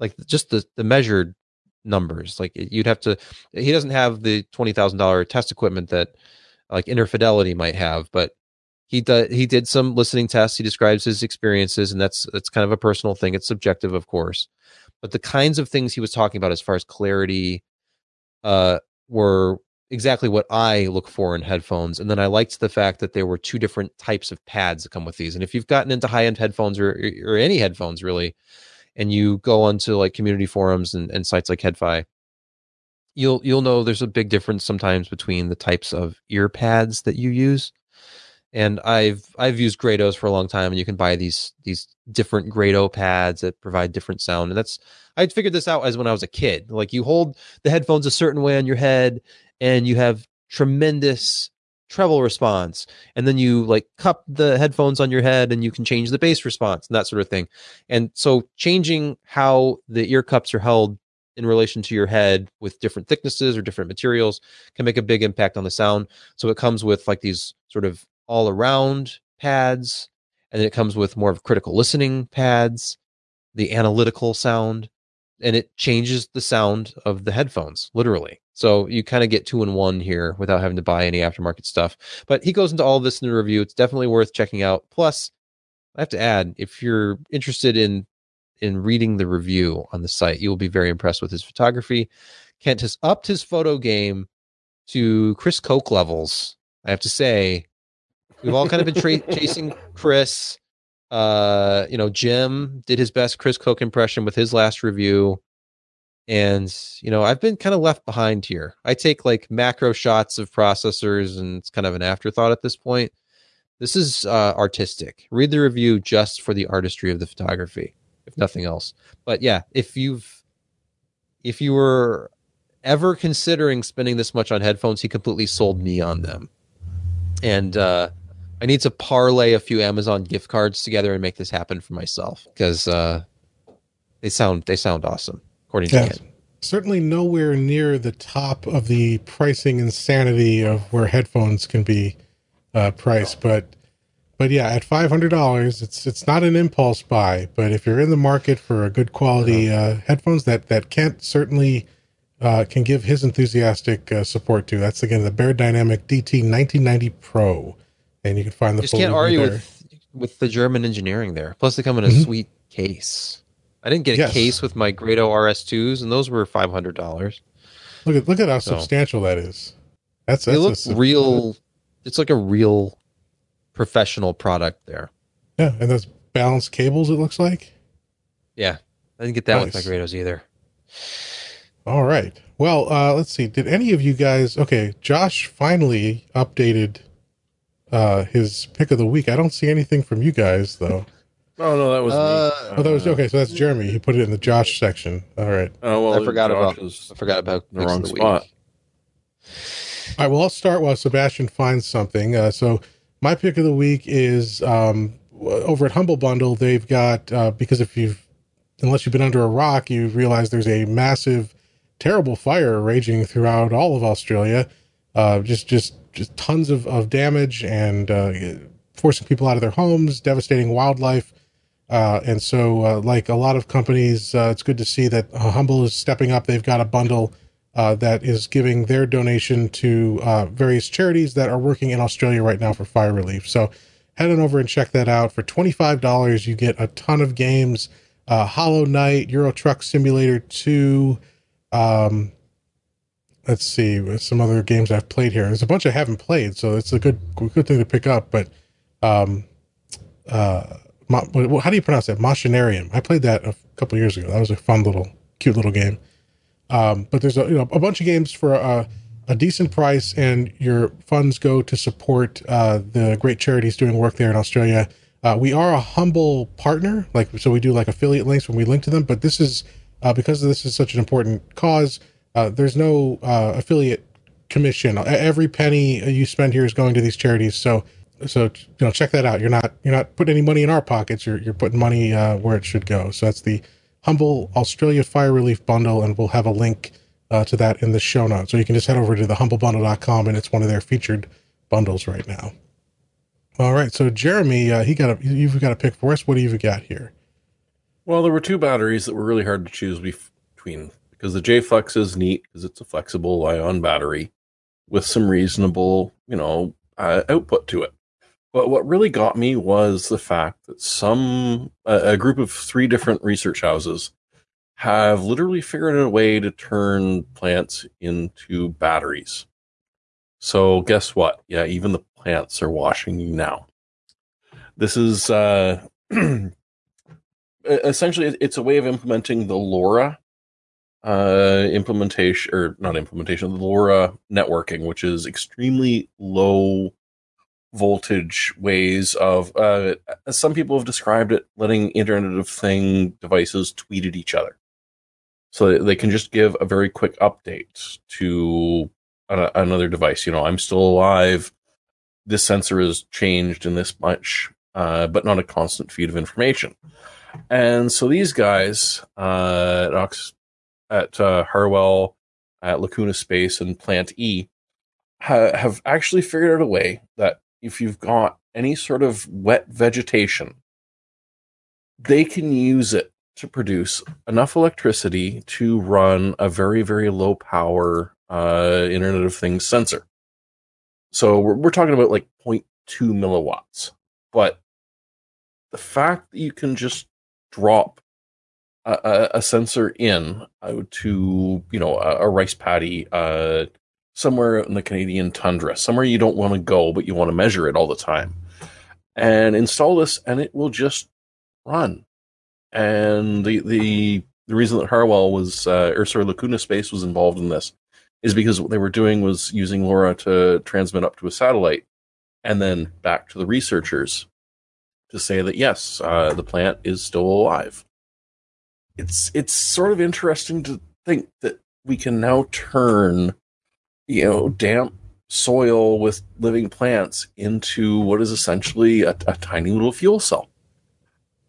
like just the the measured numbers like you'd have to he doesn't have the $20,000 test equipment that like InnerFidelity might have but he did he did some listening tests he describes his experiences and that's that's kind of a personal thing it's subjective of course but the kinds of things he was talking about as far as clarity uh were exactly what I look for in headphones. And then I liked the fact that there were two different types of pads that come with these. And if you've gotten into high end headphones or, or any headphones really, and you go onto like community forums and, and sites like HeadFi, you'll you'll know there's a big difference sometimes between the types of ear pads that you use. And I've I've used Grados for a long time, and you can buy these these different Grado pads that provide different sound. And that's I figured this out as when I was a kid. Like you hold the headphones a certain way on your head, and you have tremendous treble response and then you like cup the headphones on your head and you can change the bass response and that sort of thing and so changing how the ear cups are held in relation to your head with different thicknesses or different materials can make a big impact on the sound so it comes with like these sort of all around pads and then it comes with more of critical listening pads the analytical sound and it changes the sound of the headphones literally. So you kind of get two in one here without having to buy any aftermarket stuff. But he goes into all this in the review. It's definitely worth checking out. Plus i have to add if you're interested in in reading the review on the site you will be very impressed with his photography. Kent has upped his photo game to Chris Koch levels i have to say we've all kind of been tra- chasing chris. Uh you know jim did his best Chris Koch impression with his last review. And you know i've been kind of left behind here. I take like macro shots of processors and it's kind of an afterthought at this point. This is uh artistic. Read the review just for the artistry of the photography if nothing else. But yeah if you've if you were ever considering spending this much on headphones he completely sold me on them. And uh I need to parlay a few Amazon gift cards together and make this happen for myself because uh, they sound they sound awesome according to. Ken. Certainly nowhere near the top of the pricing insanity of where headphones can be uh, priced, but but yeah, at five hundred dollars, it's it's not an impulse buy. But if you're in the market for a good quality uh, headphones that that Kent certainly uh, can give his enthusiastic uh, support to, that's again the Beyerdynamic DT 1990 Pro, and you can find the Just full can't argue there. with with the German engineering there. Plus, they come in a Mhm. sweet case. I didn't get a Yes. case with my Grado RS2s, and those were five hundred dollars. Look at look at how So- substantial that is. That's They that's a look sub- real. It's like a real professional product there. Yeah, and those balanced cables. It looks like. Yeah, I didn't get that with my Grados either. All right. Well, uh, let's see. Did any of you guys? Okay, Josh finally updated uh, his pick of the week. I don't see anything from you guys though. Oh no, that was Uh, me. Oh, that was okay. So that's Jeremy. He put it in the Josh section. All right. Oh well, I forgot Josh about- is I forgot about the wrong the week. spot. All right. Well, I'll start while Sebastian finds something. Uh, so my pick of the week is um, over at Humble Bundle. They've got uh, because if you've unless you've been under a rock, you realize there's a massive, terrible fire raging throughout all of Australia. Uh, just just just tons of, of damage and uh, forcing people out of their homes, devastating wildlife. Uh, and so, uh, like a lot of companies, uh, it's good to see that Humble is stepping up. They've got a bundle uh, that is giving their donation to uh, various charities that are working in Australia right now for fire relief. So, head on over and check that out. For $25, you get a ton of games Hollow Knight, Euro Truck Simulator 2. Um, let's see, some other games I've played here. There's a bunch I haven't played, so it's a good good thing to pick up. But um, uh, how do you pronounce that? Machinarium. I played that a couple years ago. That was a fun little, cute little game. Um, but there's a you know a bunch of games for a, a decent price, and your funds go to support uh, the great charities doing work there in Australia. Uh, we are a humble partner, like so we do like affiliate links when we link to them. But this is uh, because this is such an important cause. Uh, there's no uh, affiliate commission. Every penny you spend here is going to these charities. So so you know check that out. You're not you're not putting any money in our pockets. You're you're putting money uh, where it should go. So that's the Humble Australia Fire Relief Bundle, and we'll have a link uh, to that in the show notes. So you can just head over to the humblebundle.com, and it's one of their featured bundles right now. All right, so Jeremy, uh, he got a you've got a pick for us. What do you got here? Well, there were two batteries that were really hard to choose between because the JFlex is neat because it's a flexible ion battery with some reasonable, you know, uh, output to it. But what really got me was the fact that some a, a group of three different research houses have literally figured out a way to turn plants into batteries. So guess what? Yeah, even the plants are washing you now. This is uh, essentially it's a way of implementing the LoRa uh, implementation or not implementation, the LoRa networking, which is extremely low voltage ways of uh, as some people have described it letting internet of thing devices tweet at each other. So they can just give a very quick update to another device. You know i'm still alive. This sensor is changed in this much uh, but not a constant feed of information. And so these guys uh, at, Ox- at uh, harwell at lacuna space and plant e ha- have actually figured out a way that if you've got any sort of wet vegetation, they can use it to produce enough electricity to run a very, very low power uh, Internet of Things sensor. So we're, we're talking about like 0.2 milliwatts. But the fact that you can just drop a, a, sensor in uh, to, you know, a, a rice paddy, uh, somewhere in the Canadian tundra, somewhere you don't want to go, but you want to measure it all the time. And install this, and it will just run. And the the the reason that Harwell was, uh, or sorry, Lacuna Space was involved in this, is because what they were doing was using LoRa to transmit up to a satellite, and then back to the researchers to say that yes, uh, the plant is still alive. It's it's sort of interesting to think that we can now turn you know, damp soil with living plants into what is essentially a, a tiny little fuel cell.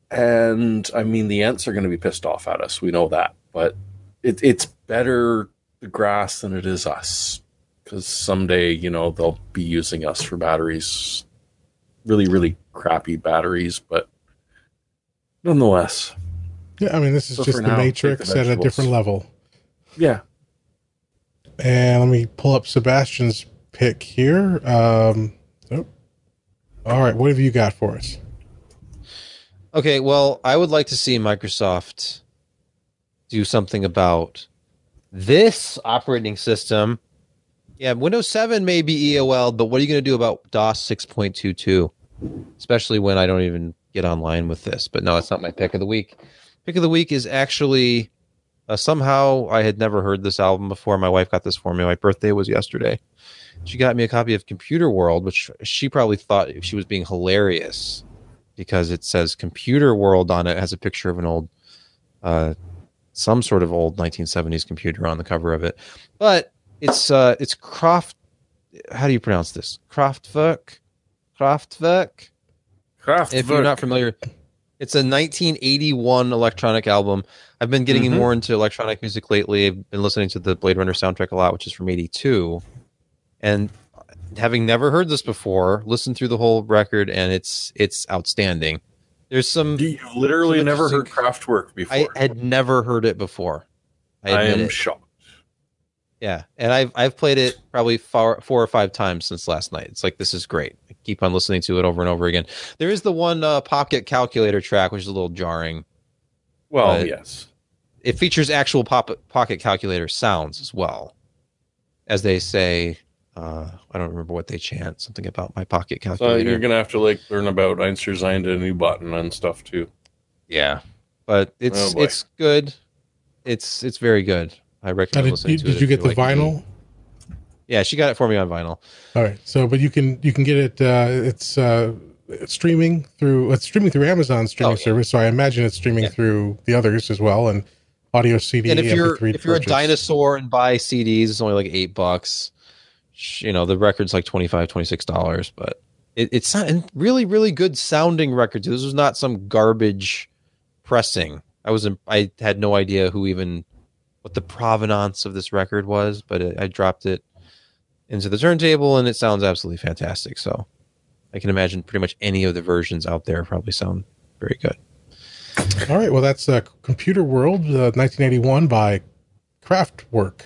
And I mean, the ants are going to be pissed off at us. We know that, but it, it's better the grass than it is us because someday, you know, they'll be using us for batteries, really, really crappy batteries, but nonetheless. Yeah, I mean, this is so just the now, Matrix the at a different level. Yeah, and let me pull up Sebastian's pick here. Um, oh. All right, what have you got for us? Okay, well, I would like to see Microsoft do something about this operating system. Yeah, Windows 7 may be EOL, but what are you going to do about DOS 6.22? Especially when I don't even get online with this. But no, it's not my pick of the week. Pick of the week is actually uh, somehow I had never heard this album before. My wife got this for me. My birthday was yesterday. She got me a copy of Computer World, which she probably thought she was being hilarious because it says Computer World on it. it has a picture of an old, uh, some sort of old 1970s computer on the cover of it. But it's uh, it's Croft. How do you pronounce this? Kraftwerk. Kraftwerk. Kraftwerk. If you're not familiar, it's a 1981 electronic album. I've been getting mm-hmm. more into electronic music lately. I've been listening to the Blade Runner soundtrack a lot, which is from 82. And having never heard this before, listened through the whole record and it's it's outstanding. There's some. You've literally Some never heard Kraftwerk before. I had never heard it before. I, I am it. shocked. Yeah, and I've I've played it probably four four or five times since last night. It's like this is great. I keep on listening to it over and over again. There is the one uh, pocket calculator track, which is a little jarring. Well, yes. It features actual pop- pocket calculator sounds as well, as they say. Uh, I don't remember what they chant. Something about my pocket So calculator. you're gonna have to like learn about Einstein and new button and stuff too. yeah, but it's Oh, it's good. It's it's very good. I recommend did listening to did it you get the like vinyl? Yeah, she got it for me on vinyl. All right. So, but you can you can get it. Uh, it's uh, streaming through it's streaming through Amazon streaming Oh, yeah. service. So I imagine it's streaming Yeah. through the others as well, and audio CD. and if you're MP3 to if you're a dinosaur and buy CDs, it's only like eight bucks. You know, the record's like 25 dollars, but it, it's not and really really good sounding record. too. This was not some garbage pressing. I was in, I had no idea who even what the provenance of this record was, but it, I dropped it into the turntable and it sounds absolutely fantastic. So I can imagine pretty much any of the versions out there probably sound very good. All right. Well, that's uh, Computer World, uh, 1981 by Kraftwerk.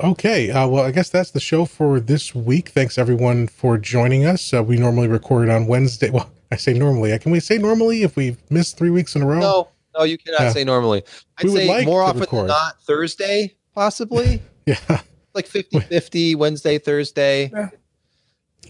Okay. Uh, well, I guess that's the show for this week. Thanks everyone for joining us. Uh, we normally record on Wednesday. Well, I say normally. Can we say normally if we've missed three weeks in a row? No, no, you cannot Yeah. say normally. I'd We say like more often record. than not Thursday, possibly. Yeah. like 50 50, Wednesday, Thursday.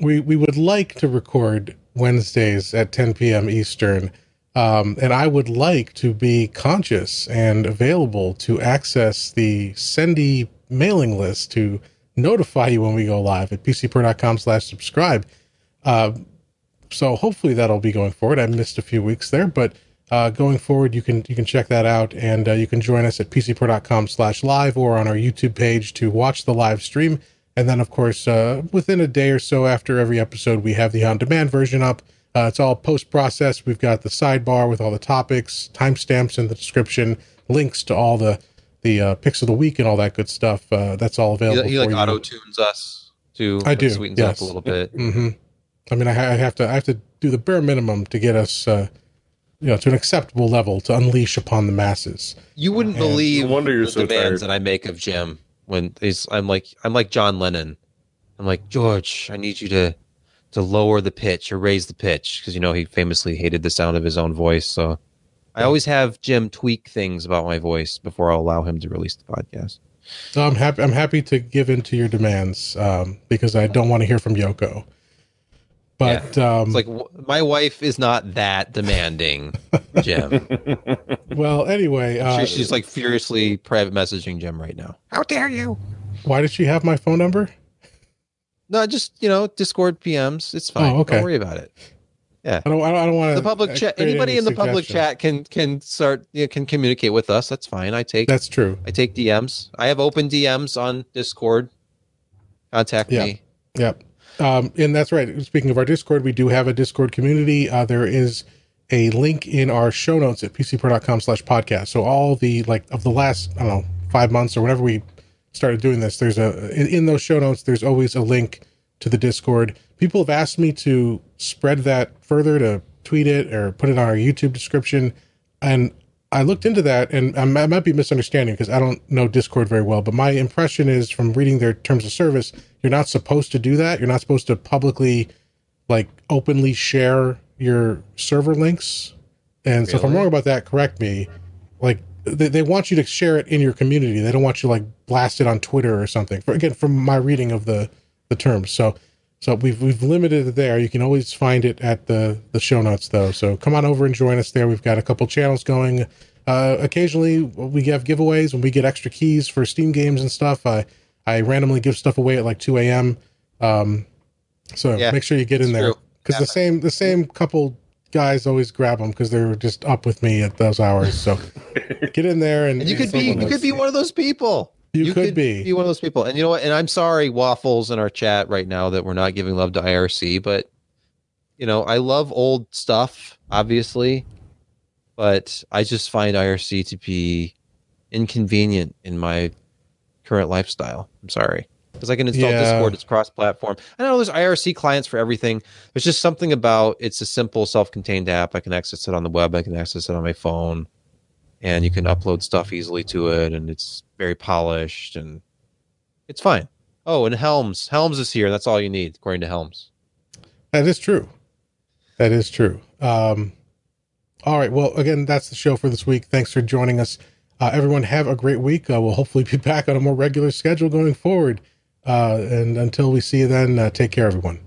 we we would like to record Wednesdays at 10 p.m. Eastern, um, and I would like to be conscious and available to access the Sendy mailing list to notify you when we go live at PCPer.com slash subscribe. Uh, so hopefully that'll be going forward. I missed a few weeks there, but uh, going forward, you can you can check that out, and uh, you can join us at PCPer.com/live or on our YouTube page to watch the live stream. And then, of course, uh, within a day or so after every episode, we have the on-demand version up. Uh, it's all post-processed. We've got the sidebar with all the topics, timestamps in the description, links to all the the uh, picks of the week, and all that good stuff. Uh, that's all He, available. he like for you. auto tunes us to I do, sweetens yes. up a little bit. Mm-hmm. I mean, I, I have to I have to do the bare minimum to get us, uh, you know, to an acceptable level to unleash upon the masses. You wouldn't And believe no wonder you're the so demands tired. that I make of Jim when he's I'm like I'm like John Lennon. I'm like George, I need you to to lower the pitch or raise the pitch because you know he famously hated the sound of his own voice. So I always have Jim tweak things about my voice before I'll allow him to release the podcast. So I'm happy. I'm happy to give in to your demands um, because I don't want to hear from Yoko. But um, It's like w- my wife is not that demanding, Jim. well, anyway, uh, She- she's like furiously private messaging Jim right now. How dare you? why did she have my phone number? No, just you know, Discord PMs. It's fine. Oh, okay. Don't worry about it. I don't. I don't, I don't want to. The public chat. Anybody in the public chat can can start you know, can communicate with us. That's fine. I take That's true. I take DMs. I have open DMs on Discord. Contact Yeah. me. Yep. Um, and that's right. Speaking of our Discord, we do have a Discord community. Uh, there is a link in our show notes at PCPer.com slash podcast. So all the like of the last, I don't know, five months or whenever we started doing this, there's a, in, in those show notes, there's always a link to the Discord. People have asked me to spread that further to tweet it or put it on our YouTube description. And I looked into that and I might be misunderstanding because I don't know Discord very well, but my impression is from reading their terms of service, you're not supposed to do that. You're not supposed to publicly, like, openly share your server links. And so if I'm wrong about that, correct me. Like, they, they want you to share it in your community. They don't want you to, like, blast it on Twitter or something. For, again, from my reading of the, the terms. So, so we've we've limited it there. You can always find it at the the show notes though. So come on over and join us there. We've got a couple channels going. Uh, occasionally we have giveaways when we get extra keys for Steam games and stuff. I I randomly give stuff away at like 2 a.m. Um, so Yeah, make sure you get in there because the same the same couple guys always grab them because they're just up with me at those hours. So get in there and, And you could be you could be one of those people. You could be. be one of those people. And you know what? And I'm sorry, waffles in our chat right now that we're not giving love to IRC, but you know, I love old stuff, obviously, but I just find IRC to be inconvenient in my current lifestyle. I'm sorry. because I can install Yeah. Discord. It's cross-platform. I know there's IRC clients for everything. There's just something about it's a simple, self-contained app. I can access it on the web. I can access it on my phone, and you can upload stuff easily to it. And it's very polished and it's fine. Oh, and Helms. Helms is here. That's all you need, according to Helms. That is true. That is true. Um, all right. Well, again, that's the show for this week. Thanks for joining us. Uh, everyone, have a great week. Uh, we'll hopefully be back on a more regular schedule going forward. Uh, and until we see you then, uh, take care, everyone.